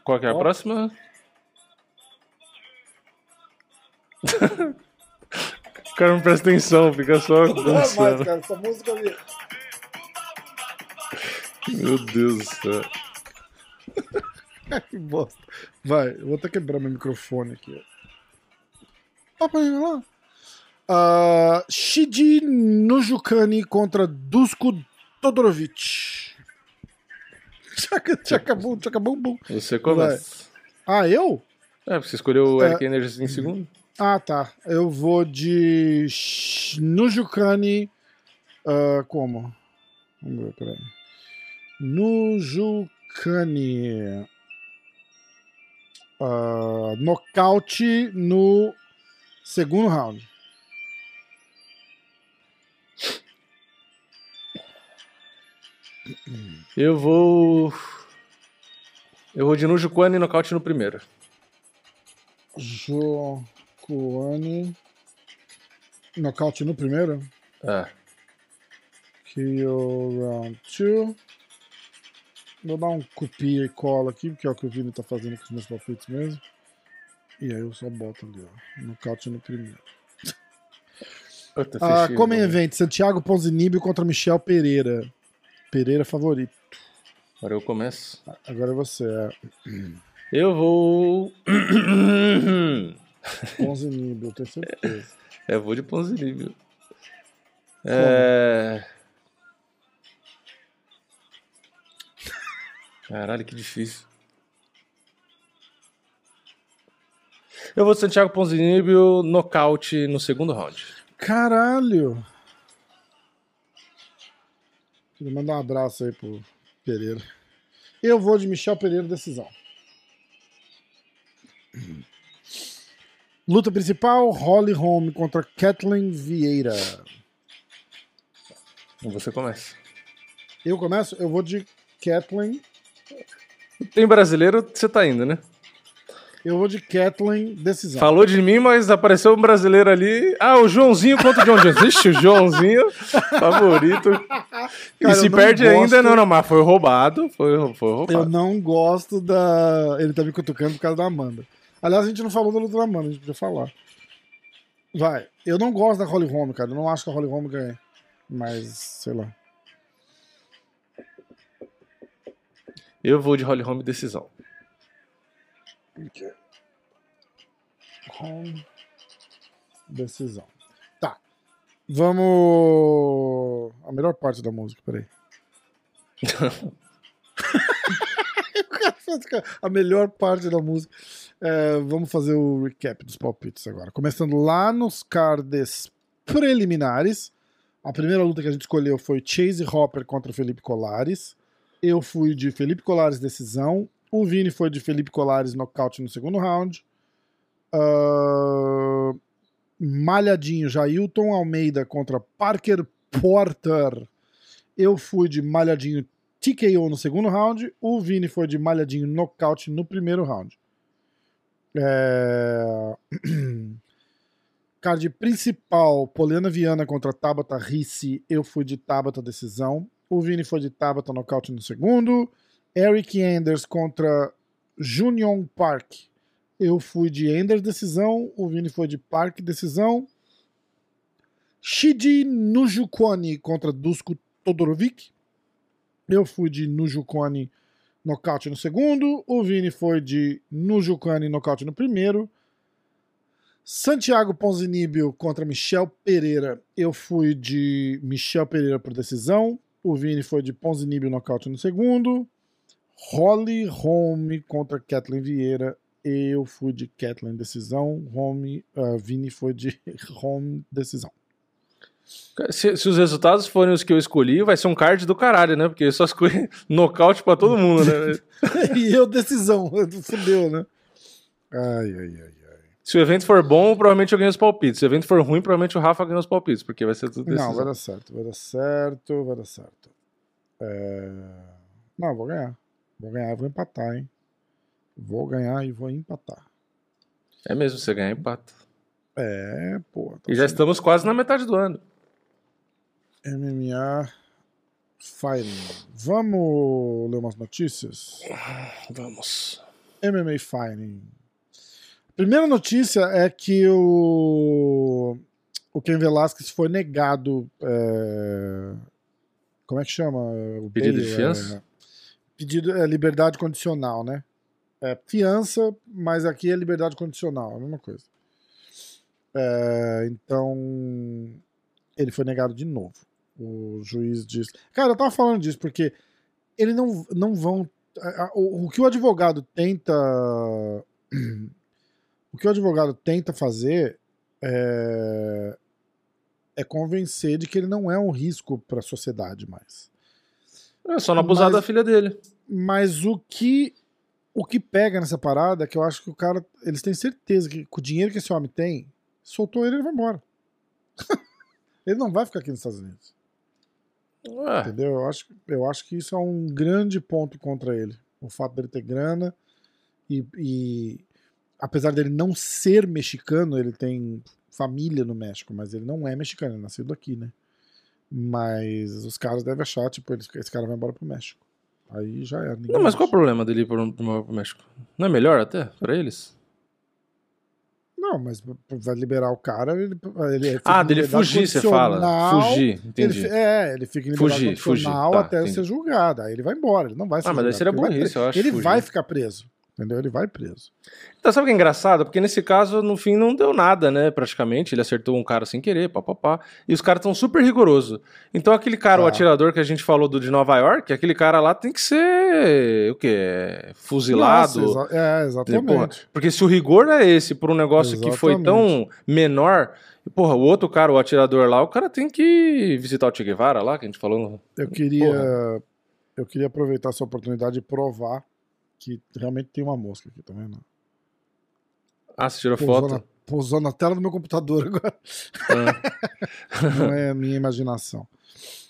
Qual que é a Ó. próxima? o cara não presta atenção, fica só Não é mais, dançando. cara, essa música ali. Meu Deus do céu. Que bosta. Vai, eu vou até quebrar meu microfone aqui. vai lá. Ah, Shiji Nujukani contra Dusko Todorovic. Tchaca, tchacabum, tchacabum, bum. Você começa. Ah, eu? É, porque você escolheu o É. Eric Energy em segundo? Ah, tá. Eu vou de Nujukani. ah, como? Vamos ver, peraí. Nujukani. Ah, nocaute no segundo round. Eu vou. Eu vou de Nujukwani e nocaute no primeiro. Jokuani. Nocaute no primeiro. É. KO round 2. Vou dar um copia e cola aqui, porque é o que o Vini tá fazendo com os meus palpites mesmo. E aí eu só boto ali, ó. Nocaute no primeiro. Puta, Ah, como mano. evento, Santiago Ponzinibbio contra Michel Pereira. Pereira favorito. Agora eu começo. Agora é você, é. Eu vou. Ponzinibbio, eu tenho certeza. É, eu vou de Ponzinibbio. É. Caralho, que difícil. Eu vou de Santiago Ponzinibbio nocaute no segundo round. Caralho! Queria mandar um abraço aí pro Pereira. Eu vou de Michel Pereira, decisão. Luta principal: Holly Holm contra Kathleen Vieira. Você começa. Eu começo? Eu vou de Kathleen. Tem brasileiro, você tá indo, né? Eu vou de Kathleen, decisão. Falou de mim, mas apareceu um brasileiro ali. Ah, o Joãozinho contra o John Jones. Ixi, o Joãozinho, favorito. Cara, e se eu perde gosto- ainda, não, não, mas foi roubado. Foi, foi Eu roubado. não gosto da. Ele tá me cutucando por causa da Amanda. Aliás, a gente não falou da luta da Amanda, a gente podia falar. Vai. Eu não gosto da Holly Holm, cara. Eu não acho que a Holly Holm ganha. Mas, sei lá. Eu vou de Holly Holm decisão. Home. Decisão. Tá. Vamos. A melhor parte da música, peraí. A melhor parte da música. É, vamos fazer o recap dos palpites agora. Começando lá nos cards preliminares. A primeira luta que a gente escolheu foi Chase Hopper contra Felipe Colares. Eu fui de Felipe Colares decisão. O Vini foi de Felipe Colares nocaute no segundo round. Ah, Malhadinho, Jailton Almeida contra Parker Porter. Eu fui de Malhadinho TKO no segundo round. O Vini foi de Malhadinho nocaute no primeiro round. É... Card principal, Poliana Viana contra Tabata Ricci. Eu fui de Tabata decisão. O Vini foi de Tabata nocaute no segundo. Eric Anders contra Junion Park. Eu fui de Enders decisão, o Vini foi de Park decisão. Shiji Nujukoni contra Dusko Todorovic. Eu fui de Nujukoni nocaute no segundo, o Vini foi de Nujukoni nocaute no primeiro. Santiago Ponzinibbio contra Michel Pereira. Eu fui de Michel Pereira por decisão. O Vini foi de Ponzinibbio nocaute no segundo. Holly Holm contra Kathleen Vieira. Eu fui de Kathleen decisão. Home, uh, Vini foi de Home decisão. Se, se os resultados forem os que eu escolhi, vai ser um card do caralho, né? Porque eu só escolhi nocaute pra todo mundo, né? e eu decisão. Fudeu, né? Ai, ai, ai. Se o evento for bom, provavelmente eu ganho os palpites. Se o evento for ruim, provavelmente o Rafa ganha os palpites, porque vai ser tudo decisão. Não, vai dar certo, vai dar certo, vai dar certo. É... Não, vou ganhar. Vou ganhar, vou empatar, hein? Vou ganhar e vou empatar. É mesmo, você ganha empata. É, pô. tá E já estamos quase na metade do ano. MMA Fighting. Vamos ler umas notícias? Vamos. MMA Fighting. Primeira notícia é que o, o Ken Velasquez foi negado. é, Como é que chama? O Pedido de bail, fiança? é, pedido é liberdade condicional, né? É fiança, mas aqui é liberdade condicional, é a mesma coisa. É, então, ele foi negado de novo. O juiz disse. Cara, eu tava falando disso porque ele não, não vão. o que o advogado tenta. O que o advogado tenta fazer é, é convencer de que ele não é um risco para a sociedade mais. É só não abusar Mas- da filha dele. Mas o que o que pega nessa parada é que eu acho que o cara. Eles têm certeza que com o dinheiro que esse homem tem, soltou ele, ele vai embora. ele não vai ficar aqui nos Estados Unidos. Ué, Entendeu? Eu acho, eu acho que isso é um grande ponto contra ele. O fato dele ter grana e, e apesar dele não ser mexicano, ele tem família no México, mas ele não é mexicano, ele é nascido aqui, né? Mas os caras devem achar, tipo, ele- esse cara vai embora pro México. Aí já era. não, mas qual o problema dele ir pro, pro, pro México? Não é melhor até pra eles? Não, mas vai liberar o cara. Ele, ele fica Ah, dele fugir, você fala. Fugir, Ele, entendi. fi- é, ele fica em Fugir, fugir, tá, até entendi. ser julgado. Aí ele vai embora, ele não vai ser Ah, mas daí julgado, seria porque ele vai burrice, eu acho, Ele fugir. vai ficar preso. Entendeu? Ele vai preso. Então, sabe o que é engraçado? Porque nesse caso, no fim, não deu nada, né? Praticamente. Ele acertou um cara sem querer, papapá. E os caras estão super rigorosos. Então, aquele cara, o Tá. atirador que a gente falou do de Nova York, aquele cara lá tem que ser. O quê? Fuzilado. Nossa, exa- é, Porra, exatamente. porque se o rigor é esse por um negócio que foi tão menor, porra, o outro cara, o atirador lá, o cara tem que visitar o Che Guevara lá, que a gente falou. no- Eu queria. eu queria aproveitar essa oportunidade e provar que realmente tem uma mosca aqui, tá vendo? Ah, você tirou Pousou foto? na, pousou na tela do meu computador agora. Ah. Não é a minha imaginação.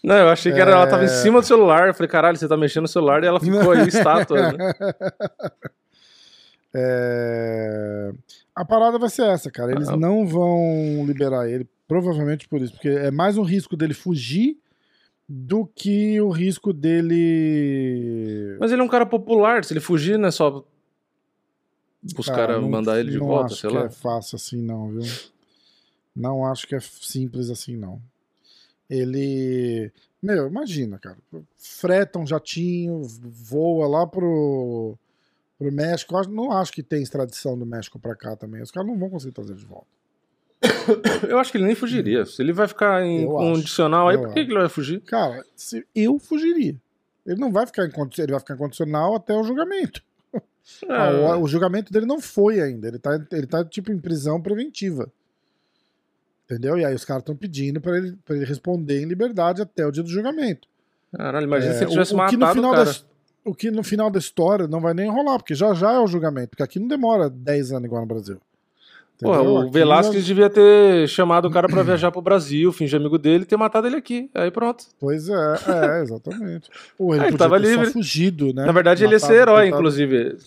Não, eu achei que era, ela É. tava em cima do celular. Eu falei, caralho, você tá mexendo no celular e ela ficou aí estátua. Né? É, A parada vai ser essa, cara. Eles Ah. não vão liberar ele, provavelmente por isso, porque é mais um risco dele fugir do que o risco dele. Mas ele é um cara popular, se ele fugir, não é só os Cara, caras não- mandar ele de não volta, acho sei que lá. é fácil assim, não, viu? Não acho que é simples assim, não. Ele. Meu, imagina, cara. Freta um jatinho, voa lá pro, pro México. Acho- Não acho que tem extradição do México pra cá também. Os caras não vão conseguir trazer de volta. Eu acho que ele nem fugiria. Se ele vai ficar em Eu acho. condicional aí, por que, ele vai fugir? Cara, se eu fugiria. Ele não vai ficar em condicional, ele vai ficar em condicional até o julgamento. Ah, É, o, o julgamento dele não foi ainda. Ele tá, ele tá tipo em prisão preventiva. Entendeu? E aí os caras estão pedindo pra ele, pra ele responder em liberdade até o dia do julgamento. Caralho, imagina É, se ele tivesse o, o que no matado final cara. da, o que no final da história não vai nem rolar, porque já já é o julgamento, porque aqui não demora 10 anos igual no Brasil. Porra, Entendeu? o Aqui Velasquez devia ter chamado o cara pra viajar pro Brasil, fingir amigo dele e ter matado ele aqui. Aí pronto. Pois é, é, exatamente. Ou ele Ah, ele tava livre. fugido, né? Na verdade, ele ia Matado, ser herói, inclusive.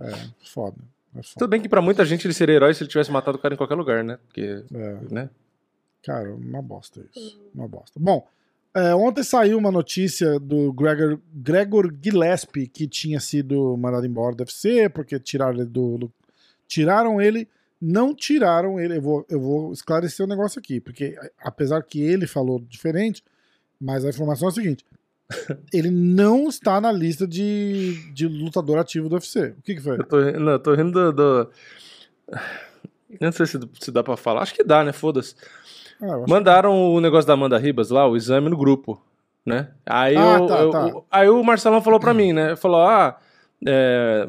É, foda. É foda. Tudo bem que pra muita gente ele seria herói se ele tivesse matado o cara em qualquer lugar, né? Porque, É. né? Cara, uma bosta isso. Uma bosta. Bom, é, ontem saiu uma notícia do Gregor, Gregor Gillespie que tinha sido mandado embora do UFC porque tiraram ele do. do- tiraram ele. Não tiraram ele. Eu vou, eu vou esclarecer o negócio aqui, porque apesar que ele falou diferente, mas a informação é a seguinte: ele não está na lista de, de lutador ativo do UFC. O que, que foi? Eu tô, não, eu tô rindo do. do- Não sei se, se dá pra falar. Acho que dá, né? Foda-se. Ah, Mandaram o negócio da Amanda Ribas lá, o exame no grupo, né? Aí, Ah, eu- tá, eu- tá. aí o Marcelão falou pra mim, né? Falou, ah, é,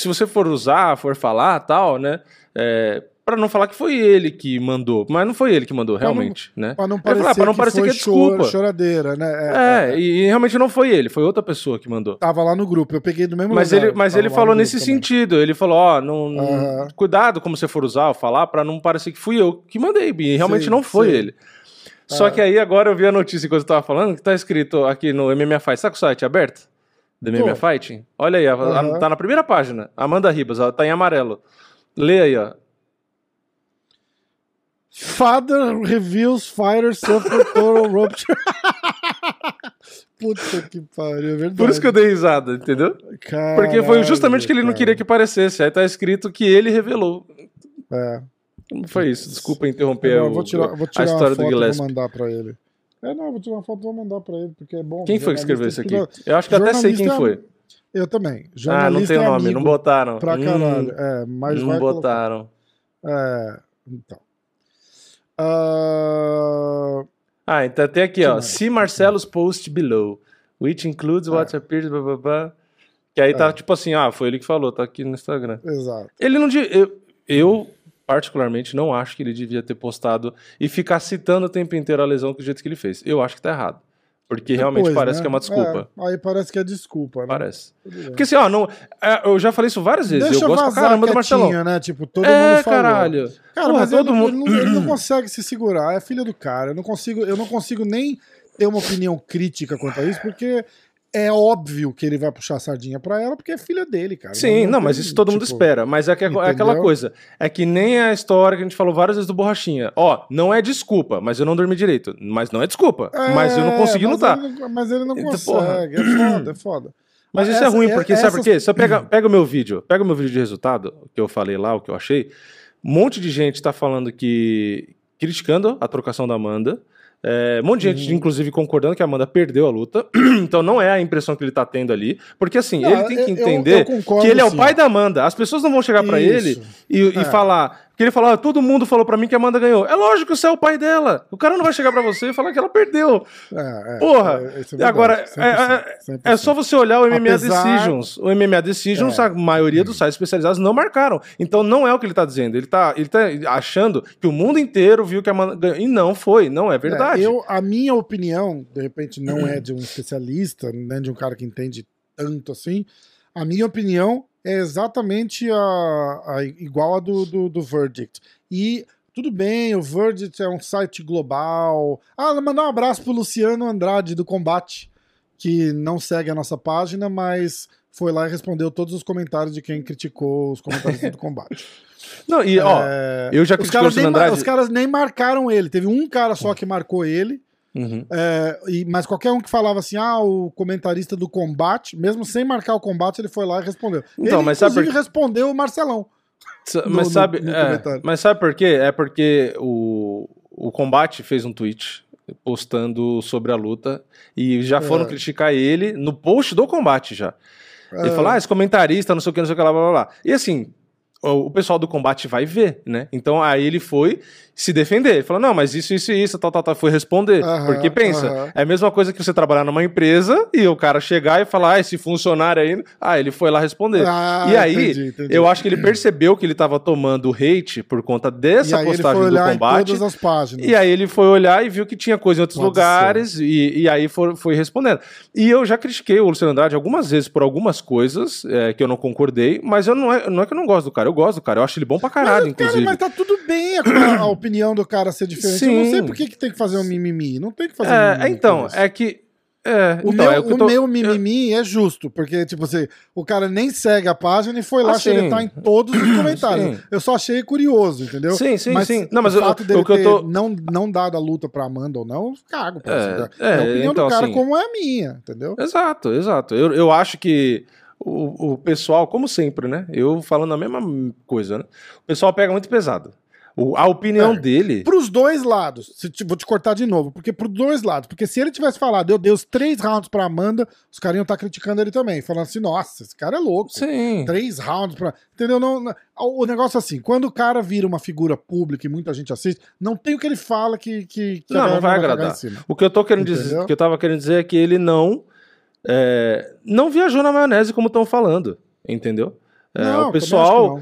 se você for usar, for falar tal, né? É, pra não falar que foi ele que mandou. Mas não foi ele que mandou, Pra não- realmente, né? Pra não Eu falei, parecer, ah, pra não que, parecer que é desculpa. choradeira, né? É, e, e realmente não foi ele, foi outra pessoa que mandou. Tava lá no grupo, eu peguei do mesmo Mas lugar. ele, mas ele falou nesse também. sentido. Ele falou, ó, não, não- Aham. cuidado como você for usar ou falar pra não parecer que fui eu que mandei. E realmente Sim, não foi sim. ele. Só Ah. que aí agora eu vi a notícia enquanto eu tava falando, que tá escrito aqui no MMA Fight. Tá com o site aberto? MMA Tô. Fighting? Olha aí, a- a- Aham. tá na primeira página. Amanda Ribas, ó, tá em amarelo. Lê aí, ó. Father reveals fighter suffer total rupture. Puta que pariu, é verdade. Por isso que eu dei risada, entendeu? Porque foi Caralho, justamente que ele não queria que parecesse. Aí tá escrito que ele revelou. É. Foi isso. Desculpa interromper Eu o- vou tirar, vou a tirar uma história do foto e vou mandar pra ele. É, não, vou tirar uma foto e vou mandar pra ele, porque é bom. Quem foi que escreveu isso jornalista aqui? Eu acho que até sei quem jornalista foi. Eu também. Ah, não Jornalista tem é nome, não botaram. Pra Hum, caralho. é, mas não vai colocar. botaram. É, então. Ah, Ah, então tem aqui, Que ó. mais? See Marcelo's post below, which includes what appears, blá, blá, blá. Que aí tá É. tipo assim, ah, foi ele que falou, tá aqui no Instagram. exato. Ele não. Eu, eu, particularmente, não acho que ele devia ter postado e ficar citando o tempo inteiro a lesão do jeito que ele fez. Eu acho que tá errado. Porque realmente Depois, parece né? que é uma desculpa. É, aí parece que é desculpa, né? Parece. Porque assim, ó, não, é, eu já falei isso várias vezes. Deixa eu gosto pra caramba do Marcelão. né? Tipo, todo É, mundo falou. caralho. Cara, Porra, mas todo ele, mundo- ele, não, ele não consegue se segurar, é filha do cara. Eu não consigo, eu não consigo nem ter uma opinião crítica quanto a isso, porque é óbvio que ele vai puxar a sardinha pra ela, porque é filha dele, cara. Sim, não, mas tem, isso todo mundo tipo, espera. Mas é, que é aquela entendeu? coisa. É que nem a história que a gente falou várias vezes do Borrachinha. Ó, não é desculpa, mas eu não dormi direito. Mas não é desculpa. mas eu não consegui mas lutar. Ele não, mas ele não Então, consegue, é foda, é foda. Mas isso é essa- ruim, porque sabe por quê? Você pega, pega o meu vídeo, pega o meu vídeo de resultado, que eu falei lá, o que eu achei. Um monte de gente tá falando que. criticando a trocação da Amanda. É, um monte de gente, Uhum. inclusive, concordando que a Amanda perdeu a luta. então não é a impressão que ele tá tendo ali. Porque assim, Não, ele tem que eu- eu- entender eu concordo, que ele é o sim. pai da Amanda. As pessoas não vão chegar Isso. ele e, e É. falar: Porque ele falou, ah, todo mundo falou pra mim que a Amanda ganhou. É lógico que você é o pai dela. O cara não vai chegar pra você e falar que ela perdeu. É, é, Porra! é, é E agora, 100%, é, é, 100%. é só você olhar o MMA Apesar- Decisions. O MMA Decisions, É. a maioria dos sites especializados não marcaram. Então não é o que ele tá dizendo. Ele tá, ele tá achando que o mundo inteiro viu que a Amanda ganhou. E não foi, não é verdade. É, eu, a minha opinião, de repente, não é de um especialista, nem de um cara que entende tanto assim. A minha opinião é exatamente a, a- igual a do, do, do Verdict. E tudo bem, o Verdict é um site global. Ah, mandar um abraço pro Luciano Andrade do Combate, que não segue a nossa página, mas foi lá e respondeu todos os comentários de quem criticou os comentários do Combate. Não, e ó, É, eu já os, critiquei o caras nem, Andrade. os caras nem marcaram ele. Teve um cara só que marcou ele. Uhum. É, e- mas qualquer um que falava assim, ah, o comentarista do combate, mesmo sem marcar o combate, ele foi lá e respondeu. Então, ele, mas sabe inclusive, por- respondeu o Marcelão. Sa- no- mas, no- sabe, no é, comentário. mas sabe por quê? É porque o, o Combate fez um tweet postando sobre a luta e já foram É. criticar ele no post do Combate já. Ele É. falou, ah, esse comentarista, não sei o que, não sei o que, lá, blá, blá, blá. E assim, o, pessoal do combate vai ver, né? Então aí ele foi se defender. Ele falou, não, mas isso, isso e isso, tal, tal, tal. Foi responder. Aham, Porque pensa, aham. é a mesma coisa que você trabalhar numa empresa e o cara chegar e falar, ah, esse funcionário aí. Ah, ele foi lá responder. Ah, e aí, entendi, entendi. eu acho que ele percebeu que ele tava tomando hate por conta E dessa ele postagem do combate. todas as páginas. E aí ele foi olhar e viu que tinha coisa em outros Pode lugares e, e aí foi, foi respondendo. E eu já critiquei o Luciano Andrade algumas vezes por algumas coisas é, que eu não concordei, mas eu não é, não é que eu não gosto do cara, eu gosto do cara, eu acho ele bom pra caralho, mas, cara, inclusive. mas tá tudo bem a, a opinião do cara ser diferente. Eu não Sim. sei por que, que tem que fazer um mimimi. Não tem que fazer É, mimimi então, é que. É, O, então, meu, é eu o tô- meu mimimi é justo, porque, tipo assim, o cara nem segue a página e foi lá Ah, sim. xeretar em todos os comentários. Sim. Eu só achei curioso, entendeu? Sim, sim, sim. Não, mas o eu- fato o dele que eu tô- não, não dado a luta pra Amanda ou não, eu cago. pra É, isso. é, a opinião então, do cara assim- como é a minha, entendeu? Exato, exato. Eu, eu acho que o, o pessoal, como sempre, né? Eu falando a mesma coisa, né? O pessoal pega muito pesado. O- a opinião É. dele. Pros dois lados, te- vou te cortar de novo, porque pros dois lados, porque se ele tivesse falado, eu dei os três rounds pra Amanda, os caras iam estar criticando ele também, falando assim, nossa, esse cara é louco. Sim. Três rounds pra. Entendeu? Não, não- o negócio é assim, quando o cara vira uma figura pública e muita gente assiste, não tem o que ele fala que. que, que Não, não vai agradar. O que eu tô querendo dizer, Entendeu? o que eu tava querendo dizer é que ele não é, não viajou na maionese como estão falando, entendeu? É, Não, o pessoal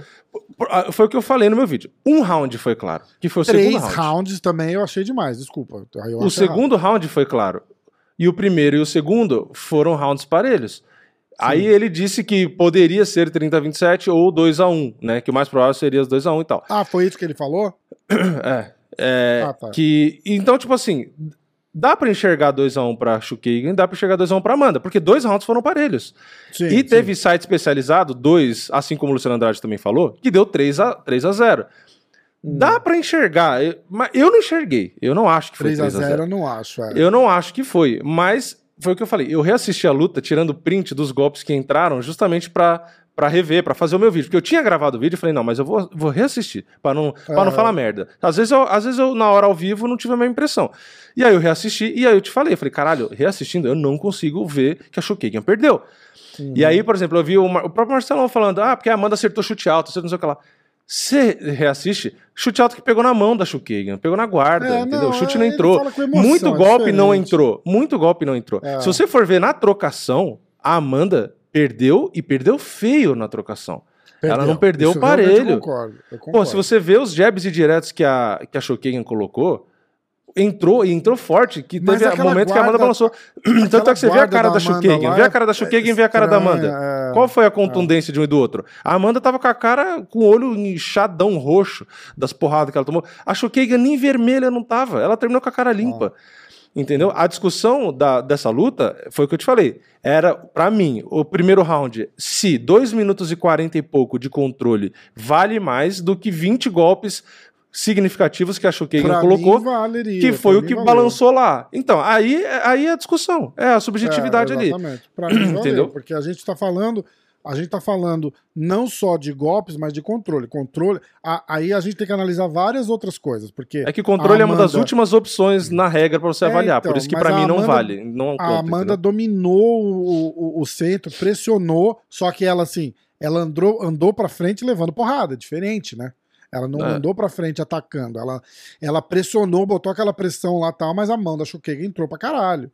ah, foi o que eu falei no meu vídeo. Um round foi claro, que foi o não. segundo Três round. rounds também eu achei demais, desculpa. O acho errado. segundo round foi claro. E o primeiro e o segundo foram rounds parelhos. Aí ele disse que poderia ser 30 a 27 ou 2 a 1, né? Que o mais provável seria os 2 a 1 e tal. Ah, foi isso que ele falou? É. é Ah, tá. que então tipo assim, dá pra enxergar 2 a 1 pra Shukagan, dá pra enxergar 2 a 1 pra Amanda, porque dois rounds foram parelhos. Sim. e sim. teve site especializado, dois, assim como o Luciano Andrade também falou, que deu 3 a 3 a 0. Hum. Dá pra enxergar, eu- mas eu não enxerguei. Eu não acho que foi 3 a 3 a 0. 0 eu não acho. é. Eu não acho que foi, mas foi o que eu falei. Eu reassisti a luta tirando print dos golpes que entraram justamente pra, pra rever, pra fazer o meu vídeo. Porque eu tinha gravado o vídeo e falei, não, mas eu vou, vou reassistir pra não, pra não falar merda. Às vezes, eu, às vezes eu, na hora ao vivo, não tive a mesma impressão. E aí eu reassisti e aí eu te falei, eu falei, caralho, reassistindo, eu não consigo ver que a Shokagan perdeu. E aí, por exemplo, eu vi o, o próprio Marcelão falando, ah, porque a Amanda acertou chute alto, você não sei o que lá. Você reassiste, chute alto que pegou na mão da Shokagan, pegou na guarda, É, entendeu? não, o chute é, não entrou. emoção, Muito é golpe não diferente. entrou. Muito golpe não entrou. É. Se você for ver na trocação, a Amanda perdeu e perdeu feio na trocação. Ela não perdeu Isso o eu parelho. Concordo, eu Pô, concordo. se você vê os jabs e diretos que a, que a Shokagan colocou, entrou e entrou forte, que Mas teve momento que a Amanda guarda- balançou. Tanto é que você vê a guarda cara da da vê é a cara da Shokagan e vê a cara da Amanda. é. Qual foi a contundência de um e do outro? A Amanda tava com a cara com o olho inchadão roxo das porradas que ela tomou. A Shokagan nem vermelha não tava. Ela terminou com a cara limpa. Entendeu? A discussão da, dessa luta foi o que eu te falei. Era, pra mim, o primeiro round, se 2 minutos e 40 e pouco de controle vale mais do que 20 golpes significativos que a Shokagan Pra colocou, valeria, que foi o que valeu. balançou lá. Então, aí, aí é a discussão. É a subjetividade É, ali. exatamente. Pra mim, valeu, Entendeu? Porque a gente tá falando, a gente tá falando não só de golpes, mas de controle. Controle. a- aí a gente tem que analisar várias outras coisas, porque É que controle é uma das Amanda- últimas opções na regra pra você É, avaliar. então, Por isso que mas pra a mim não Amanda- vale. Não a conta, Amanda entendeu? dominou o, o- o centro, pressionou, só que ela assim, ela andou, andou para frente levando porrada, diferente, né? Ela não É. andou pra frente atacando. Ela, ela pressionou, botou aquela pressão lá e tal, mas a mão da Chukega entrou pra caralho.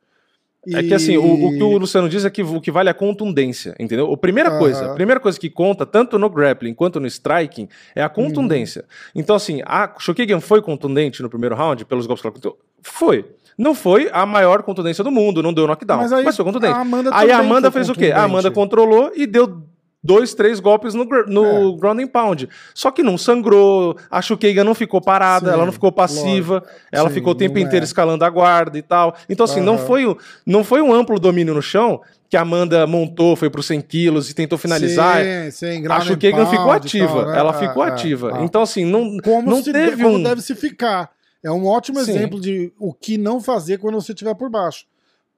É que assim, o, o que o Luciano diz é que o que vale é a contundência, entendeu? A primeira coisa, a primeira coisa que conta, tanto no grappling quanto no striking, é a contundência. Então, assim, a Shokigan foi contundente no primeiro round pelos golpes que ela contou? Foi. Não foi a maior contundência do mundo, não deu knockdown, mas, Mas aí foi contundente. a Amanda aí a Amanda fez o quê? A Amanda controlou e deu dois, três golpes no, no ground and pound. Só que não sangrou, a Shukeiga não ficou parada, Sim, ela não ficou passiva, ela Sim, ficou o tempo não é. inteiro escalando a guarda e tal. Então, assim, não Aham. foi, não foi um amplo domínio no chão que a Amanda montou, foi pro 100 quilos e tentou finalizar. Sim, sim, a Shukeiga ficou ativa, tal, né? ela É, ficou é, ativa. é. Então, assim, não, como, não se, teve como um... deve se ficar. É um ótimo exemplo de o que não fazer quando você estiver por baixo.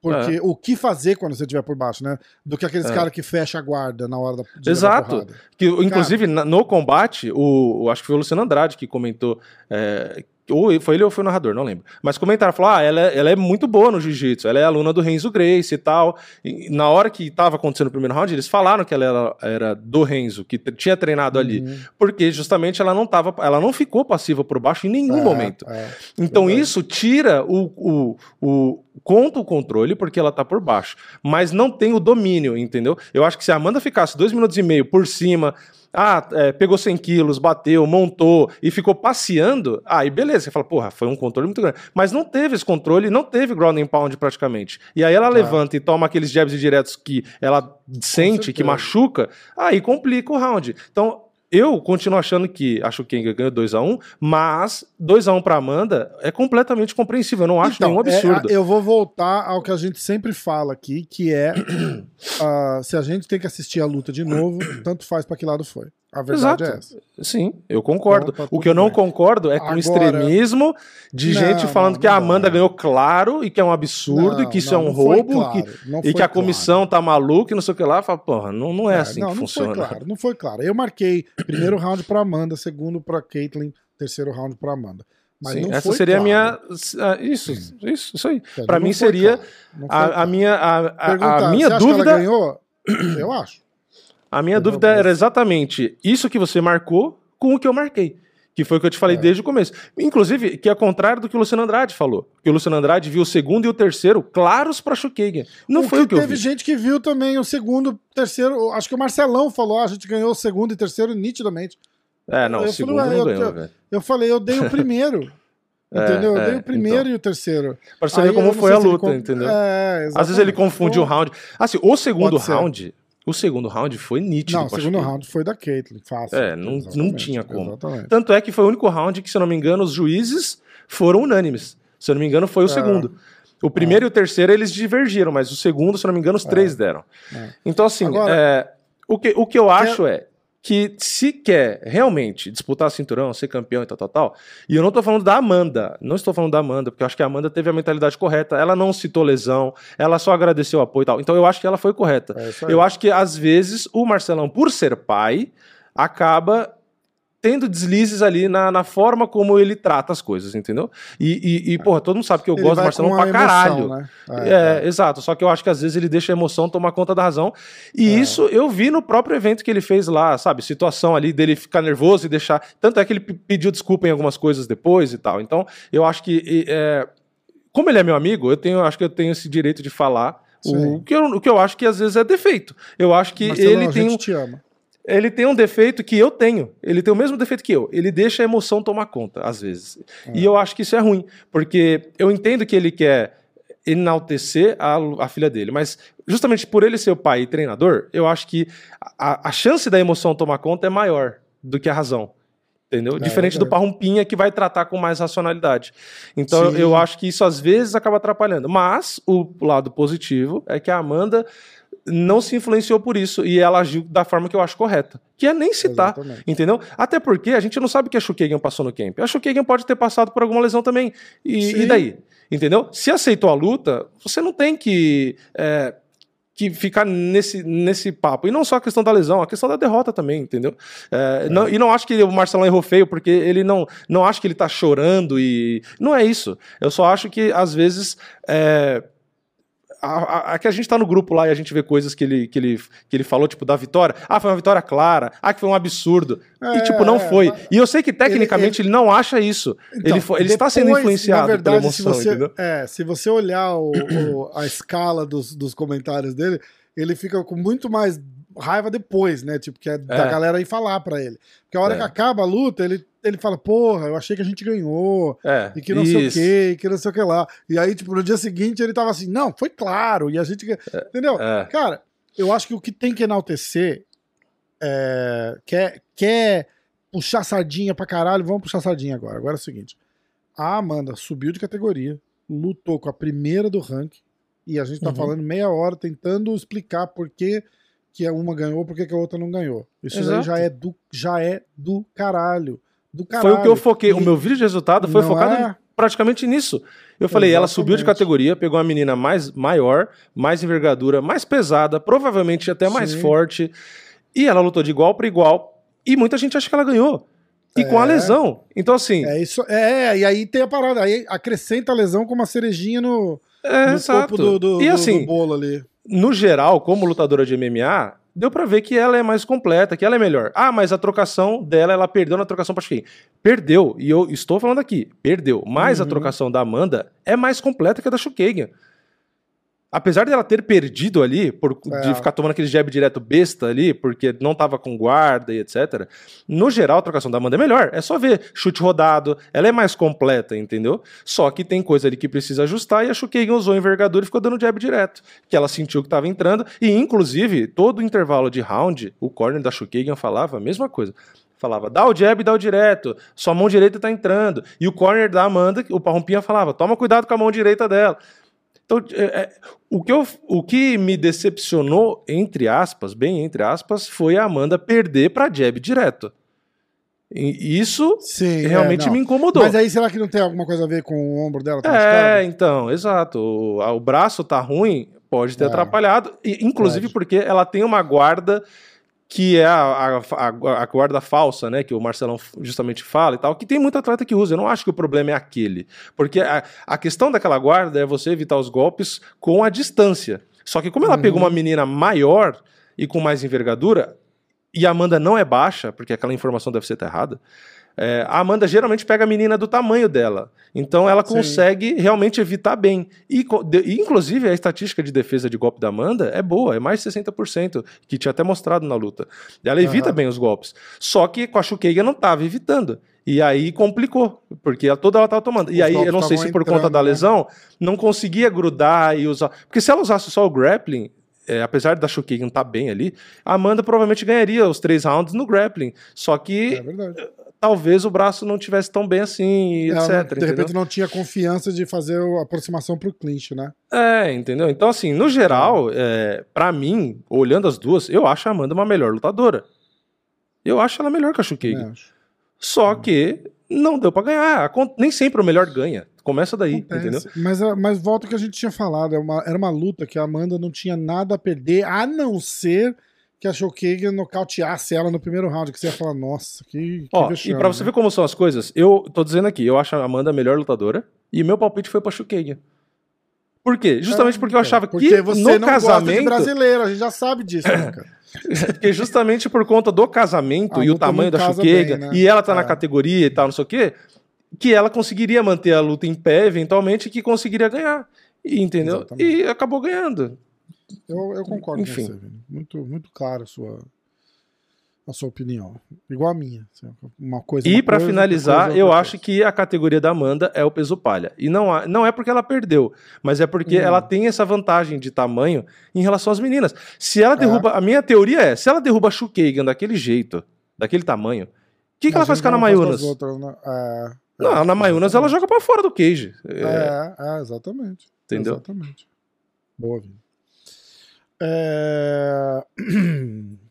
Porque É. o que fazer quando você estiver por baixo, né? Do que aqueles É. caras que fecha a guarda na hora da Exato. Que, inclusive, na- no combate, o, o- acho que foi o Luciano Andrade que comentou. é, ou foi ele ou foi o narrador, não lembro. Mas comentaram, falou: ah, ela, é- ela é muito boa no jiu-jitsu, ela é aluna do Renzo Grace e tal. E na hora que estava acontecendo o primeiro round, eles falaram que ela era, era do Renzo, que tinha treinado ali. Uhum. Porque justamente ela não tava, ela não ficou passiva por baixo em nenhum É, momento. é. Então Verdade. isso tira o, o, o conta o controle porque ela tá por baixo, mas não tem o domínio, entendeu? Eu acho que se a Amanda ficasse dois minutos e meio por cima, ah, é, pegou 100 quilos, bateu, montou e ficou passeando, aí beleza, você fala, porra, foi um controle muito grande. Mas não teve esse controle, não teve ground and pound praticamente. E aí ela levanta e toma aqueles jabs diretos que ela sente, que machuca, aí complica o round. Então, eu continuo achando que a Shukenga ganhou 2x1, mas 2x1 pra Amanda é completamente compreensível. Eu não acho Então, nenhum absurdo. é, eu vou voltar ao que a gente sempre fala aqui, que é ah, se a gente tem que assistir a luta de novo, tanto faz pra que lado foi. A verdade Exato. é essa. Sim, eu concordo. Então, tá o que eu não bem. concordo é com o Agora- extremismo de Não, gente falando não, que a não Amanda ganhou claro e que é um absurdo Não, e que isso não, é um não roubo claro, que- não e que a claro. comissão tá maluca e não sei o que lá. Fala, porra, não, não é, assim não, que não funciona. foi claro, não foi claro. Eu marquei primeiro round pra Amanda, segundo pra Caitlyn, terceiro round pra Amanda. Mas Sim, não essa foi seria claro. a minha. ah, Isso, isso, isso aí. Não mim seria claro, não a, a claro. minha, a, a- a minha dúvida. Eu acho. A minha Entendeu? dúvida era exatamente isso que você marcou com o que eu marquei. Que foi o que eu te falei É. desde o começo. Inclusive, que é contrário do que o Luciano Andrade falou. Que o Luciano Andrade viu o segundo e o terceiro claros pra Chukagan. Não foi o que eu teve vi. gente que viu também o segundo, terceiro. Acho que o Marcelão falou, ah, a gente ganhou o segundo e terceiro nitidamente. É, não, eu o falei, segundo ué, não eu- ganhou, eu- velho. Eu falei, eu dei o primeiro. É, entendeu? Eu é, dei o primeiro então. e o terceiro. Pra você Aí ver eu como foi a ele luta, entendeu? É, Às vezes ele confunde o Pô, round. Assim, o segundo round. O segundo round foi nítido. Não, o segundo round foi da Caitlyn, fácil. É, não- não tinha como. Exatamente. Tanto é que foi o único round que, se eu não me engano, os juízes foram unânimes. Se eu não me engano, foi o É. segundo. O primeiro e o terceiro eles divergiram, mas o segundo, se eu não me engano, os três deram. É. Então, assim, Agora- é, o, que, o que eu acho é que se quer realmente disputar cinturão, ser campeão e tal, tal, tal, e eu não tô falando da Amanda, não estou falando da Amanda, porque eu acho que a Amanda teve a mentalidade correta, ela não citou lesão, ela só agradeceu o apoio e tal, então eu acho que ela foi correta. É. Eu acho que às vezes o Marcelão, por ser pai, acaba tendo deslizes ali na, na forma como ele trata as coisas, entendeu? E, e, e, porra, todo mundo sabe que eu Ele gosto do Marcelão pra emoção, caralho. né? É, exato. Só que eu acho que às vezes ele deixa a emoção tomar conta da razão. E É. isso eu vi no próprio evento que ele fez lá, sabe? Situação ali dele ficar nervoso e deixar. Tanto é que ele pe- pediu desculpa em algumas coisas depois e tal. Então, eu acho que. é, Como ele é meu amigo, eu tenho, acho que eu tenho esse direito de falar. O que, eu, o que eu acho que às vezes é defeito. Eu acho que Marcelão, ele tem, um, te ama. Ele tem um defeito que eu tenho. Ele tem o mesmo defeito que eu. Ele deixa a emoção tomar conta, às vezes. E eu acho que isso é ruim. Porque eu entendo que ele quer enaltecer a, a filha dele. Mas justamente por ele ser o pai e treinador, eu acho que a, a chance da emoção tomar conta é maior do que a razão. Entendeu? Diferente do verdade. Parrumpinha, que vai tratar com mais racionalidade. Então Sim. eu acho que isso às vezes acaba atrapalhando. Mas o lado positivo é que a Amanda não se influenciou por isso e ela agiu da forma que eu acho correta, que é nem citar, Exatamente. entendeu? Até porque a gente não sabe o que a Shukagan passou no camp. A Shukagan pode ter passado por alguma lesão também. E, e daí? Entendeu? Se aceitou a luta, você não tem que, é, que ficar nesse, nesse papo. E não só a questão da lesão, a questão da derrota também, entendeu? É, não- e não acho que o Marcelão errou feio, porque ele não, não acha que ele tá chorando e. Não é isso. Eu só acho que, às vezes. é, a, a, a que a gente tá no grupo lá e a gente vê coisas que ele, que, ele, que ele falou, tipo, da vitória. Ah, foi uma vitória clara. Ah, que foi um absurdo. É, e, tipo, não foi. mas- E eu sei que tecnicamente ele, não acha isso. Então, ele foi- ele está sendo depois, influenciado verdade, pela se emoção, você, entendeu? É, se você olhar o- o- a escala dos, dos comentários dele, ele fica com muito mais raiva depois, né? Tipo, que é da É. galera ir falar pra ele. Porque a hora É. que acaba a luta, ele, ele fala, porra, eu achei que a gente ganhou. É, E que não sei o isso. que, e que não sei o que lá. E aí, tipo, no dia seguinte ele tava assim, não, foi claro. E a gente. Entendeu? É. Cara, eu acho que o que tem que enaltecer é, quer, quer puxar sardinha pra caralho, vamos puxar sardinha agora. Agora é o seguinte: a Amanda subiu de categoria, lutou com a primeira do ranking, e a gente tá Uhum. falando meia hora tentando explicar por que, que a uma ganhou, por que que a outra não ganhou. Isso já é do, já é do caralho. Do caralho. Foi o que eu foquei. E O meu vídeo de resultado foi não focado é- praticamente nisso. Eu falei, ela subiu de categoria, pegou uma menina mais maior, mais envergadura, mais pesada, provavelmente até mais Sim. forte, e ela lutou de igual para igual, e muita gente acha que ela ganhou. E com a É. lesão. Então, assim, É isso, é, e aí tem a parada, aí acrescenta a lesão com uma cerejinha no, é, no exato. topo do, do, e do- assim, do bolo ali. no geral, como lutadora de MMA, deu pra ver que ela é mais completa, que ela é melhor. Ah, mas a trocação dela, ela perdeu na trocação pra Chiquinha. Perdeu, e eu estou falando aqui, perdeu. Mas a Uhum. trocação da Amanda é mais completa que a da Chukagan. Apesar dela ter perdido ali, por, É. de ficar tomando aquele jab direto besta ali, porque não tava com guarda e etc. No geral, a trocação da Amanda é melhor. É só ver chute rodado, ela é mais completa, entendeu? Só que tem coisa ali que precisa ajustar e a Chukagan usou envergadura e ficou dando jab direto. Que ela sentiu que tava entrando. E, inclusive, todo o intervalo de round, o corner da Chukagan falava a mesma coisa. Falava, dá o jab, dá o direto, sua mão direita tá entrando. E o corner da Amanda, o Parrompinha falava, toma cuidado com a mão direita dela. Então, é, é, o, que eu, o que me decepcionou, entre aspas, bem entre aspas, foi a Amanda perder pra jab direto. E isso Sim, realmente é, me incomodou. Mas aí será que não tem alguma coisa a ver com o ombro dela? tá É, então, exato. O, o braço tá ruim, pode ter É. atrapalhado. E, inclusive Pode. porque ela tem uma guarda que é a, a, a- guarda falsa, né? Que o Marcelão justamente fala e tal, que tem muito atleta que usa. Eu não acho que o problema é aquele. Porque a, a questão daquela guarda é você evitar os golpes com a distância. Só que como ela Uhum. pegou uma menina maior e com mais envergadura, e a Amanda não é baixa, porque aquela informação deve ser errada, é, a Amanda geralmente pega a menina do tamanho dela. Então ela Sim. consegue realmente evitar bem. E, de- inclusive, a estatística de defesa de golpe da Amanda é boa, é mais de 60%, que tinha até mostrado na luta. Ela evita Aham. bem os golpes. Só que com a Chukagan não estava evitando. E aí complicou, porque toda ela estava tomando. Os e aí, eu não sei se por conta entrando, da né? lesão, não conseguia grudar e usar. Porque se ela usasse só o grappling, é, apesar da Chukagan estar bem ali, a Amanda provavelmente ganharia os três rounds no grappling. Só que É verdade. Talvez o braço não tivesse tão bem assim, Ela, etc. de entendeu? repente não tinha confiança de fazer a aproximação pro clinch, né? É, entendeu? Então, assim, no geral, é, para mim, olhando as duas, eu acho a Amanda uma melhor lutadora. Eu acho ela melhor que a Chukagan. É. Só que não deu pra ganhar. Nem sempre o melhor ganha. Começa daí, Acontece. entendeu? Mas, a- mas volta ao que a gente tinha falado, é uma- era uma luta que a Amanda não tinha nada a perder, a não ser que a Showkagan nocauteasse ela no primeiro round, que você ia falar, nossa, que, que Ó, e vexame, pra você né? ver como são as coisas, eu tô dizendo aqui, eu acho a Amanda a melhor lutadora e meu palpite foi pra Chukagan. Por quê? Justamente Ah, porque eu achava Porque que você no não gosta casamento, brasileiro, a gente já sabe disso, né, cara? porque justamente por conta do casamento A e o luta tamanho da bem, né? e ela tá na É. categoria e tal, não sei o quê, que ela conseguiria manter a luta em pé eventualmente e que conseguiria ganhar. E, entendeu? Exatamente. E acabou ganhando. Eu, eu concordo Enfim. com você, Vini. Muito, muito clara a sua, a sua opinião. Igual a minha. assim, Uma coisa, E uma pra coisa, finalizar, coisa, eu outra acho coisa. que a categoria da Amanda é o peso palha. E não, há- não é porque ela perdeu, mas é porque Hum. ela tem essa vantagem de tamanho em relação às meninas. Se É. ela derruba. A minha teoria é: se ela derruba a Shukagan daquele jeito, daquele tamanho, o que, que ela faz com a Ana Mayunas? né? É, Não, a Ana Mayunas ela joga pra fora do cage. É, É, é, exatamente. Entendeu? Exatamente. Boa, Vini. É...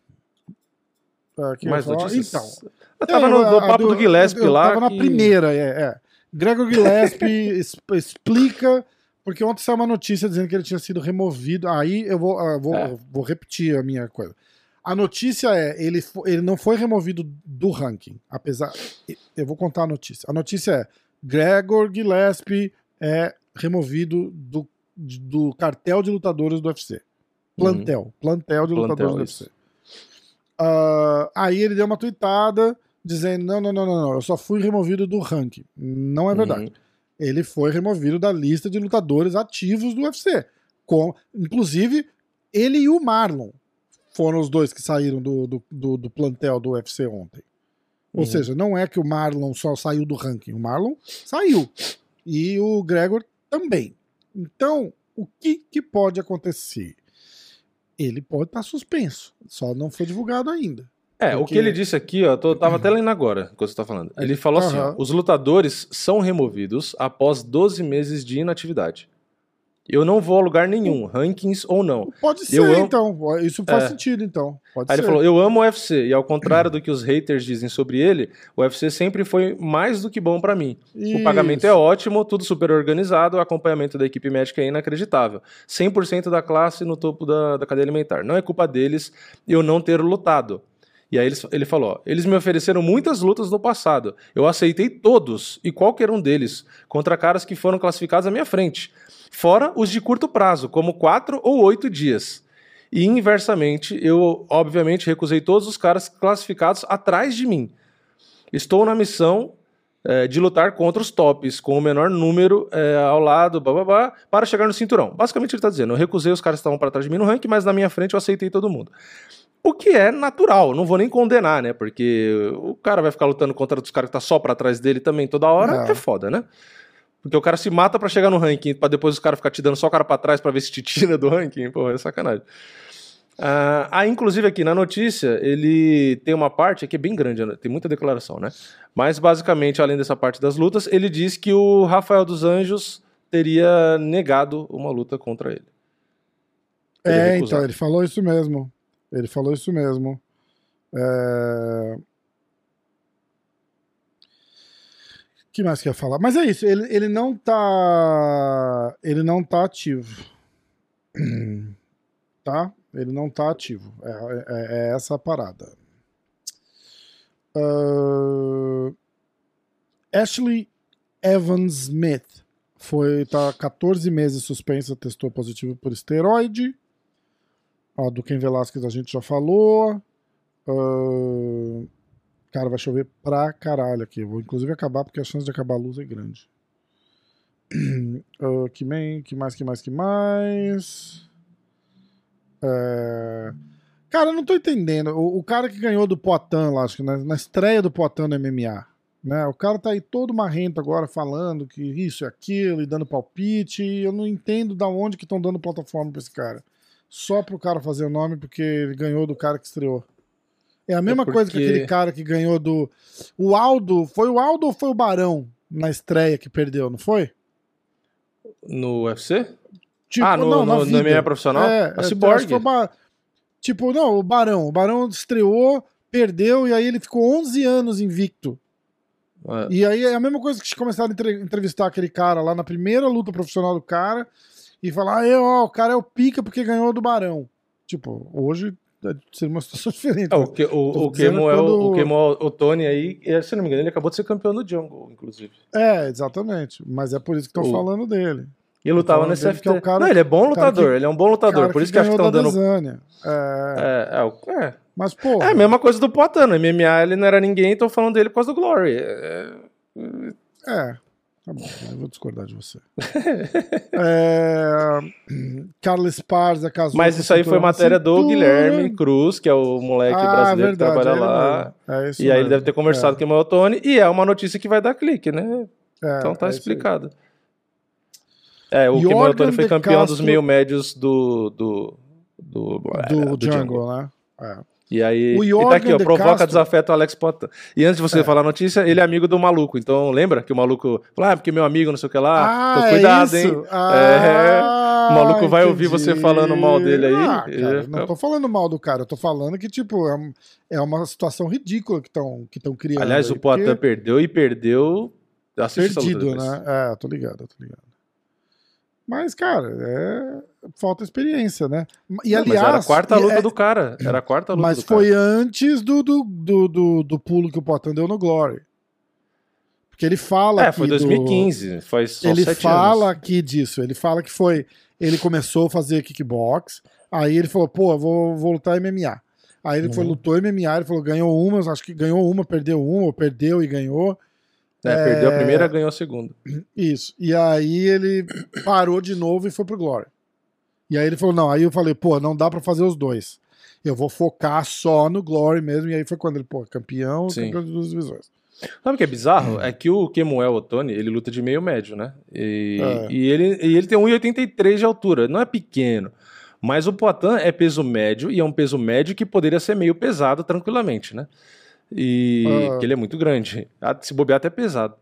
Ah, eu ia mais notícias? Então, Eu tava É, no, no papo do, Gillespie eu lá. Tava na que- primeira, é. é. Gregor Gillespie es- explica, porque ontem saiu uma notícia dizendo que ele tinha sido removido. Aí eu vou, ah, vou, É. vou repetir a minha coisa. A notícia é, ele, ele não foi removido do ranking, apesar... Eu vou contar a notícia. A notícia é, Gregor Gillespie é removido do do cartel de lutadores do UFC. Plantel. Plantel de lutadores do. UFC. Ah, aí ele deu uma tweetada dizendo: não, não, não, não, não, eu só fui removido do ranking. Não é verdade. Uhum. Ele foi removido da lista de lutadores ativos do UFC. Com, inclusive, ele e o Marlon foram os dois que saíram do, do, do, do plantel do UFC ontem. Ou Uhum. seja, não é que o Marlon só saiu do ranking, o Marlon saiu. E o Gregor também. Então, o que, que pode acontecer? Ele pode estar suspenso, só não foi divulgado ainda. É, o Porque- que ele disse aqui, ó, tô, tava até lendo agora, enquanto você tá falando. Ele falou assim, ó, os lutadores são removidos após 12 meses de inatividade. Eu não vou a lugar nenhum, rankings ou não. Pode ser, amo- então. Isso faz É. sentido, então. Pode Aí ser. ele falou, eu amo o UFC, e ao contrário do que os haters dizem sobre ele, o UFC sempre foi mais do que bom pra mim. O pagamento é Isso. ótimo, tudo super organizado, o acompanhamento da equipe médica é inacreditável. 100% da classe no topo da, da cadeia alimentar. Não é culpa deles eu não ter lutado. E aí ele, ele falou: eles me ofereceram muitas lutas no passado. Eu aceitei todos e qualquer um deles contra caras que foram classificados à minha frente. Fora os de curto prazo, como quatro ou oito dias. E inversamente, eu obviamente recusei todos os caras classificados atrás de mim. Estou na missão eh, de lutar contra os tops, com o menor número eh, ao lado, bababá, para chegar no cinturão. Basicamente ele está dizendo, eu recusei os caras que estavam para trás de mim no ranking, mas na minha frente eu aceitei todo mundo. O que é natural, não vou nem condenar, né? Porque o cara vai ficar lutando contra os caras que tá só para trás dele também toda hora, Não. é foda, né? Porque o cara se mata para chegar no ranking, para depois os caras ficar te dando só o cara para trás para ver se te tira do ranking, pô, é sacanagem. Ah, ah, inclusive aqui na notícia, ele tem uma parte aqui bem grande, né? tem muita declaração, né? Mas basicamente, além dessa parte das lutas, ele diz que o Rafael dos Anjos teria negado uma luta contra ele. Teria É, recusado. então, ele falou isso mesmo. Ele falou isso mesmo. É... O que mais que ia falar? Mas é isso, ele, ele não tá. Ele não tá ativo. Tá? Ele não tá ativo. É, é- é essa a parada. Ah, Ashley Evans Smith foi tá 14 meses suspensa, testou positivo por esteroide. Ó, do Ken Velasquez a gente já falou. Ah, cara, vai chover pra caralho aqui. Eu Vou inclusive acabar porque a chance de acabar a luz é grande. Ah, que, men- que mais, que mais, que mais? É, Cara, eu não tô entendendo. O, o cara que ganhou do Poitin lá, acho que na, na estreia do Poitin no MMA, né? O cara tá aí todo marrento agora falando que isso e aquilo e dando palpite. E eu não entendo da onde que estão dando plataforma pra esse cara. Só pro cara fazer o nome porque ele ganhou do cara que estreou. É a mesma coisa que porque- aquele cara que ganhou do. O Aldo. Foi o Aldo ou foi o Barão na estreia que perdeu, não foi? No UFC? Tipo, ah, no, não, na no, vida. MMA profissional? É, a acho Cyborg. que foi o Ba- Tipo, não, o Barão. O Barão estreou, perdeu e aí ele ficou 11 anos invicto. É. E aí é a mesma coisa que começaram a entre- entrevistar aquele cara lá na primeira luta profissional do cara e falar, ah, eu, ó, o cara é o pica porque ganhou do Barão. Tipo, hoje é- seria uma situação diferente. É, o, que, o, o Kemo é o, dizendo o quando- Kemo é o Tony aí, se não me engano, ele acabou de ser campeão do Jungle, inclusive. É, exatamente. Mas é por isso que estão falando dele. E lutava nesse FT. que é cara- não, ele é bom lutador, que- ele é um bom lutador, por isso que acho que estão da dando. Desânia. É, É, é, é. Mas, pô. É a mesma coisa do Poitin, no MMA ele não era ninguém, tô falando dele por causa do Glory. É, É, tá bom, eu vou discordar de você. é, Carlos Esparza casou Mas isso aí foi matéria do. Guilherme Cruz, que é o moleque Ah, brasileiro verdade, que trabalha é lá. mesmo. É isso E aí ele mesmo. deve ter conversado com o Emmanuel Tony, e é uma notícia que vai dar clique, né? É, Então tá é explicado. É, o Tony foi campeão Castro- dos meio médios do. do. do, Do, Jungle, né? É. E aí. O e tá aqui, ó, provoca Castro- desafeto Alex Poitin. E antes de você É. falar a notícia, ele é amigo do maluco. Então lembra que o maluco falou, ah, porque meu amigo, não sei o que lá. Ah, então é cuidado, isso? hein? Ah, O maluco vai ouvir você falando mal dele aí, Ah, cara, ficar- não tô falando mal do cara, eu tô falando que, tipo, é, um- é uma situação ridícula que estão que tão criando. Aliás, aí, o Poitin porque- perdeu e perdeu. Perdido, né? É, tô ligado, tô ligado. Mas, cara, é... falta experiência, né? E aliás. mas era a quarta luta é- do cara. Era a quarta luta Mas do cara. foi antes do, do, do, do, do pulo que o Potan deu no Glory. Porque ele fala. É, foi do- 2015, faz só ele fala anos. aqui disso. Ele fala que foi. Ele começou a fazer kickbox. Aí ele falou, pô, vou, vou lutar MMA. Aí ele foi, Uhum. lutou MMA, ele falou, ganhou uma, acho que ganhou uma, perdeu uma, ou perdeu e ganhou. É, Perdeu a primeira, ganhou a segunda. Isso. E aí ele parou de novo e foi pro Glory. E aí ele falou, não, aí eu falei, pô, não dá pra fazer os dois. Eu vou focar só no Glory mesmo. E aí foi quando ele, pô, campeão, Sim. campeão de duas divisões. Sabe o que é bizarro? É que o Kemuel Otoni, ele luta de meio médio, né? E, É. e ele, e ele tem 1,83 de altura, não é pequeno. Mas o Poitin é peso médio e é um peso médio que poderia ser meio pesado tranquilamente, né? E que ele é muito grande. Ah, Se bobear até pesado.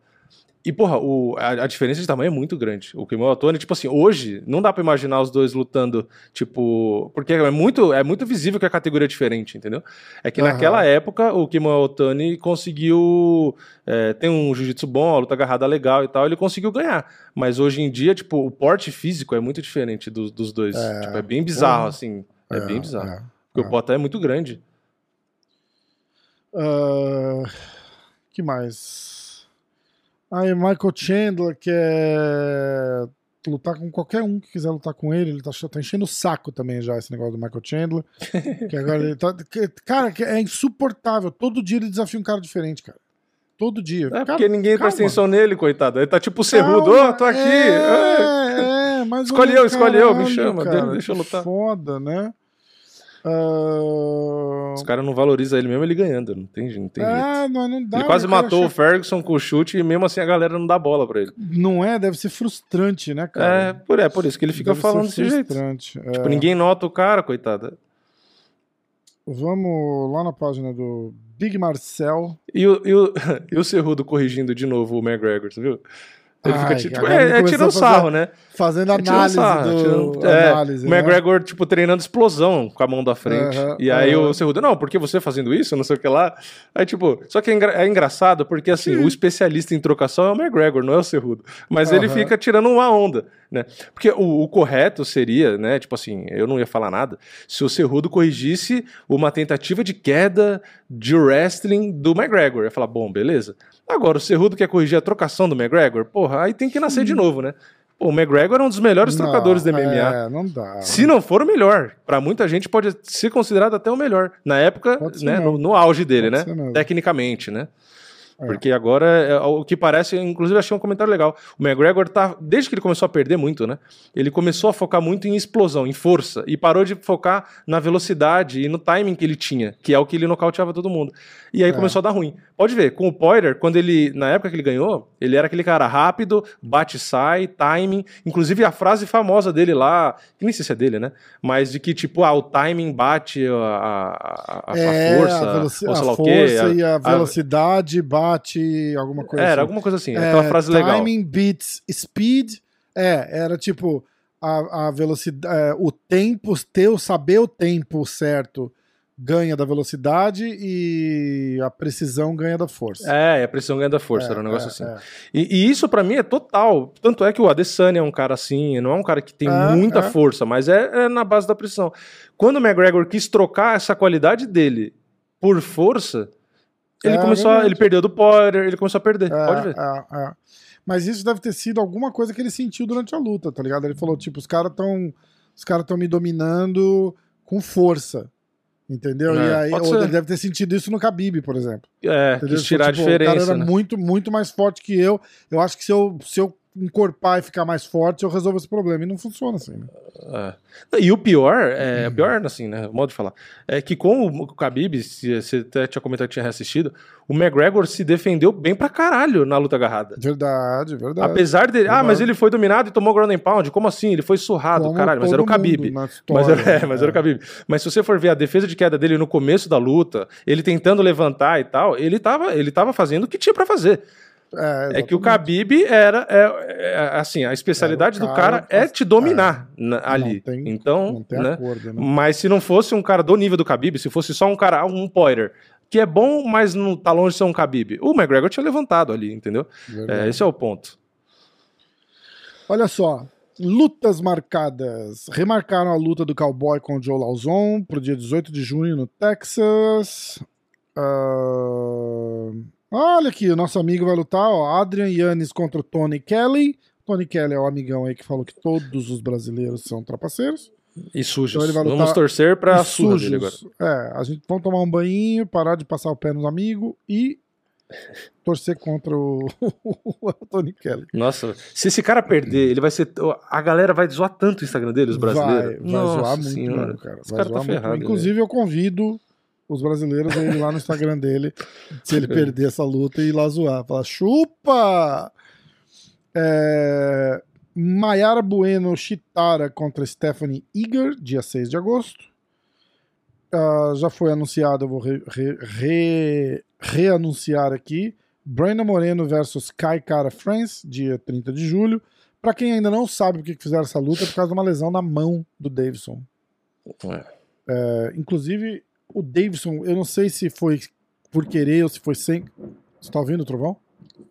E, porra, o- a, a diferença de tamanho é muito grande. O Kemuel Otoni, tipo assim, hoje não dá pra imaginar os dois lutando, tipo... Porque é muito, é muito visível que a categoria é diferente, entendeu? É que Aham. naquela época o Kemuel Otani conseguiu... é, tem um jiu-jitsu bom, a luta agarrada legal e tal, ele conseguiu ganhar. Mas hoje em dia, tipo, o porte físico é muito diferente dos, dos dois. É, Tipo, é bem bizarro, porra. assim. É, bem bizarro. é. Porque o Poitin é muito grande. Ah, que mais? Aí, Michael Chandler quer lutar com qualquer um que quiser lutar com ele. Ele tá, tá enchendo o saco também já, esse negócio do Michael Chandler. que agora ele tá, que- cara, que é insuportável. Todo dia ele desafia um cara diferente, cara. Todo dia. É Cara, porque ninguém calma. presta atenção nele, coitado. Ele tá tipo o Cerrudo, Calma, ó, tô aqui. ah. É, é, mas Escolhe eu, escolhe eu, me chama, cara, deixa eu lutar. Foda, né? Ah, Os caras não valorizam ele mesmo ele ganhando, não tem, não tem jeito. ah, não, não dá. Ele quase o matou o acha- Ferguson com o chute e mesmo assim a galera não dá bola pra ele. Não é? Deve ser frustrante, né, É cara? por, é por isso que ele fica Deve falando desse jeito. é. Tipo, ninguém nota o cara, coitado. Vamos lá na página do Big Marcel. E o, e o, e o Cerrudo corrigindo de novo o McGregor, viu? Ele Ai, fica tipo, é, é tirando fazer- sarro, né? Fazendo É análise sarro, do... tirando- é, análise, o né? McGregor, tipo, treinando explosão com a mão da frente. E aí o Cerrudo, não, porque você fazendo isso, não sei o que lá. Aí, tipo, só que é, engra- é engraçado porque, assim, o especialista em trocação é o McGregor, não é o Cerrudo. Mas ele fica tirando uma onda, né? Porque o, o correto seria, né, tipo assim, eu não ia falar nada, se o Cerrudo corrigisse uma tentativa de queda de wrestling do McGregor. Eu ia falar, bom, beleza. Agora, o Cerrudo quer corrigir a trocação do McGregor? Porra, aí tem que nascer de novo, né? Pô, o McGregor é um dos melhores Não, trocadores da MMA. É, não dá. Se não for o melhor, Pra muita gente pode ser considerado até o melhor. Na época, né, no, no auge dele, Pode né? Tecnicamente, né? É. Porque agora, é, o que parece, inclusive achei um comentário legal. O McGregor tá, desde que ele começou a perder muito, né? Ele começou a focar muito em explosão, em força, e parou de focar na velocidade e no timing que ele tinha, que é o que ele nocauteava todo mundo. E aí É. começou a dar ruim. Pode ver, com o Poirier, quando ele, na época que ele ganhou, ele era aquele cara rápido, bate sai, timing, inclusive a frase famosa dele lá, que nem sei se é dele, né? Mas de que, tipo, ah, o timing bate a, a, a- a É, força, a, ou sei lá o quê. força e a a- velocidade bate alguma coisa É, era assim. alguma coisa assim, É, aquela frase legal. Timing beats speed. É, era tipo a, a velocidade, o tempo, ter, o- saber o tempo certo ganha da velocidade e a precisão ganha da força. É, a pressão ganha da força, É, era um negócio é, assim. é. E, e isso pra mim é total. Tanto é que o Adesanya é um cara assim, não é um cara que tem É, muita é. força, mas é, é na base da pressão. Quando o McGregor quis trocar essa qualidade dele por força, ele É, começou a, ele perdeu do Poirier, ele começou a perder. É, Pode ver. é, é. Mas isso deve ter sido alguma coisa que ele sentiu durante a luta, tá ligado? Ele falou, tipo, os caras estão os caras estão me dominando com força. Entendeu? É, e aí, pode ou ele deve ter sentido isso no Khabib, por exemplo. É, Entendeu? quis tirar Tipo, a O cara diferença. era né? muito, muito mais forte que eu. Eu acho que se eu, se eu encorpar e ficar mais forte, eu resolvo esse problema. E não funciona assim. Né? É. E o pior, é, o pior, assim, né, o modo de falar, é que com o Khabib, se você até tinha comentado que tinha reassistido, o McGregor se defendeu bem pra caralho na luta agarrada. Verdade, verdade. Apesar dele, ah, Verdade. mas ele foi dominado e tomou ground and pound, como assim? Ele foi surrado, Como caralho, mas era o Khabib. Mas era, é, né? mas era o Khabib. Mas se você for ver a defesa de queda dele no começo da luta, ele tentando levantar e tal, ele tava, ele tava fazendo o que tinha pra fazer. É, É que o. Khabib era, é, é, assim, a especialidade o do cara- cara é te dominar na- ali. Não tem- então, né? acordo, né? Mas se não fosse um cara do nível do Khabib, se fosse só um cara, um Poirier, que é bom, mas não tá longe de ser um Khabib, o McGregor tinha levantado ali, entendeu? É, esse é o ponto. Olha só. Lutas marcadas. Remarcaram a luta do Cowboy com o Joe Lauzon pro dia 18 de junho no Texas. Ah, Olha aqui, o nosso amigo vai lutar, ó, Adrian Yannis contra o Tony Kelly. Tony Kelly é o amigão aí que falou que todos os brasileiros são trapaceiros. E sujos. Então ele vai Vamos torcer pra E surra dele agora. sujos. É, a gente vamos tomar um banho, parar de passar o pé nos amigos e torcer contra o, o Tony Kelly. Nossa, se esse cara perder, ele vai ser. A galera vai zoar tanto o Instagram dele, os brasileiros. Vai, vai Nossa zoar muito, senhora. mano, cara. Esse Vai cara tá ferrado. Inclusive, eu convido os brasileiros a ir lá no Instagram dele, se ele perder essa luta, e ir lá zoar. Falar, chupa! É... Mayara Bueno Chitara contra Stephanie Eager, dia 6 de agosto. Ah, já foi anunciado, eu vou re- re- re- reanunciar aqui. Brandon Moreno versus Kai Cara France, dia 30 de julho. Pra quem ainda não sabe por que que fizeram essa luta, é por causa de uma lesão na mão do Davidson. É, inclusive, o Davidson, eu não sei se foi por querer ou se foi sem. Você tá ouvindo o trovão?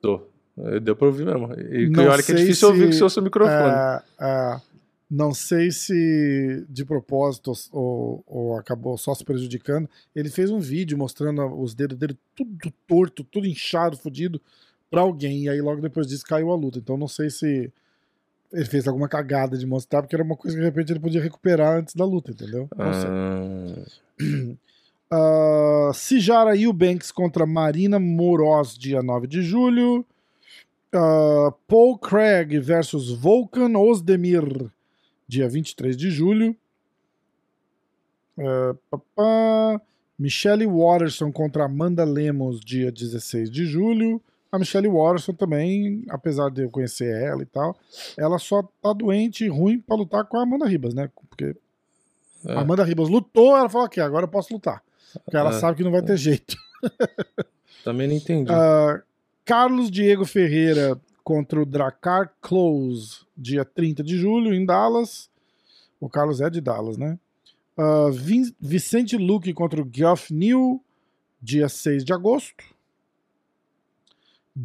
Tô. É, Deu pra ouvir mesmo. E Não olha que é sei difícil ouvir se- com o seu microfone. É, é, não sei se de propósito ou, ou acabou só se prejudicando. Ele fez um vídeo mostrando os dedos dele tudo torto, tudo inchado, fudido, pra alguém. E aí logo depois disso caiu a luta. Então não sei se ele fez alguma cagada de mostrar, porque era uma coisa que de repente ele podia recuperar antes da luta, entendeu? Não sei. Ah, Uh, Cijara Eubanks contra Marina Moroz, dia 9 de julho. Uh, Paul Craig versus Volkan Ozdemir, dia 23 de julho. Uh, papá. Michelle Watterson contra Amanda Lemos, dia 16 de julho. A Michelle Watterson também, apesar de eu conhecer ela e tal, ela só tá doente e ruim pra lutar com a Amanda Ribas, né? Porque é. a Amanda Ribas lutou, ela falou que agora eu posso lutar. Porque ela É. sabe que não vai ter jeito. Também não entendi. Ah, Carlos Diego Ferreira contra o Dracar Close, dia 30 de julho, em Dallas. O Carlos é de Dallas, né? Ah, Vin- Vicente Luque contra o Geoff New, dia 6 de agosto.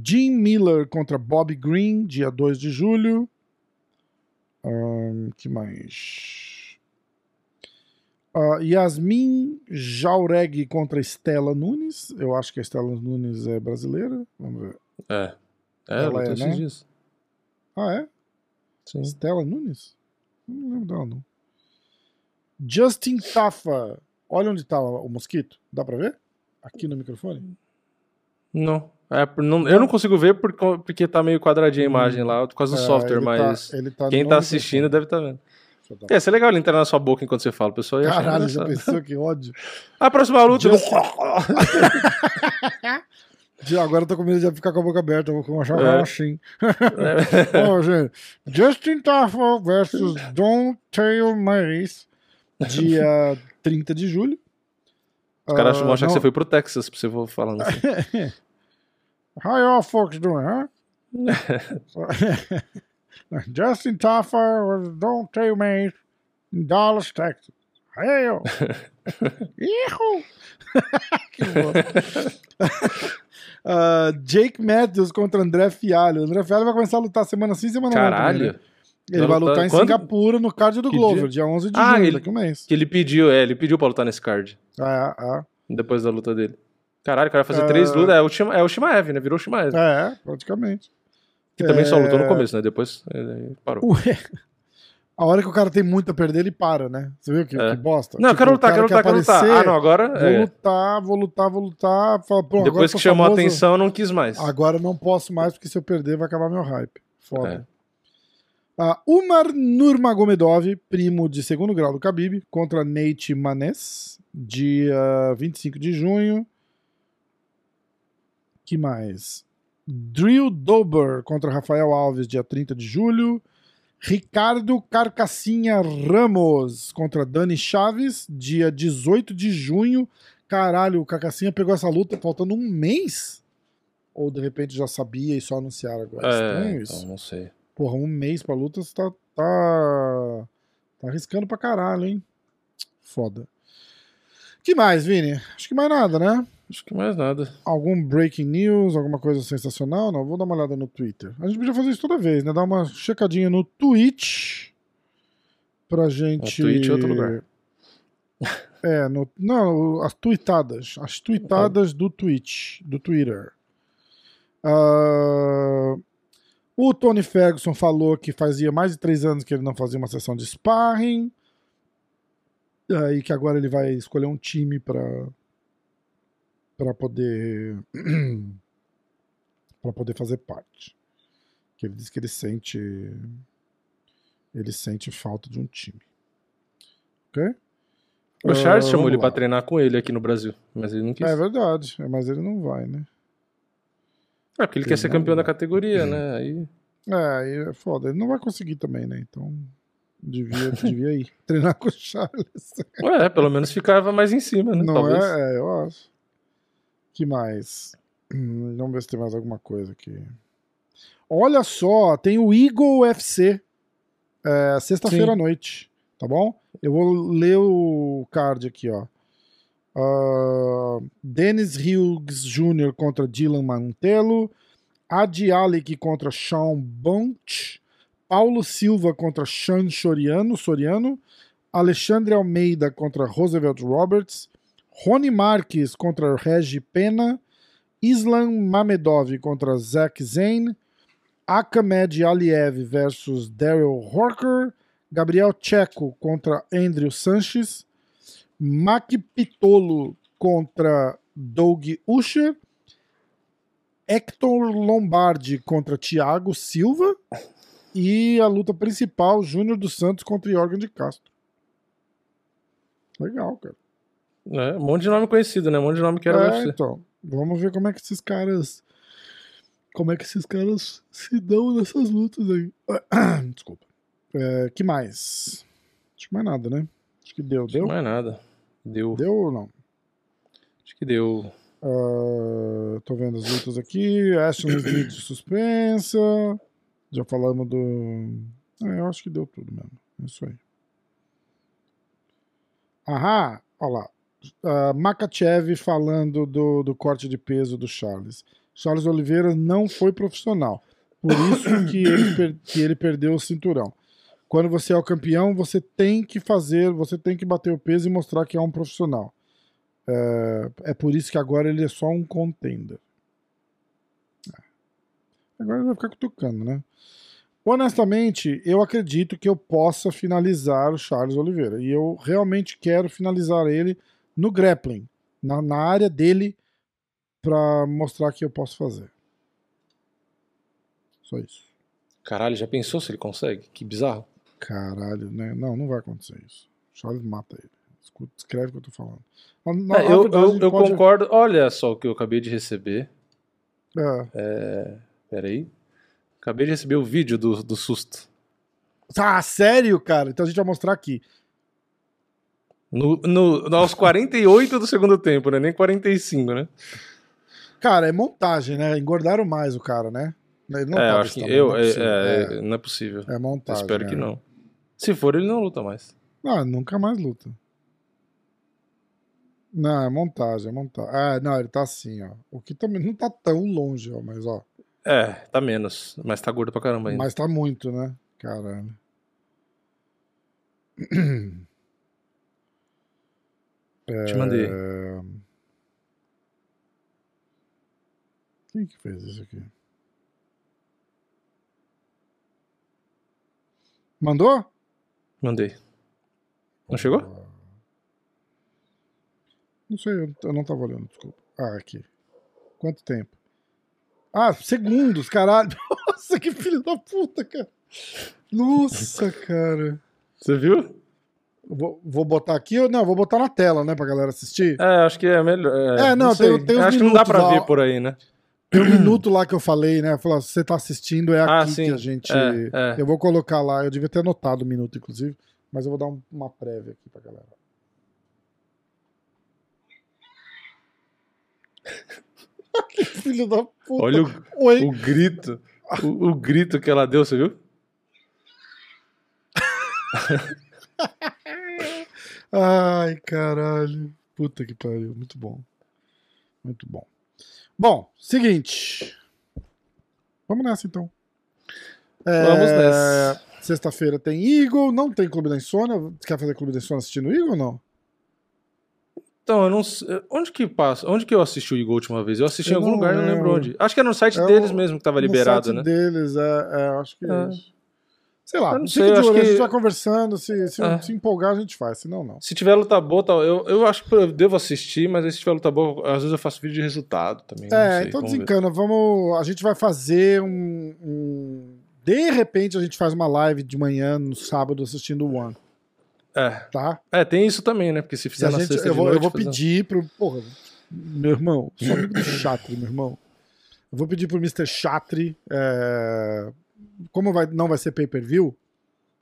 Jim Miller contra Bob Green, dia 2 de julho. Ahn, que mais? Ah, Yasmin Jaureg contra Estela Nunes. Eu acho que a Estela Nunes é brasileira. Vamos ver. É. É, Ela é, né? dias. Ah, é? Sim. Estela Nunes? Não lembro dela, não. Justin Tafa. Olha onde tá o mosquito. Dá pra ver? Aqui no microfone? Não. É, não- eu não consigo ver por porque tá meio quadradinha a imagem lá, por causa do É, software, ele mas tá- tá quem tá assistindo deve estar vendo. Deixa eu dar- Ia ser legal ele entrar na sua boca enquanto você fala, o pessoal ia Caralho, já pensou que ódio? A próxima luta. Agora eu tô com medo de ficar com a boca aberta, vou achar É. assim. Gente, Justin Tafa versus Don Tail Mace, dia 30 de julho. Os caras vão achar que você foi pro Texas pra você falando assim. How y'all folks doing, huh? Justin Tafa versus Don Tail Mace em Dallas, Texas. Hey, yo. Ihu! que. Ah, Jake Matthews contra André Fialho. André Fialho vai começar a lutar semana sim, semana Caralho. né? Ele vai lutar em Quando? Singapura no card do Que Glover, dia? dia 11 de Ah, julho, ele- daqui a um mês. Que ele pediu, é, ele pediu pra lutar nesse card. É, é. Depois da luta dele. Caralho, o cara vai fazer Ah. três lutas. É o, Shima, é o Shimaev, né? Virou o Shimaev. É, praticamente. Que também só lutou no É. começo, né? Depois parou. Ué, a hora que o cara tem muito a perder, ele para, né? Você viu que, É. que bosta? Não, eu Tipo, quero lutar, quero lutar, quer quero lutar. Ah, não, agora. Vou é. lutar, vou lutar, vou lutar. Fala, agora Depois tô que chamou a atenção, não quis mais. Agora não posso mais, porque se eu perder vai acabar meu hype. Foda. É. Ah, Umar Nurmagomedov, primo de segundo grau do Khabib, contra Nate Manes, dia 25 de junho. Que mais? Drill Dober contra Rafael Alves, dia 30 de julho. Ricardo Carcassinha Ramos contra Dani Chaves, dia 18 de junho. Caralho, o Carcassinha pegou essa luta faltando um mês? Ou de repente já sabia e só anunciaram agora? Estranho É, isso. então, não sei. Porra, um mês pra luta, você tá, tá. Tá arriscando pra caralho, hein? Foda. que mais, Vini? Acho que mais nada, né? Acho que mais nada. Algum breaking news, alguma coisa sensacional? Não, vou dar uma olhada no Twitter. A gente podia fazer isso toda vez, né? Dar uma checadinha no Twitch pra gente. No Twitch é outro lugar. É, no, não, as tweetadas. As tweetadas do Twitch, do Twitter. Ah, o Tony Ferguson falou que fazia mais de três anos que ele não fazia uma sessão de sparring. Aí que agora ele vai escolher um time para para poder para poder fazer parte. Que ele diz que ele sente ele sente falta de um time. Ok? O Charles Ah, chamou ele pra treinar com ele aqui no Brasil, mas ele não quis. É verdade, mas ele não vai, né? É, porque ele Ele quer ser campeão da categoria, né? Aí... É, aí é foda. Ele não vai conseguir também, né? Então devia, devia ir treinar com o Charles. Ué, pelo menos ficava mais em cima, né? Não Talvez. é? É, eu acho. Que mais? Hum, vamos ver se tem mais alguma coisa aqui. Olha só, tem o Eagle UFC. É, Sexta-feira à noite, tá bom? Eu vou ler o card aqui, ó. Ah, Dennis Hughes Jr. contra Dylan Mantelo. Adi Alec contra Sean Bunch. Paulo Silva contra Sean Soriano, Soriano. Alexandre Almeida contra Roosevelt Roberts. Rony Marques contra Regi Pena. Islam Mamedov contra Zack Zane. Akamed Aliev versus Daryl Horker. Gabriel Checo contra Andrew Sanches. Mac Pitolo contra Doug Usher. Hector Lombardi contra Thiago Silva. E a luta principal, Júnior dos Santos contra Jorgen de Castro. Legal, cara. É, um monte de nome conhecido, né? Um monte de nome que era É, UFC. então. Vamos ver como é que esses caras. Como é que esses caras se dão nessas lutas aí. Desculpa. É, que mais? Acho que mais nada, né? Acho que deu. Deu? Não é nada. Deu. Deu ou não? Acho que deu. Ah, tô vendo as lutas aqui. Ashton Smith suspensa. Já falamos do. É, eu acho que deu tudo mesmo. É isso aí. Aham, olha lá. Ah, Makachev falando do, do corte de peso do Charles. Charles Oliveira não foi profissional. Por isso que ele, per- que ele perdeu o cinturão. Quando você é o campeão, você tem que fazer, você tem que bater o peso e mostrar que é um profissional. É, é por isso que agora ele é só um contender. É. Agora ele vai ficar cutucando, né? Honestamente, eu acredito que eu possa finalizar o Charles Oliveira. E eu realmente quero finalizar ele no grappling, na, na área dele, pra mostrar que eu posso fazer. Só isso. Caralho, já pensou se ele consegue? Que bizarro. Caralho, né? Não, não vai acontecer isso. Charles mata ele. Escuta, escreve o que eu tô falando. Na- na- É, eu verdade, eu, eu pode- concordo. Olha só o que eu acabei de receber. É. Peraí. Acabei de receber o vídeo do, do susto. Ah, sério, cara? Então a gente vai mostrar aqui. No, no, aos 48 do segundo tempo, né? Nem 45, né? Cara, é montagem, né? Engordaram mais o cara, né? Não é, acho que eu, tamanho, é, não é é, possível. não é possível. É, é montagem. Espero que é. não. Se for, ele não luta mais. Ah, nunca mais luta. Não, é montagem, é montagem. Ah, não, ele tá assim, ó. O que também não tá tão longe, ó, mas ó. É, tá menos. Mas tá gordo pra caramba ainda. Mas tá muito, né? Caralho. Te mandei. É... Quem que fez isso aqui? Mandou? Mandei. Não chegou? Não sei, eu não tava olhando, desculpa. Ah, aqui. Quanto tempo? Ah, segundos, caralho. Nossa, que filho da puta, cara. Nossa, cara. Você viu? Vou, vou botar aqui ou não? Vou botar na tela, né, pra galera assistir. É, acho que é melhor. É, É, não, sei. tem- tem Acho que não dá pra lá, ver por aí, né? Tem um minuto lá que eu falei, né? Falar, se você tá assistindo, é Ah, aqui sim. que a gente. É, é. Eu vou colocar lá, eu devia ter anotado o minuto, inclusive, mas eu vou dar um- uma prévia aqui pra galera. que filho da puta. Olha o, Oi. o grito. O, o grito que ela deu, você viu? Ai, caralho. Puta que pariu. Muito bom. Muito bom. Bom, seguinte. Vamos nessa então. É, Vamos nessa. Sexta-feira tem Eagle, não tem Clube da Insônia. Você quer fazer Clube da Insônia assistindo Eagle ou não? Então, eu não sei. Onde que passa? Onde que eu assisti o Igor a última vez? Eu assisti Eu em algum lugar, não lembro lembro. onde. Acho que era no site É deles o- mesmo que tava No liberado, site né? deles, é, é, acho que. É. Sei lá, Eu não sei, eu acho que- gente vai conversando, se, se, É. se empolgar a gente faz, senão não. Se tiver luta boa, tal, eu, eu acho que eu devo assistir, mas aí se tiver luta boa, às vezes eu faço vídeo de resultado também. É, sei, então ver. desencana, vamos. A gente vai fazer um, um- De repente a gente faz uma live de manhã no sábado assistindo o One, É. tá? é, tem isso também, né? Porque se fizer a na gente, sexta eu vou, eu noite, vou fazer- pedir pro. Porra, meu irmão, sou amigo do Chatri, meu irmão. Eu vou pedir pro Mr. Chatri. é, como vai, não vai ser pay-per-view,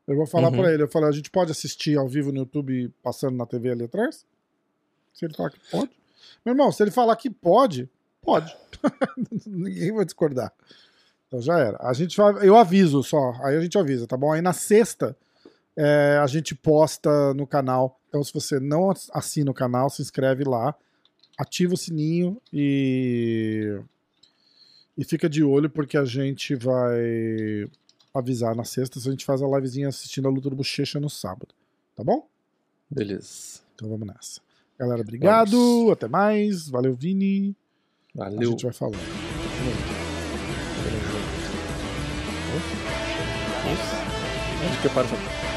eu vou falar Uhum. pra ele. Eu falei, a gente pode assistir ao vivo no YouTube passando na TV ali atrás? Se ele falar que pode. Meu irmão, se ele falar que pode, pode. Ninguém vai discordar. Então já era. A gente vai, eu aviso só. Aí a gente avisa, tá bom? Aí na sexta é, a gente posta no canal. Então se você não ass- assina o canal, se inscreve lá, ativa o sininho e e fica de olho porque a gente vai avisar na sexta se a gente faz a livezinha assistindo a luta do Bochecha no sábado. Tá bom? Beleza. Então vamos nessa. Galera, obrigado. Vamos. Até mais. Valeu, Vini. A Valeu. gente vai falando. Onde que eu paro?